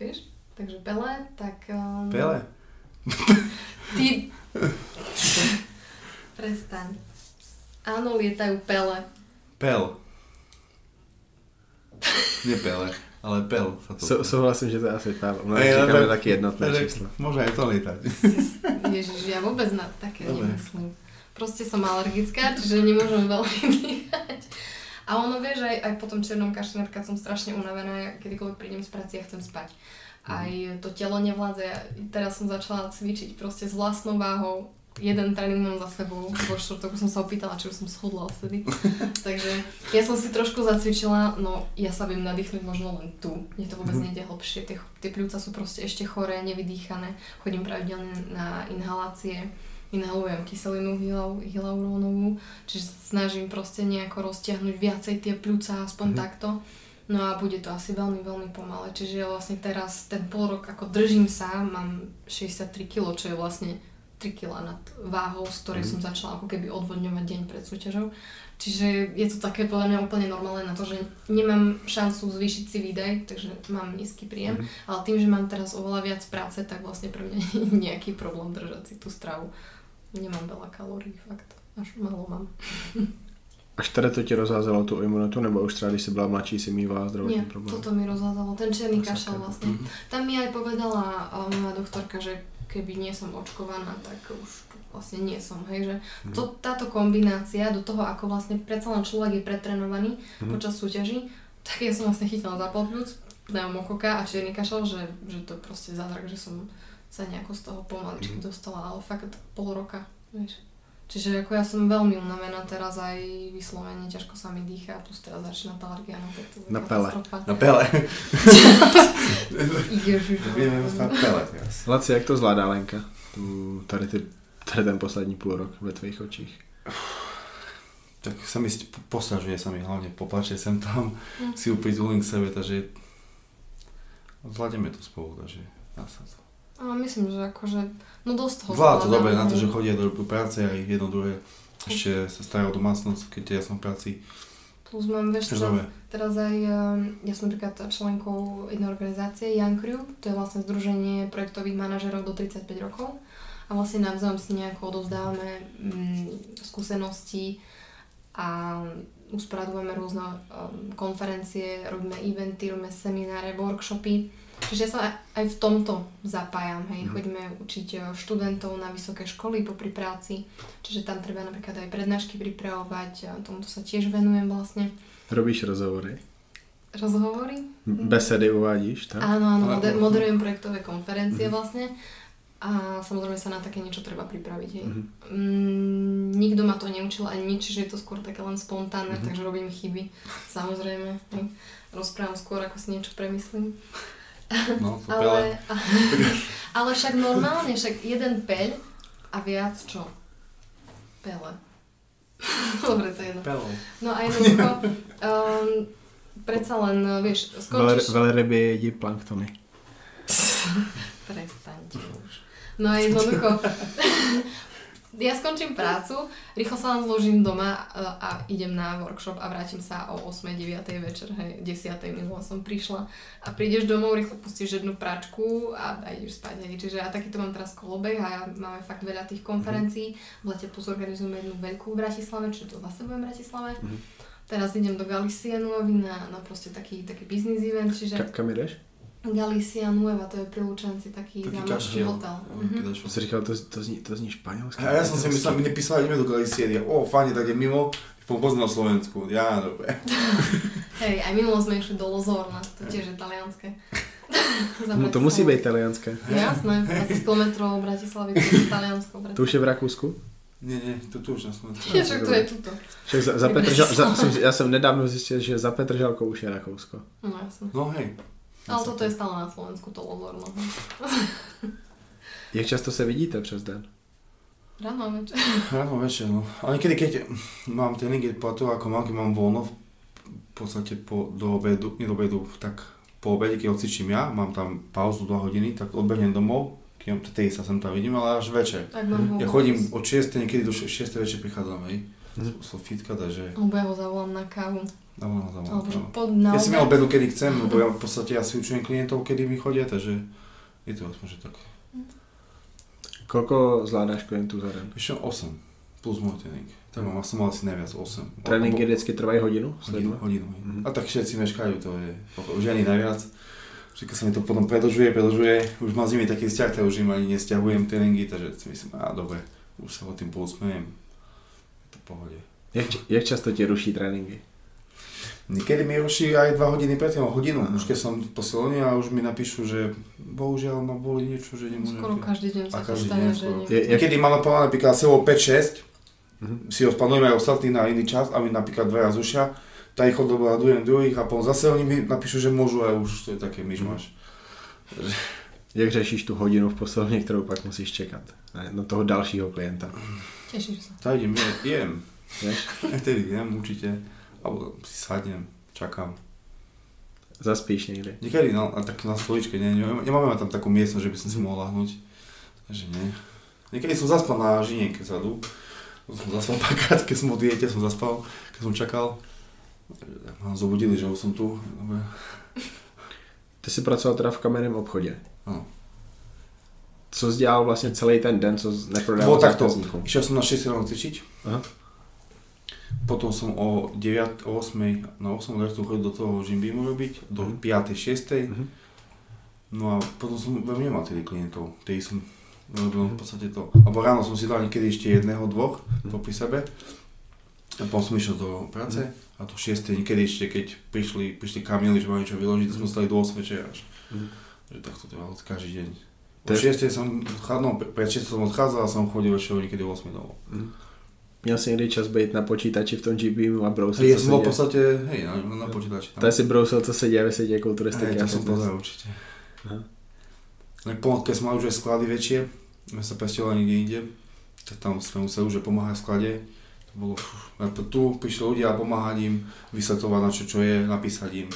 D: Vieš? Takže pele, tak... Um,
C: Pele.
D: Ty... Prestaň. Áno, lietajú pele.
C: Pel. Nie pele, ale pel sa to...
B: Sou- Souhlasím, že to asi pál. No,
C: Ej, ale tak-
B: taky jednotné
C: Takže
B: číslo.
C: Môže aj to lietať. [LAUGHS]
D: Ježiš, ja vôbec na také
C: Dobre.
D: nemyslím. Proste som alergická, čiže nemôžem veľmi [LAUGHS] dýchať. A ono vie, že aj, aj po tom černom kašli napríklad som strašne unavená, kedykoľvek prídem z práce, ja chcem spať. Aj to telo nevládze. Ja teraz som začala cvičiť proste s vlastnou váhou. Jeden tréning mám za sebou, vo štvrtok som sa opýtala, či už som schudla vtedy. [LAUGHS] Takže ja som si trošku zacvičila, no ja sa viem nadýchnuť možno len tu. Mne to vôbec nejde hlbšie, tie, tie pľúca sú proste ešte choré, nevydýchané. Chodím pravidelne na inhalácie, inhalujem kyselinu hylau, hyaurónovú, čiže snažím proste nejako roztiahnuť viacej tie pľúca, aspoň takto. No a bude to asi veľmi, veľmi pomalé. Čiže ja vlastne teraz ten pol rok ako držím sa, mám 63 kg, čo je vlastne 3 kg nad váhou, z ktorej som začala ako keby odvodňovať deň pred súťažou. Čiže je to také podľa mňa úplne normálne na to, že nemám šancu zvýšiť si výdaj, takže mám nízky príjem, ale tým, že mám teraz oveľa viac práce, tak vlastne pre mňa [LAUGHS] nie je nejaký problém držať si tú stravu. Nemám veľa kalórií, fakt. Až málo mám. [LAUGHS]
B: Až tady to ti rozházelo tu imunitu, nebo už třeba, když jsi byla mladší, si mývala zdravotní
D: Nie,
B: problém?
D: toto mi rozházalo. Ten černý kašel vlastne. Tam mi aj povedala moja doktorka, že keby nie som očkovaná, tak už vlastne nie som, hej, že to, táto kombinácia do toho, ako vlastne predsa len človek je pretrenovaný počas súťaží, tak ja som vlastne chytila za plúc, pneumokoka a čierny kašel, že, že to proste zázrak, že som sa nejako z toho pomaličky dostala, ale fakt pol roka, vieš. Čiže ako ja som veľmi unavená teraz aj vyslovene, ťažko sa mi dýcha, plus teraz začína tá alergia, no tak to
B: Na pele.
C: Na pele. [LAUGHS]
D: Ježiš.
C: Na teraz.
B: Laci, jak to zvládá Lenka? Tu, tady, ty, tady ten poslední půl rok ve tvých očích.
C: Tak sa mi postažuje sa mi hlavne, poplače sem tam, si ju prizulím k sebe, takže zvládneme to spolu, takže dá sa to.
D: A myslím, že akože, no dosť toho
C: Zvláda to dobre na to,
D: hej.
C: že chodia do práce aj jedno druhé. Ešte sa starajú o domácnosť, keď ja som v práci.
D: Plus mám, vieš čo, teraz aj, um, ja som napríklad členkou jednej organizácie Young Crew, to je vlastne združenie projektových manažerov do 35 rokov a vlastne navzájom si nejako odovzdávame mm, skúsenosti a usporadujeme rôzne um, konferencie, robíme eventy, robíme semináre, workshopy. Čiže ja sa aj- v tomto zapájam, hej, chodíme učiť eh, študentov na vysoké školy popri práci, čiže tam treba napríklad aj prednášky pripravovať, a tomuto sa tiež venujem vlastne.
B: Robíš rozhovory?
D: Rozhovory?
B: Besedy uvádíš, tak?
D: Áno, áno, moder- moderujem projektové konferencie vlastne a samozrejme sa na také niečo treba pripraviť, hej.
B: Mhm.
D: Mm, nikto ma to neučil ani nič, čiže je to skôr také len spontánne,
B: Mhm.
D: takže robím chyby, samozrejme, hej. Rozprávam skôr, ako si niečo premyslím.
C: No. [LAUGHS]
D: Ale, [LAUGHS] ale však normálne, však jeden peľ a viac čo? Pele. [LAUGHS] Dobre, to je jedno.
C: Pele.
D: No a jednoducho, um, predsa len, vieš, skončíš...
B: velryby jedí planktony.
D: Prestaňte už. No a jednoducho, ja skončím prácu, rýchlo sa len zložím doma a, a idem na workshop a vrátim sa o 8, 9 večer, hej, 10 minula som prišla a prídeš domov, rýchlo pustíš jednu pračku a, a ideš spať, hej. Čiže ja takýto mám teraz kolobeh a máme fakt veľa tých konferencií. V lete plus organizujeme jednu veľkú v Bratislave, čiže to zase budem v Bratislave. Teraz idem do Galicia Nuevy na, na proste taký, taký business event, čiže
B: Ka- kam jdeš?
D: Galicia Nueva, to je pri Lučenci taký,
C: Taký
D: zámočný hotel.
C: No,
D: Mhm.
B: Jsem si říkal, to, to, zní, to zní španělsky.
C: A ja som si myslel, my nepísali, ideme do Galície, ja, o, fajne, tak je mimo, poznal Slovensku, ja, dobre. [LAUGHS]
D: Hej, aj minulo sme išli do Lozorna, to tiež je talianské. [LAUGHS]
B: No, to musí být talianské.
D: No jasné, asi kilometrov Bratislavy, to je Taliansko.
B: To už je v Rakousku?
C: Nie, nie, to tu už na Slovensku.
D: Však to je tuto.
B: Však za, za Petržal, za, jsem, já jsem nedávno zjistil, že za Petržalkou už je Rakousko.
D: No jasné.
C: No hej.
D: Ale toto je stále na Slovensku, to Lozorno.
B: Jak často se vidíte přes den?
D: Ráno, večer.
C: Ráno večer, no. Ale niekedy, keď mám tréningy po to, ako mám, keď mám voľno, v podstate po, do obedu, nie do obedu, tak po obede, keď odcvičím ja, mám tam pauzu 2 hodiny, tak odbehnem domov, keď tej sa sem tam vidím, ale až večer.
D: Tak mám.
C: Ja chodím od 6, niekedy do 6 večer prichádzam, hej. Som fitka, takže
D: Alebo ja ho zavolám na kávu.
C: Dávam ho
D: Alebo že pod na
C: Ja si mám obedu, kedy chcem, lebo ja v podstate ja si učujem klientov, kedy mi chodia, takže je to aspoň, že tak.
B: Kolko zvládáš klientů za den?
C: Ešte 8 plus môj tréning. Tam mám, som mal asi najviac 8.
B: Tréninky vždycky trvají hodinu?
C: Hodinu, hodinu.
B: Mhm.
C: A tak všetci meškajú, to je ženy najviac. Všetko sa mi to potom predlžuje, predlžuje. Už mám s nimi taký vzťah, tak už im ani nesťahujem tréningy, takže si myslím, a dobre, už sa o tým pousmejem. Je to v pohode.
B: Jak, jak často ti ruší tréninky?
C: Niekedy mi ruší aj 2 hodiny predtým, hodinu.
B: Aha.
C: Už keď som v posilovni a už mi napíšu, že bohužiaľ ma boli niečo, že nemôžem.
D: Skoro každý deň sa
C: každý
D: stane,
C: deň
D: že
C: skoro.
D: nie.
B: Je,
C: Niekedy mám naplánované napríklad sebou 5-6,
B: Mhm.
C: si ho splánujeme aj ostatní na iný čas a mi napríklad dvaja zušia, tak ich odobladujem druhých a potom zase oni mi napíšu, že môžu a už to je také myšmaš.
B: jak řešíš tu hodinu v posilovně, kterou pak musíš čekat na, toho dalšího klienta?
D: Tešíš sa.
C: Tak idem, jem? Aj [LAUGHS] Vtedy jem určite, alebo si sadnem, čakám.
B: Zaspíš někdy.
C: Niekedy na, na, tak na stoličke, nie, ne, nemáme tam takú miestnosť, že by som si mohol lahnúť. Takže nie. Niekedy som zaspal na žinienke vzadu. Som zaspal párkrát, keď som diete, som zaspal, keď som čakal. Tak ma zobudili, že už som tu. Dobre.
B: Ty jsi pracoval teda v kamenném obchodě.
C: Áno.
B: Co jsi dělal vlastně celý ten den, co jsi
C: Bolo
B: neprodával
C: takto, išiel som na 6 ráno cvičiť,
B: Aha.
C: Potom som o 9, o 8, na 8 letu chodil do toho gym beamu robiť, do
B: Mhm.
C: 5, 6.
B: Mhm.
C: No a potom som veľmi nemal tedy klientov, tej som robil v podstate to. Alebo ráno som si dal niekedy ešte jedného, dvoch, to pri sebe. A potom som išiel do práce a to 6. niekedy ešte keď prišli, prišli kamiely, že majú niečo vyložiť, sme stali do 8 večer až.
B: Mhm.
C: Že takto to bolo každý deň. O
B: je-
C: 6. som odchádzal, no, pred 6. som odchádzal a som chodil večer niekedy o 8 domov.
B: Mhm. Měl jsi někdy čas být na počítači v tom GBMu a co
C: som
B: se
C: bol v
B: děje?
C: podstate, hej, na, na počítači.
B: To si brousil, co se děje ve světě kulturistiky.
C: Hej, to
B: fitness.
C: pozeral určite.
B: Aha.
C: Tak po, keď sme mali už aj sklady väčšie, sme sa pestovali niekde inde, tak tam sme museli už pomáhať v sklade. To bolo, p- tu prišli ľudia a pomáhať im, vysvetľovať na čo, čo je, napísať im.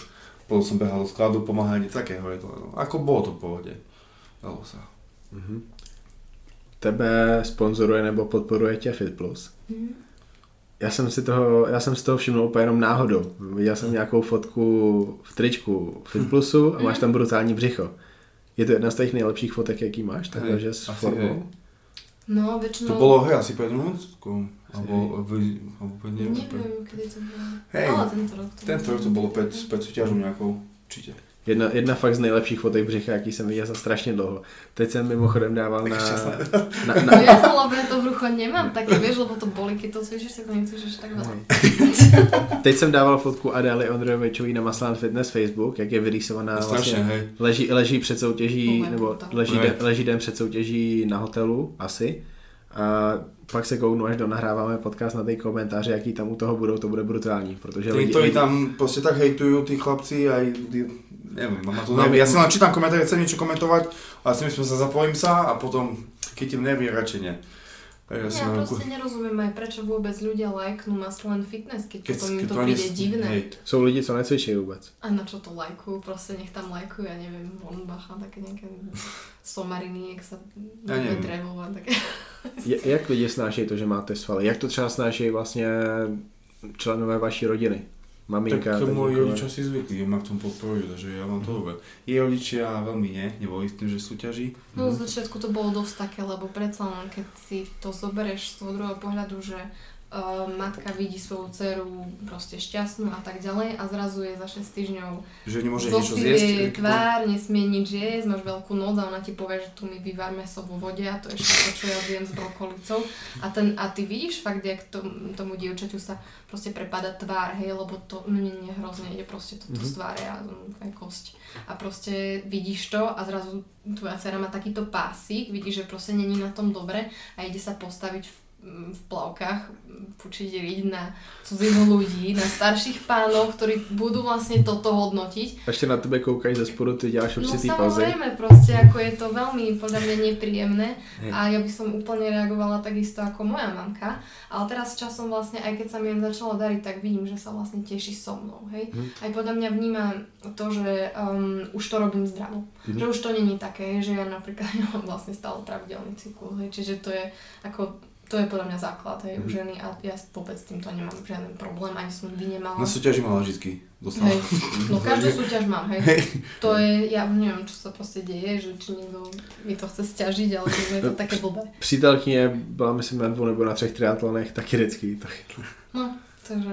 C: Potom som behal do skladu, pomáhať im, také hore to. No. Ako bolo to v pohode. Dalo sa.
B: Mhm. Tebe sponzoruje nebo podporuje tě Fit Plus?
D: Mhm.
B: Já jsem si toho, já jsem si toho všiml úplně jenom náhodou. Viděl jsem nějakou fotku v tričku Fit Plusu a máš tam brutální břicho. Je to jedna z těch nejlepších fotek, jaký máš, takhle,
C: Hej,
B: že s formou.
D: No,
C: To
D: väčšinou...
C: bolo, hej, asi pred Rumunskom. Alebo, v, alebo pred, neviem, pred,
D: Neviem, kedy to bolo.
C: Hej,
D: Ale tento rok to
C: tento rok to bolo pred, pred súťažou nejakou, určite.
B: Jedna, jedna fakt z nejlepších fotek břicha, jaký jsem viděl za strašně dlouho. Teď jsem mimochodem dával na, na,
D: No [LAUGHS]
B: na,
D: ja lebo ja to brucho nemám také, vieš, lebo to boli, keď to cvičíš, tak to necvičíš tak veľa.
B: Teď jsem dával fotku Adély Ondrojovičový na Maslan Fitness Facebook, jak je vyrýsovaná
C: Strašne,
B: vlastně,
C: hej.
B: leží, leží před soutěží,
D: Tohle,
B: nebo leží,
C: Ne.
B: den, leží den před soutěží na hotelu, asi. A pak se kouknu, až donahráváme podcast na ty komentáře, jaký tam u toho budou, to bude brutální, protože
C: Tí,
B: lidi,
C: ktorí
B: lidi,
C: tam proste tak hejtujú, tí chlapci, aj, neviem, mám to
B: Neviem.
C: neviem. Ja si len čítam komentáre, chcem niečo komentovať, ale si myslím, že sa zapojím sa a potom, keď im neviem, radšej nie. Ja
D: Ja proste nerozumiem aj, prečo vôbec ľudia lajknú Maslen Fitness, keď,
C: keď,
D: potom im
C: keď
D: to
C: to
D: príde divné.
C: hejt.
B: jsou lidi, co necvičí vůbec.
D: A na čo to lajkujú, proste nech tam lajkujú, ja neviem, Vonbacha, také nejaké somariny, jak sa
C: Ja neviem.
D: drevo a také.
B: Je, jak lidi snášejí to, že máte svaly? Jak to třeba snášejí vlastně členové vaší rodiny? Maminka,
C: Tak moji rodičia si zvykli, ma v tom podporujú, takže ja mám to dobre. Jej rodičia veľmi nie, neboli s tým, že súťaží.
D: No z začiatku to bolo dosť také, lebo predsa len keď si to zoberieš z toho druhého pohľadu, že uh, matka vidí svoju dceru proste šťastnú a tak ďalej a zrazu je za 6 týždňov
C: Že nemôže niečo zjesť.
D: Tvár, nesmie nič jesť, máš veľkú noc a ona ti povie, že tu mi vyvar meso vo vode a to je všetko, čo ja viem s brokolicou. A, ten, a ty vidíš fakt, jak tom, tomu dievčaťu sa proste prepada tvár, hej, lebo to mne nie hrozne ide proste toto mm-hmm. z tváre a aj kosť. A proste vidíš to a zrazu tvoja dcera má takýto pásik, vidíš, že proste není na tom dobre a ide sa postaviť v v plavkách pučiť riť na cudzích ľudí, na starších pánov, ktorí budú vlastne toto hodnotiť.
B: Ještě na tebe koukají ze spodu, ty děláš
D: No
B: určitý pauzy.
D: samozrejme, proste ako je to veľmi podľa mňa nepríjemné a ja by som úplne reagovala takisto ako moja mamka, ale teraz časom vlastne, aj keď sa mi začalo dariť, tak vidím, že sa vlastne teší so mnou, hej.
B: Mhm.
D: Aj podľa mňa vníma to, že um, už to robím zdravo,
B: Mhm.
D: že už to není také, že ja napríklad [LAUGHS] ja mám vlastne stále pravidelný cyklus, hej, čiže to je ako to je podľa mňa základ hej, u
B: Mhm.
D: ženy a ja vôbec s týmto nemám žiaden problém, ani som nikdy nemala.
C: Na súťaži mala vždycky. Dostala.
D: Hej, no [LAUGHS] každú súťaž mám, hej. To je, ja neviem, čo sa proste deje, že či niekto mi to chce stiažiť, ale je to také blbé.
B: Přítelkyně byla, myslím, na dvou nebo na třech triatlonech, taky vždycky. To chytla.
D: No, takže,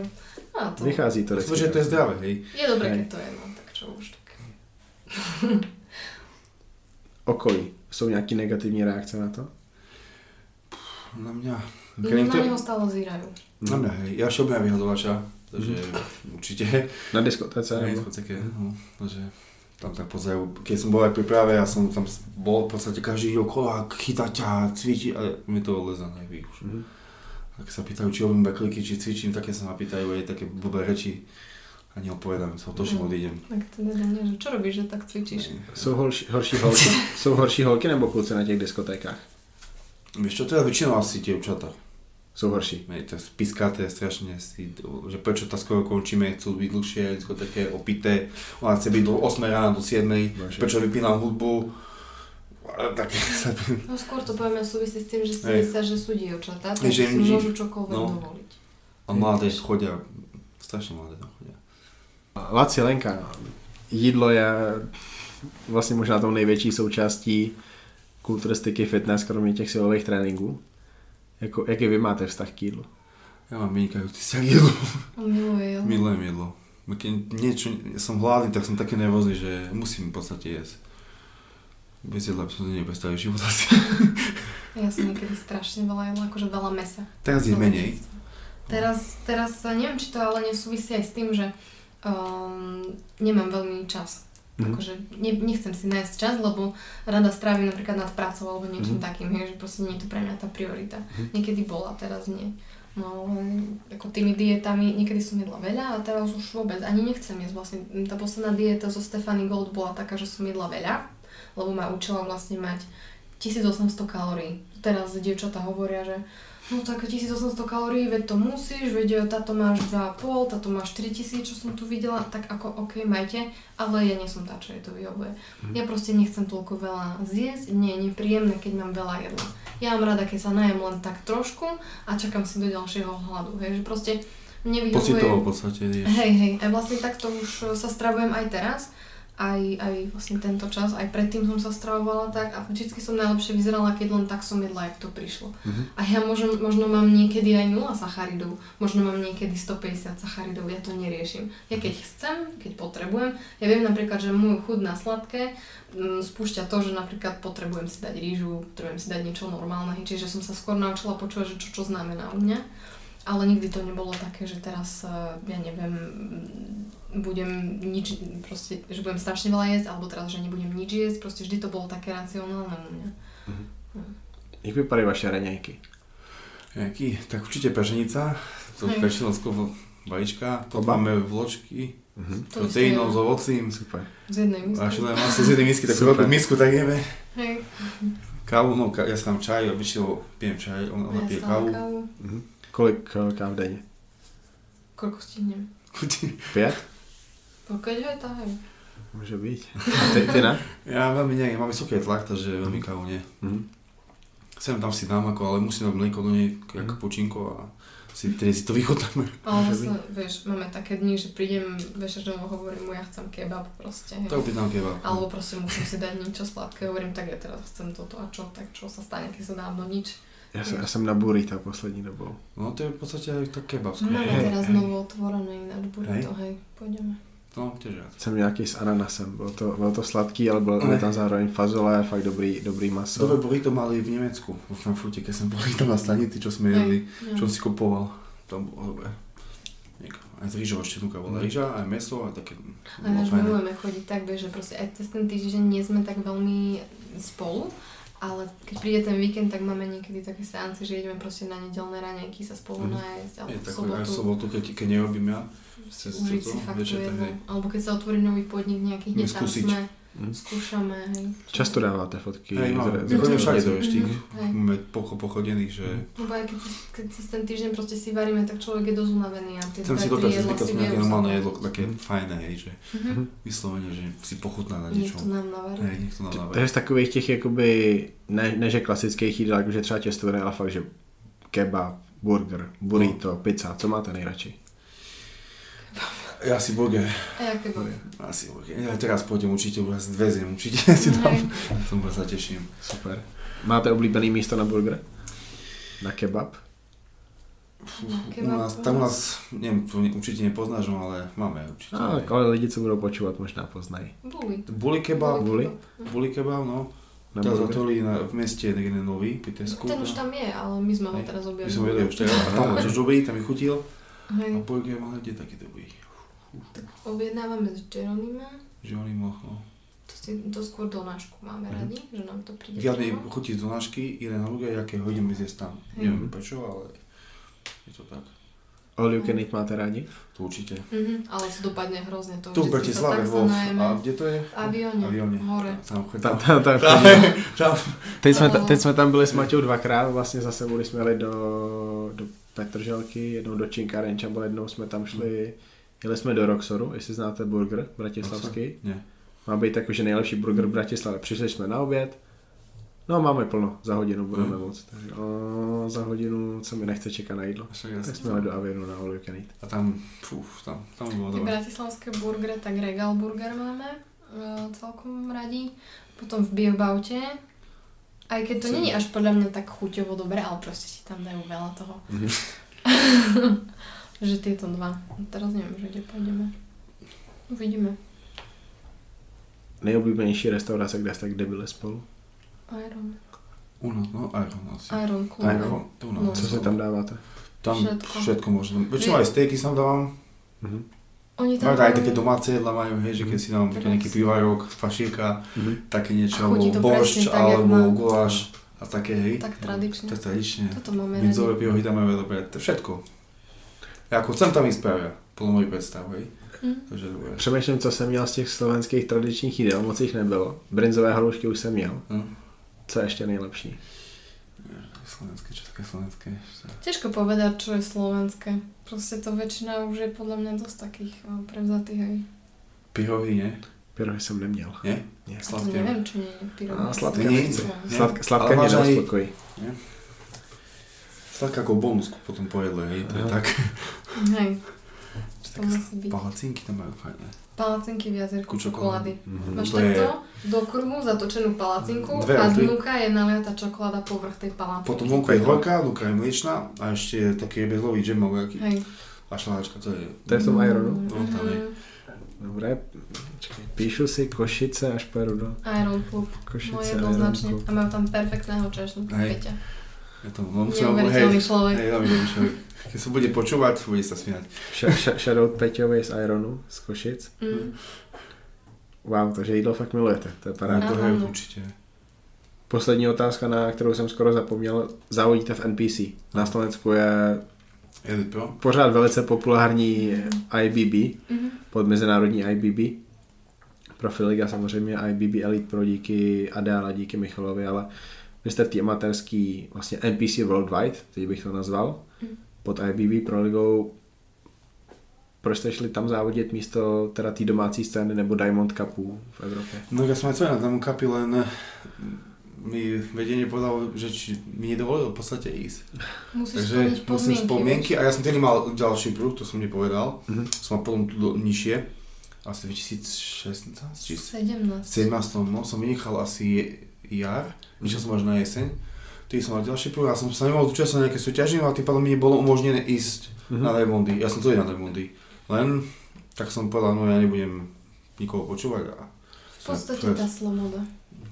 D: no to
B: Vychází to
C: Myslím,
B: vždycky.
C: že to je zdravé, hej.
D: je dobré,
B: Hej.
D: keď to je, no, tak čo už tak.
B: Okolí. Jsou nějaký negativní reakce na to?
C: Na mňa. Keď
D: na
C: niekto-
D: neho stále zírajú.
C: Na mňa, hej. Ja všeobecne vyhazovača, takže určite.
B: Na diskotéce? Nebo?
C: také, no, takže tam tak pozerajú, keď som bol aj pri príprave, ja som tam bol v podstate každý okolo a chytá ťa, cvičí a mi to leze najví už.
B: Mhm.
C: Tak sa pýtajú, či robím backliky, či cvičím, také sa ma pýtajú aj také blbé reči a neodpovedám, sa otočím,
D: No.
C: odídem.
D: Tak to nedá, nie, že čo robíš, že tak cvičíš?
B: Jsou horší, horší holky? [LAUGHS] Jsou horší holky nebo kluci na těch diskotékách?
C: Vieš čo, teda väčšinou asi tie občatá.
B: Jsou horší.
C: Hej, to je spiskaté strašne, si, že prečo tak skoro končíme, chcú byť dlhšie, všetko také opité, ona chce byť do 8 rána, do 7,
B: Bože.
C: prečo vypínam hudbu, také [LAUGHS] sa...
D: No skôr to povieme súvisí s tým, že si myslia, že sú dievčatá, takže
C: že
D: si môžu čokoľvek
C: no.
D: dovoliť.
C: A mladé chodia, strašne mladé tam chodia.
B: Laci, Lenka, jídlo je vlastně možná tou největší součástí kulturistiky, fitness, kromě těch silových tréninků. Jako, jaký vy máte vztah k jídlu?
C: Ja mám vynikajúci vzťah k jedlu.
D: Jedlo.
C: Milujem jedlo. Keď niečo, ja som hladný, tak som taký nervózny, že musím v podstate jesť. Bez jedla by som to nepredstavil život asi. [LAUGHS]
D: Ja som niekedy strašne veľa jedla, akože veľa mesa.
C: Teraz je menej.
D: Teraz, teraz neviem, či to ale nesúvisí aj s tým, že um, nemám veľmi čas.
B: Mhm.
D: Akože ne, nechcem si nájsť čas, lebo rada strávim napríklad nad prácou alebo niečím
B: Mhm.
D: takým, hej, že proste nie je to pre mňa tá priorita.
B: Mhm.
D: Niekedy bola, teraz nie. No ako tými dietami, niekedy som jedla veľa a teraz už vôbec ani nechcem jesť. Vlastne tá posledná dieta zo Stefany Gold bola taká, že som jedla veľa, lebo ma učila vlastne mať 1800 kalórií. Teraz dievčatá hovoria, že no tak 1800 kalórií, veď to musíš, veď táto máš 2,5, táto máš 4000, čo som tu videla, tak ako ok, majte, ale ja nie som tá, čo je to vyhovuje. Ja proste nechcem toľko veľa zjesť, nie je nepríjemné, keď mám veľa jedla. Ja mám rada, keď sa najem len tak trošku a čakám si do ďalšieho hladu, hej, že proste mne vyhovuje...
C: Pocitovo v podstate ješ.
D: Hej, hej, aj vlastne takto už sa stravujem aj teraz, aj, aj vlastne tento čas, aj predtým som sa stravovala tak a vždycky som najlepšie vyzerala, keď len tak som jedla, jak to prišlo.
B: Mhm.
D: A ja možno, možno mám niekedy aj 0 sacharidov, možno mám niekedy 150 sacharidov, ja to neriešim. Ja keď chcem, keď potrebujem, ja viem napríklad, že môj chud na sladké mm, spúšťa to, že napríklad potrebujem si dať rýžu, potrebujem si dať niečo normálne, čiže som sa skôr naučila počúvať, že čo čo znamená u mňa. Ale nikdy to nebolo také, že teraz, eh, ja neviem, budem nič, proste, že budem strašne veľa jesť, alebo teraz, že nebudem nič jesť, proste vždy to bolo také racionálne u mňa. Mm.
B: Jak vypadajú vaše raňajky?
C: Jaký? Tak určite peženica to hmm. pečenou vajíčka, to
B: mhm.
C: máme vločky, Mm-hmm.
D: Proteínom,
C: s ovocím.
B: Super.
D: Z jednej misky.
C: Až len z jednej misky, takú veľkú misku tak jeme. Kávu, no ja si tam čaj, obyčne pijem čaj, ona,
D: ja
C: pije kávu.
D: kávu.
B: Mm-hmm. Káv denne?
D: Koľko stihnem? 5? Pokiaľ ho
B: tam. Môže byť. [LAUGHS] Ty. Teda?
C: Ja veľmi nie, ja mám vysoký tlak, takže veľmi kávu nie.
B: Mm.
C: Sem tam si dám, ako, ale musím dať mlieko do nej, ako
B: mm.
C: počinko a si, tedy si to vychotáme.
D: Ale vlastne, vieš, máme také dni, že prídem večer domov, hovorím mu, ja chcem kebab proste.
C: Tak opýtam kebab.
D: Alebo proste musím si dať niečo sladké, hovorím, tak ja teraz chcem toto a čo, tak čo sa stane, keď sa dám, do nič.
B: Ja som, ja som na burrito poslední dobou.
C: No to je v podstate aj tak kebab. No,
D: máme
B: no,
D: teraz novo otvorené ináč burrito, hej. hej, pôjdeme.
C: No, tiež rád.
B: Jsem nějaký s ananasem. Bylo to, bylo to sladký, ale bylo, byly tam zároveň fazole, fakt dobrý, dobrý maso.
C: Dobre burrito mali v Nemecku, vo Frankfurte, keď som [LAUGHS] bol tam na stanici, čo sme jedli, čo si kupoval. Tam bolo dobré. Aj z rýžovou štenuka bola rýža, aj meso a také...
D: A
C: fajné.
D: milujeme chodiť tak, že proste aj cez ten týždeň nie sme tak veľmi spolu, ale keď príde ten víkend, tak máme niekedy také seance, že ideme proste na nedelné raňajky sa spolu
C: Mhm.
D: nájsť,
C: Je
D: v
C: tak aj v
D: sobotu
C: keď, keď nerobím ja, cez
D: užiť si fakt to
C: večer,
D: jedlo.
C: hej.
D: Alebo keď sa otvorí nový podnik nejaký, hneď tam sme,
B: Mhm.
D: skúšame, hej.
B: Často dáváte fotky.
C: Hej, no,
B: z-
C: všade do eštích,
D: hej.
C: máme pocho pochodených, že
D: Lebo aj keď, si- keď cez ten týždeň proste si varíme, tak človek je dosť unavený a tie
C: chcem si
D: si
C: som
D: vie
C: nejaké normálne jedlo, také fajné, hej, že
D: Mhm.
C: vyslovene, že si pochutná na
D: Niekto
C: niečo.
D: nám navarí.
C: Hej, nech to nám dáva.
B: je z takových těch jakoby, ne, ne že klasických jídel, jakože třeba těstoviny, ale fakt, že kebab, burger, burrito, pizza, co máte nejradši?
C: Ja si burger,
D: A jaké boli?
C: asi burger. Ja teraz pôjdem určite, už dve zjem, určite si dám.
D: Hej. [LAUGHS]
C: Tomu sa teším.
B: Super. Máte oblíbený místo na burger? Na kebab?
D: No,
C: U nás, tam u
D: nás.
C: neviem, to ne- určite nepoznáš, no ale máme určite.
B: Tak ale lidi, co budou počúvat, možná poznají.
D: Boli.
C: Buli kebab,
B: Buli?
C: buli kebab, no.
B: Na
C: Teraz
B: burger?
C: otvorili na, v meste jeden nový, pri Tesku.
D: Ten už tam je, ale my sme ho teraz
C: My
D: objavili.
C: sme vedeli už teraz, a [LAUGHS] tam dobrý, tam mi chutil.
D: Hej.
C: A burger mal kde taký dobrý.
D: Tak objednávame z Jeronima.
C: Že oni mo, no.
D: To, si, to skôr donášku máme
C: Mhm.
D: radi, že nám to príde.
C: Viac mi chutí z donášky, jeden hamburger, aké ho idem zjesť tam.
D: Hej.
C: Neviem prečo, ale je to tak.
B: All you can eat máte rádi?
C: To určite.
D: Mhm, ale to dopadne hrozne. To
C: Tu v Bratislave, vo, a kde to je?
D: V avióne.
C: Avióne.
D: Hore.
C: Tam, tam,
B: Tam,
C: tam, [LAUGHS]
B: tam, tam. Teď jsme, ta,
D: No.
B: teď jsme tam byli s Maťou dvakrát, vlastně za sebou, když jsme jeli do, do Petrželky, jednou do Činkáren Čambol, jednou jsme tam šli, jeli jsme do Roxoru, jestli znáte burger bratislavský. Má být jakože nejlepší burger v Bratislavě. Přišli jsme na oběd, no máme plno, za hodinu budeme
C: Mm.
B: moc. Takže o, za hodinu, co mi nechce čekat na jídlo. Tak jsme jeli do Avionu na All You Can Eat.
C: A tam, fú, tam, tam by bolo
D: Tie
C: dobré.
D: bratislavské burgery, tak Regal Burger máme e, celkom radi. Potom v Biobaute. Aj keď to není až podľa mňa tak chuťovo dobré, ale proste si tam dajú veľa toho.
B: Mhm. [LAUGHS]
D: že tieto dva. Teraz neviem, že kde pôjdeme. Uvidíme.
B: Nejoblíbenější restaurace, kde jste kde byli spolu?
D: Iron.
C: U nás, no, Iron asi.
D: Iron Club.
B: Iron.
C: To u nás.
D: No.
B: Co si tam dáváte?
C: Tam
D: Všetko.
C: všetko, možno. Väčšinou aj steaky tam dávam.
B: Mhm.
D: Oni tam
C: Majú aj také domáce jedla majú, hej, že keď si dám
D: Presne.
C: nejaký pivarok, fašírka,
B: Mhm.
C: také niečo, alebo boršč, alebo
D: má.
C: guláš a také, hej.
D: Tak tradične.
C: Tak tradične.
D: Toto máme radi.
C: pivo, tam majú to je všetko. Ja ako chcem tam ísť práve, podľa mojich predstav, hej.
D: Hm.
C: Takže dobré.
B: Přemýšlím, co jsem měl z těch slovenských tradičních jídel, moc jich nebylo. Brinzové halušky už jsem měl.
C: No.
B: Co je ještě nejlepší?
C: Slovenské, čo také slovenské?
D: Ťažko povedať, čo je slovenské. Proste to väčšina už je podľa mňa dosť takých o, prevzatých aj.
C: Pyrohy, nie?
B: Pyrohy jsem neměl.
C: Nie?
B: Nie.
C: Sladké.
D: neviem, či nie je pyro.
B: A sladké sladké mě neuspokojí.
C: Sladká ako bonus potom po jedle, hej, to je tak.
D: Hej, to musí byť.
C: Palacinky tam majú fajné.
D: Palacinky v jazierku
C: Ku čokolády.
B: Mhm.
D: Máš
C: To je-
D: takto do kruhu zatočenú palacinku
C: Dve
D: a dnuka je naliatá čokoláda povrch tej palácinky.
C: Potom vonku je horká, nuka je mliečná a ešte je taký bezlový džem alebo jaký.
D: Hej.
C: A šláčka, to je...
B: To je v tom Ironu?
C: No, tam je.
D: Mhm.
B: Dobré, čekaj, píšu si Košice, až pojedu do
D: Iron Club.
B: Košice.
D: Moje
B: Iron
D: jednoznačne. A majú tam perfektného čašníka. Peťa.
C: Je to, no,
D: Neuveriteľný
C: hej,
D: človek.
C: Hej, veľmi človek. Keď sa bude počúvať, bude sa smiať.
B: Sh- sh- Shoutout Peťovi z Ironu, z Košic.
D: Mm.
B: Wow, takže jídlo fakt milujete, to je paráda.
C: to je.
B: Poslední otázka, na kterou jsem skoro zapomněl. Závodíte v NPC. Na Slovensku je pořád velice populární IBB,
D: Mhm.
B: pod mezinárodní IBB. Profiliga samozřejmě IBB Elite Pro díky Adéla, díky Michalovi, ale vy jste v té amatérský vlastně NPC Worldwide, teď bych to nazval,
D: Mhm.
B: pod IBB Pro ligou. Proč jste šli tam závodit místo teda té domácí scény nebo Diamond Cupu v Evropě?
C: No ja som aj na tam kapy, len mi vedenie povedalo, že či mi nedovolilo v podstate ísť.
D: Musíš
C: Takže
D: splniť
C: musím spomienky a ja som tedy mal ďalší prúh, to som nepovedal.
B: Mhm.
C: Som mal potom tu do, nižšie, asi 2016 či
D: 17.
C: 17, no som vynechal asi jar, vyšiel som až na jeseň. Ty som mal ďalší prúh a som sa nemohol zúčastniť na nejaké súťaži, no a tým pádom mi nebolo umožnené ísť
B: Mhm.
C: na Diamondy. Ja som celý na Diamondy. Len tak som povedal, no ja nebudem nikoho počúvať a
D: V podstate tá sloboda.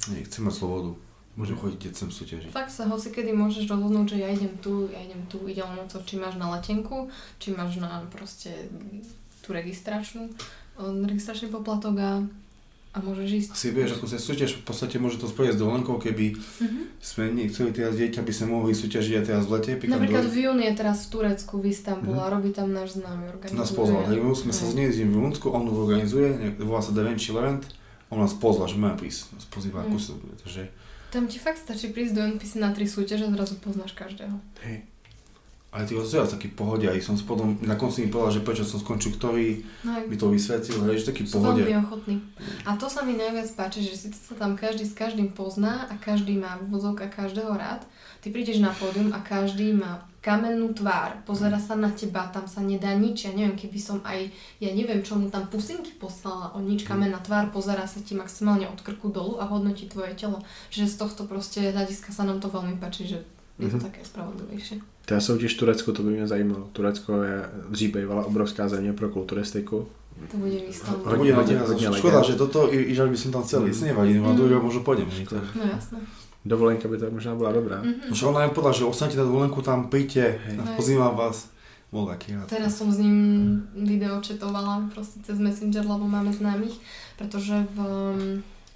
C: Nie, chcem mať slobodu. Môžem chodiť, keď chcem súťažiť.
D: Fakt sa hoci kedy môžeš rozhodnúť, že ja idem tu, ja idem tu, ide len o to, či máš na letenku, či máš na proste tú registračnú, eh, registračný poplatok a, a môžeš ísť.
C: Asi vieš, ako sa súťaž, v podstate môže to spojiť s dovolenkou, keby
D: Mhm.
C: sme nechceli teraz dieťa, aby sme mohli súťažiť aj teraz v lete.
D: Napríklad
C: do-
D: v júni je teraz v Turecku, v Istanbule a robí tam náš známy organizuje.
C: nás pozval, hej, my sme sa
D: Hej.
C: zniezli v Rumunsku, on ho organizuje, volá sa The Venture Event, on nás pozval, že máme prísť, nás pozýva, ako
D: Mm.
C: sa, takže
D: Tam ti fakt stačí prísť do NPC na tri súťaže a zrazu poznáš každého.
B: Hej.
C: Ale tí hostia taký pohode, aj som si potom, na konci mi povedal, že prečo som skončil, ktorý
D: No aj.
C: mi to vysvetlil, hej, že taký
D: Sú
C: pohode.
D: veľmi ochotní. A to sa mi najviac páči, že síce sa tam každý s každým pozná a každý má v úvodzovkách každého rád. Ty prídeš na pódium a každý má kamennú tvár, pozera sa na teba, tam sa nedá nič. Ja neviem, keby som aj, ja neviem, čo mu tam pusinky poslala, o nič kamenná tvár, pozera sa ti maximálne od krku dolu a hodnotí tvoje telo. Že z tohto proste hľadiska sa nám to veľmi páči, že je to
B: Mhm.
D: také spravodlivejšie.
B: Ta soutěž v Turecku, to by mě zajímalo. Turecko je dřív bývala obrovská země pro kulturistiku.
D: To bude výstavba.
C: To bude škoda, že toto, i, i že by som tam chcel ísť,
B: Mm.
C: nevadí, no a
D: Mm.
C: druhého možno pôjdem. to-
D: No jasné.
B: Dovolenka by to možná byla dobrá.
D: Mhm.
C: No však ona mi povedala, že ostanete na dovolenku tam, príďte,
B: Hej.
C: pozývam vás. Bol taký rád.
D: Teraz som s ním video četovala proste cez Messenger, lebo máme známych, pretože v,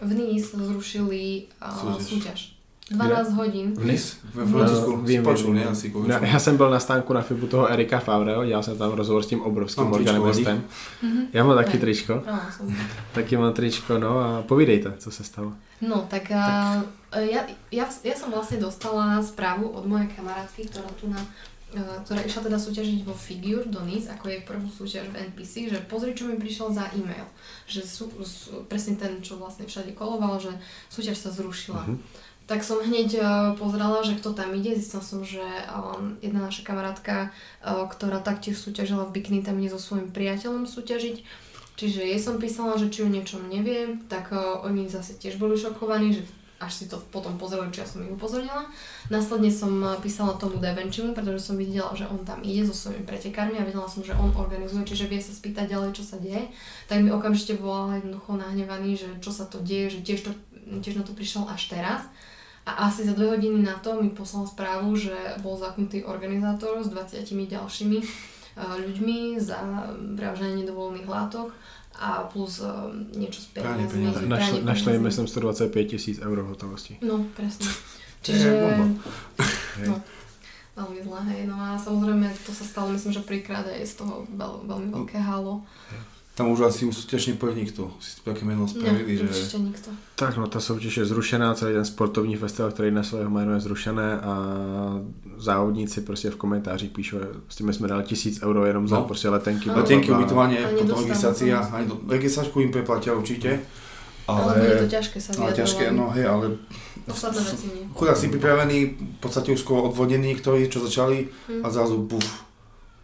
D: v Nice zrušili uh,
C: Súťaž.
D: súťaž. 12 hodín.
B: V Nice?
C: V Francúzsku,
B: No,
C: si
B: vím,
C: počul,
B: vím,
C: ne?
B: vím.
C: Asi koľko.
B: já jsem byl na stánku na FIBu toho Erika Favreho, dělal jsem tam rozhovor s tím obrovským
C: Mám tričko,
B: organistem.
D: Mhm.
B: Já mám taky
D: Hej.
B: tričko,
D: No, som.
B: taky mám tričko, no a povídejte, co se stalo.
D: no tak, a, ja, ja, ja som vlastne dostala správu od mojej kamarátky, ktorá tu na a, ktorá išla teda súťažiť vo Figure do Nice, ako jej prvú súťaž v NPC, že pozri, čo mi prišiel za e-mail. Že sú, sú, presne ten, čo vlastne všade koloval, že súťaž sa zrušila.
B: Mhm.
D: Tak som hneď uh, pozerala, že kto tam ide. Zistila som, že um, jedna naša kamarátka, uh, ktorá taktiež súťažila v bikini, tam ide so svojím priateľom súťažiť. Čiže jej som písala, že či o niečom nevie, tak oni zase tiež boli šokovaní, že až si to potom pozreli, či ja som ich upozornila. Následne som písala tomu Devenčimu, pretože som videla, že on tam ide so svojimi pretekármi a vedela som, že on organizuje, čiže vie sa spýtať ďalej, čo sa deje. Tak mi okamžite volal jednoducho nahnevaný, že čo sa to deje, že tiež, to, tiež na to prišiel až teraz. A asi za dve hodiny na to mi poslal správu, že bol zapnutý organizátor s 20 ďalšími uh, ľuďmi za vraženie nedovolených látok a plus uh, niečo
C: Pranie
D: peniazmi.
B: Našli, našli myslím 125 tisíc euro hotovosti.
D: No, presne. Čiže... No, veľmi zlé, hej. No a samozrejme, to sa stalo, myslím, že prvýkrát aj z toho veľ, veľmi veľké halo.
C: Tam už asi už súťaž nepojde nikto. Si si také meno spravili,
D: Ne,
C: že...
D: určite nikto.
B: Tak no, ta soutěž je zrušená, celý ten sportovní festival, který na svého jméno je zrušené a závodníci prostě v komentářích píšou, prostě my jsme dali tisíc euro jenom za
C: No.
B: prostě letenky.
C: Letenky,
D: A
C: potom
D: to.
C: aj do- registračku im preplatia určite.
D: Ale,
C: Ale,
D: bude to ťažké sa
C: ale ťažké,
D: vyjadrovať.
C: no hej, ale
D: Ostatné veci nie.
C: chudák si pripravený, v podstate už skoro odvodení, ktorí čo začali
D: Hm.
C: a zrazu buf.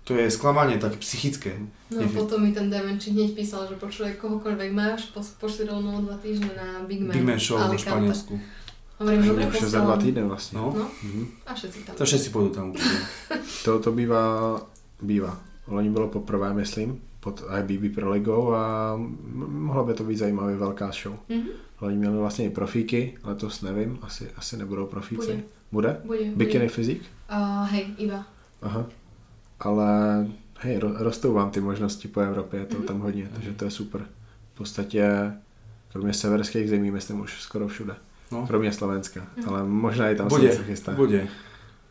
C: To je sklamanie také psychické.
D: No a potom mi ten Devenči hneď písal, že počuje kohokoľvek máš, pos, pošli rovno o dva týždne na Big Man.
C: Big Man Show vo
D: Alicante.
C: Španielsku.
D: Hovorím,
B: Už
D: dobre
B: je za dva týdny vlastně.
C: No,
D: No
B: Mhm.
D: a všetci tam.
C: to všetci pôjdu tam určite. [LAUGHS]
B: To, to bývá, bývá. Loni bylo poprvé, myslím, pod IBB Pro Ligou a m- mohlo by to být zajímavý velká show.
D: Mhm.
B: Loni měli vlastně i profíky, letos nevím, asi, asi nebudou profíci.
D: Bude.
B: Bude?
D: Bude,
B: Bikini
D: bude.
B: fyzik?
D: Uh, hej, iba.
B: Aha. Ale hej, ro- rostou vám ty možnosti po Evropě, je to
D: Mhm.
B: tam hodně, takže to je super. V podstatě kromě severských zemí, myslím už skoro všude.
C: No.
B: Kromě Slovenska,
D: Mhm.
B: ale možná i tam se
C: Bude,
B: něco chystá.
C: bude,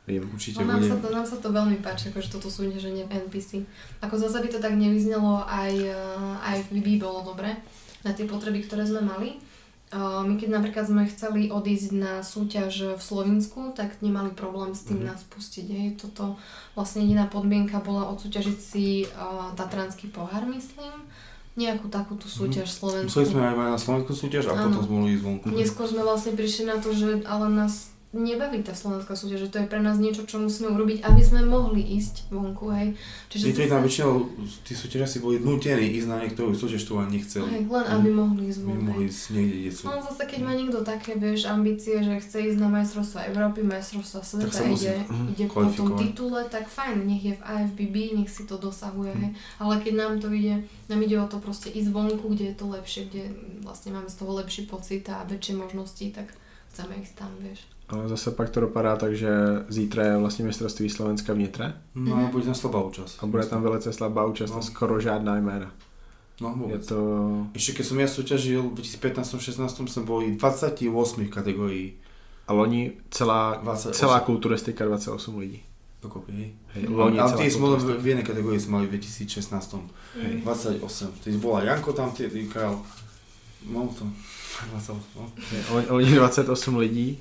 B: Vím.
C: určite
D: No, nám,
C: bude.
D: sa to, nám sa to veľmi páči, akože toto súťaženie v NPC. Ako zase by to tak nevyznelo, aj, eh, aj v BB bolo dobre na tie potreby, ktoré sme mali. My keď napríklad sme chceli odísť na súťaž v Slovensku, tak nemali problém s tým
B: Mhm.
D: nás pustiť. Hej. Toto vlastne jediná podmienka bola odsúťažiť si uh, Tatranský pohár, myslím. Nejakú takúto súťaž Slovensku.
C: Museli sme aj na Slovensku súťaž a
D: Áno.
C: potom sme mohli ísť vonku.
D: Neskôr sme vlastne prišli na to, že ale nás nebaví tá slovenská súťaž, že to je pre nás niečo, čo musíme urobiť, aby sme mohli ísť vonku, hej. Čiže zase-
C: tam väčšinou, tí súťažiaci boli nutení ísť na niektorú súťaž, ktorú ani nechceli.
D: hej, len aby mohli ísť
C: By
D: von,
C: mohli ísť niekde, kde sú.
D: No zase keď má niekto také, vieš, ambície, že chce ísť na majstrovstvá Európy, majstrovstvá sveta,
C: sa musí,
D: ide,
B: mhm,
D: ide po tom titule, tak fajn, nech je v IFBB, nech si to dosahuje, hej. Ale keď nám to ide, nám ide o to proste ísť vonku, kde je to lepšie, kde vlastne máme z toho lepší pocit a väčšie možnosti, tak chceme ísť tam, vieš.
B: Ale zase pak to dopadá tak, že zítra je vlastně mistrovství Slovenska vnitře
C: No
D: Mhm.
C: a bude tam slabá účasť.
B: a bude tam velice slabá účast a
C: No.
B: skoro žádná jména.
C: No
B: Je
C: vôbec.
B: to...
C: Ešte keď som ja súťažil v 2015-16 sme boli 28 kategórií
B: A loni celá,
C: 28.
B: celá kulturistika 28 lidí.
C: dokopy. hej.
B: Hej, loni
C: Ale tie sme v jednej kategórii sme mali v 2016.
B: Hej.
C: 28. Teď bola Janko tam, ty Král. [LAUGHS] No to. 28, no.
B: Oni, oni 28 lidí,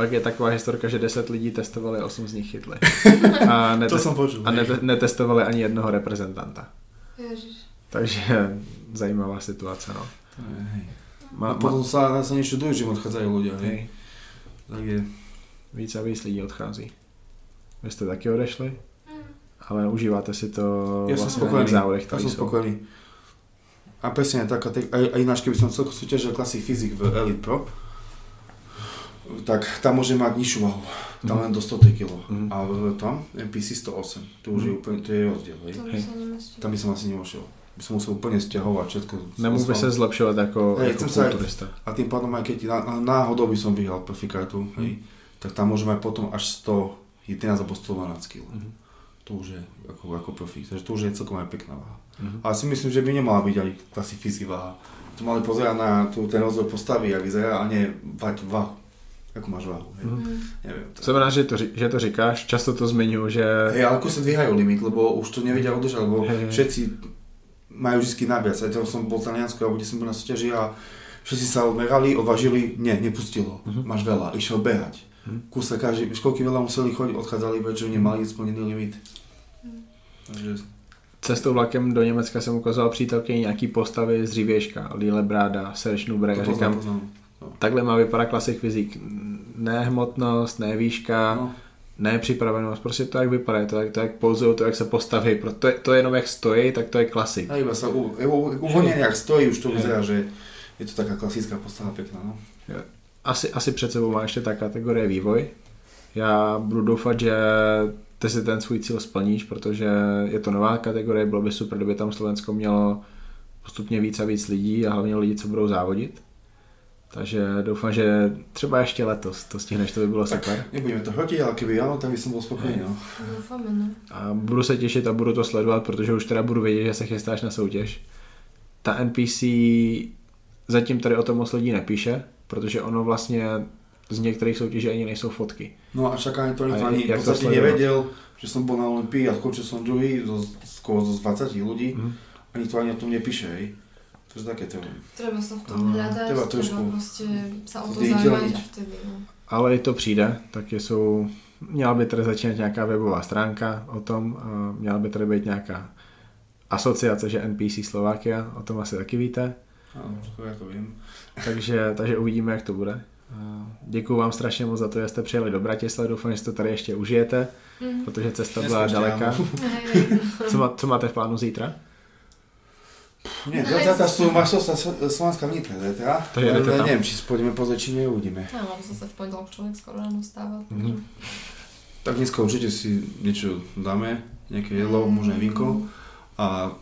B: pak je taková historka, že 10 lidí testovali a 8 z nich chytli. [LAUGHS] A,
C: To
B: netest,
C: som počul.
B: a nete, netestovali ani jednoho reprezentanta.
D: Ježiš.
B: Takže zajímavá situace, no.
C: To hej.
B: Má,
C: A potom sa, sa niečo čudujú, že im odchádzajú ľudia. Hej. Tak je.
B: víc a víc lidí odchází. Vy jste taky odešli,
D: Hm.
B: ale užíváte si to
C: Ja som
B: vlastně na těch závodech,
C: Ja som
B: jsou.
C: spokojný. A presne taká, tak, aj, aj ináč, keby som celko súťažil Classic Physics v Elite Pro, tak tam môže mať nižšiu váhu. Tam
B: Mhm.
C: len do 100 kg.
B: Mhm.
C: A tam NPC 108. To už je
B: Mhm.
C: úplne, to je rozdiel. Hej.
D: Sa.
C: Tam by som asi nemošiel. By som musel úplne stiahovať všetko.
B: Nemohl by se zlepšovat jako,
C: Hej, chcem sa aj-. A tým pádom aj keď ná- náhodou by som vyhral profikartu, hej, tak tam môžem mať potom až 111 alebo 112 kg.
B: Mhm.
C: To už je ako, ako profík, takže to už je celkom aj pekná váha.
B: Mhm.
C: Ale si myslím, že by nemala byť aj klasy fyzik váha. To mali pozerať na tú, ten rozvoj postavy, jak vyzerá, a nie vať váhu. Ako máš váhu, hej.
B: Mhm.
D: Hm.
C: Neviem. To...
B: Jsem rád, že to, že to říkáš, často to zmiňuji, že
C: Hej, ale ako sa dvíhajú limit, lebo už to nevedia udržať, lebo
B: hej.
C: všetci majú vždy naviac. Aj to som bol v Taliansku, alebo kde som bol na súťaži a všetci sa odmerali, odvážili, nie, nepustilo.
B: Mhm.
C: Máš veľa, išiel behať.
B: Mhm.
C: Kúsle každý, školky veľa museli chodiť, odchádzali, prečo nemali splnený limit. Takže
B: cestou vlakem do Německa jsem ukazoval přítelkyni nějaký postavy z dřívějška, Lille Bráda, Serge Nubrek
C: poznám,
B: takhle má vypadat klasik fyzik. Ne hmotnost, ne výška,
C: No,
B: ne připravenost, prostě to, jak vypadá, to, jak, to, jak pouzují, to, jak se postaví, pro- to, je, to je jenom jak stojí, tak to je klasik.
C: a iba sa u- u- uvoľnenie, ak stojí, už to vyzerá, že je to taká klasická postava pekná. No.
B: Asi, asi před sebou má ještě ta kategorie vývoj. Já budu doufat, že ty si ten svůj cíl splníš, protože je to nová kategorie, bylo by super, kdyby tam Slovensko mělo postupně víc a víc lidí a hlavně lidi, co budou závodit. Takže doufám, že třeba ještě letos to stihneš, to by bylo
C: Tak
B: super.
C: nebudeme to hrotiť, ale keby áno, tak by som bol spokojný. No.
D: No.
B: A budu se těšit a budu to sledovat, protože už teda budu vědět, že se chystáš na soutěž. Ta NPC zatím tady o tom moc lidí nepíše, protože ono vlastně z některých soutěží ani nejsou fotky.
C: No a však ani to nikto ani v
B: jak to
C: podstate nevedel, že som bol na Olympii a skončil som druhý zo, z, z 20 ľudí.
B: Mhm.
C: Ani to ani o tom nepíše, hej. To je také to.
D: Treba sa v tom
B: No,
D: hľadať,
C: treba
D: treba, proste sa o to zaujímať a vtedy, no.
B: Ale i to přijde, taky jsou, měla by tady začínat nějaká webová stránka o tom, a měla by tady být nějaká asociace, že NPC Slovakia, o tom asi taky víte,
C: Áno, to ja to viem.
B: takže, takže uvidíme, jak to bude. Děkuji vám strašně moc za to, že jste přijeli do Bratislavy, doufám, že si to tady ještě užijete,
D: Mhm.
B: protože cesta byla daleká. [LAUGHS] Co, má, co máte v plánu zítra?
C: Nie, 20. sú majstrovstvá Slovenska v Nitre, teda.
B: To jedete
C: Len
B: tam?
C: Neviem, či pôjdeme pozrieť, či neuvidíme.
D: Áno, zase v pondelok človek skoro ráno stáva.
B: Mhm.
C: Tak dneska určite si niečo dáme, nejaké jedlo,
D: Mm.
C: možno aj vinko. A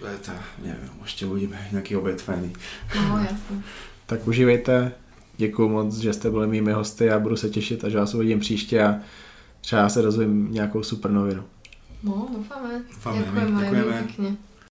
C: eta, neviem, ešte uvidíme, nejaký obed fajný.
D: No, jasne.
B: Tak užívejte, děkuji moc, že jste byli mými hosty a budu se těšit, až vás uvidím příště a třeba se dozvím nějakou super novinu.
D: No, dúfame.
C: Dúfame,
D: Ďakujem aj
C: ďakujeme.
D: pekne.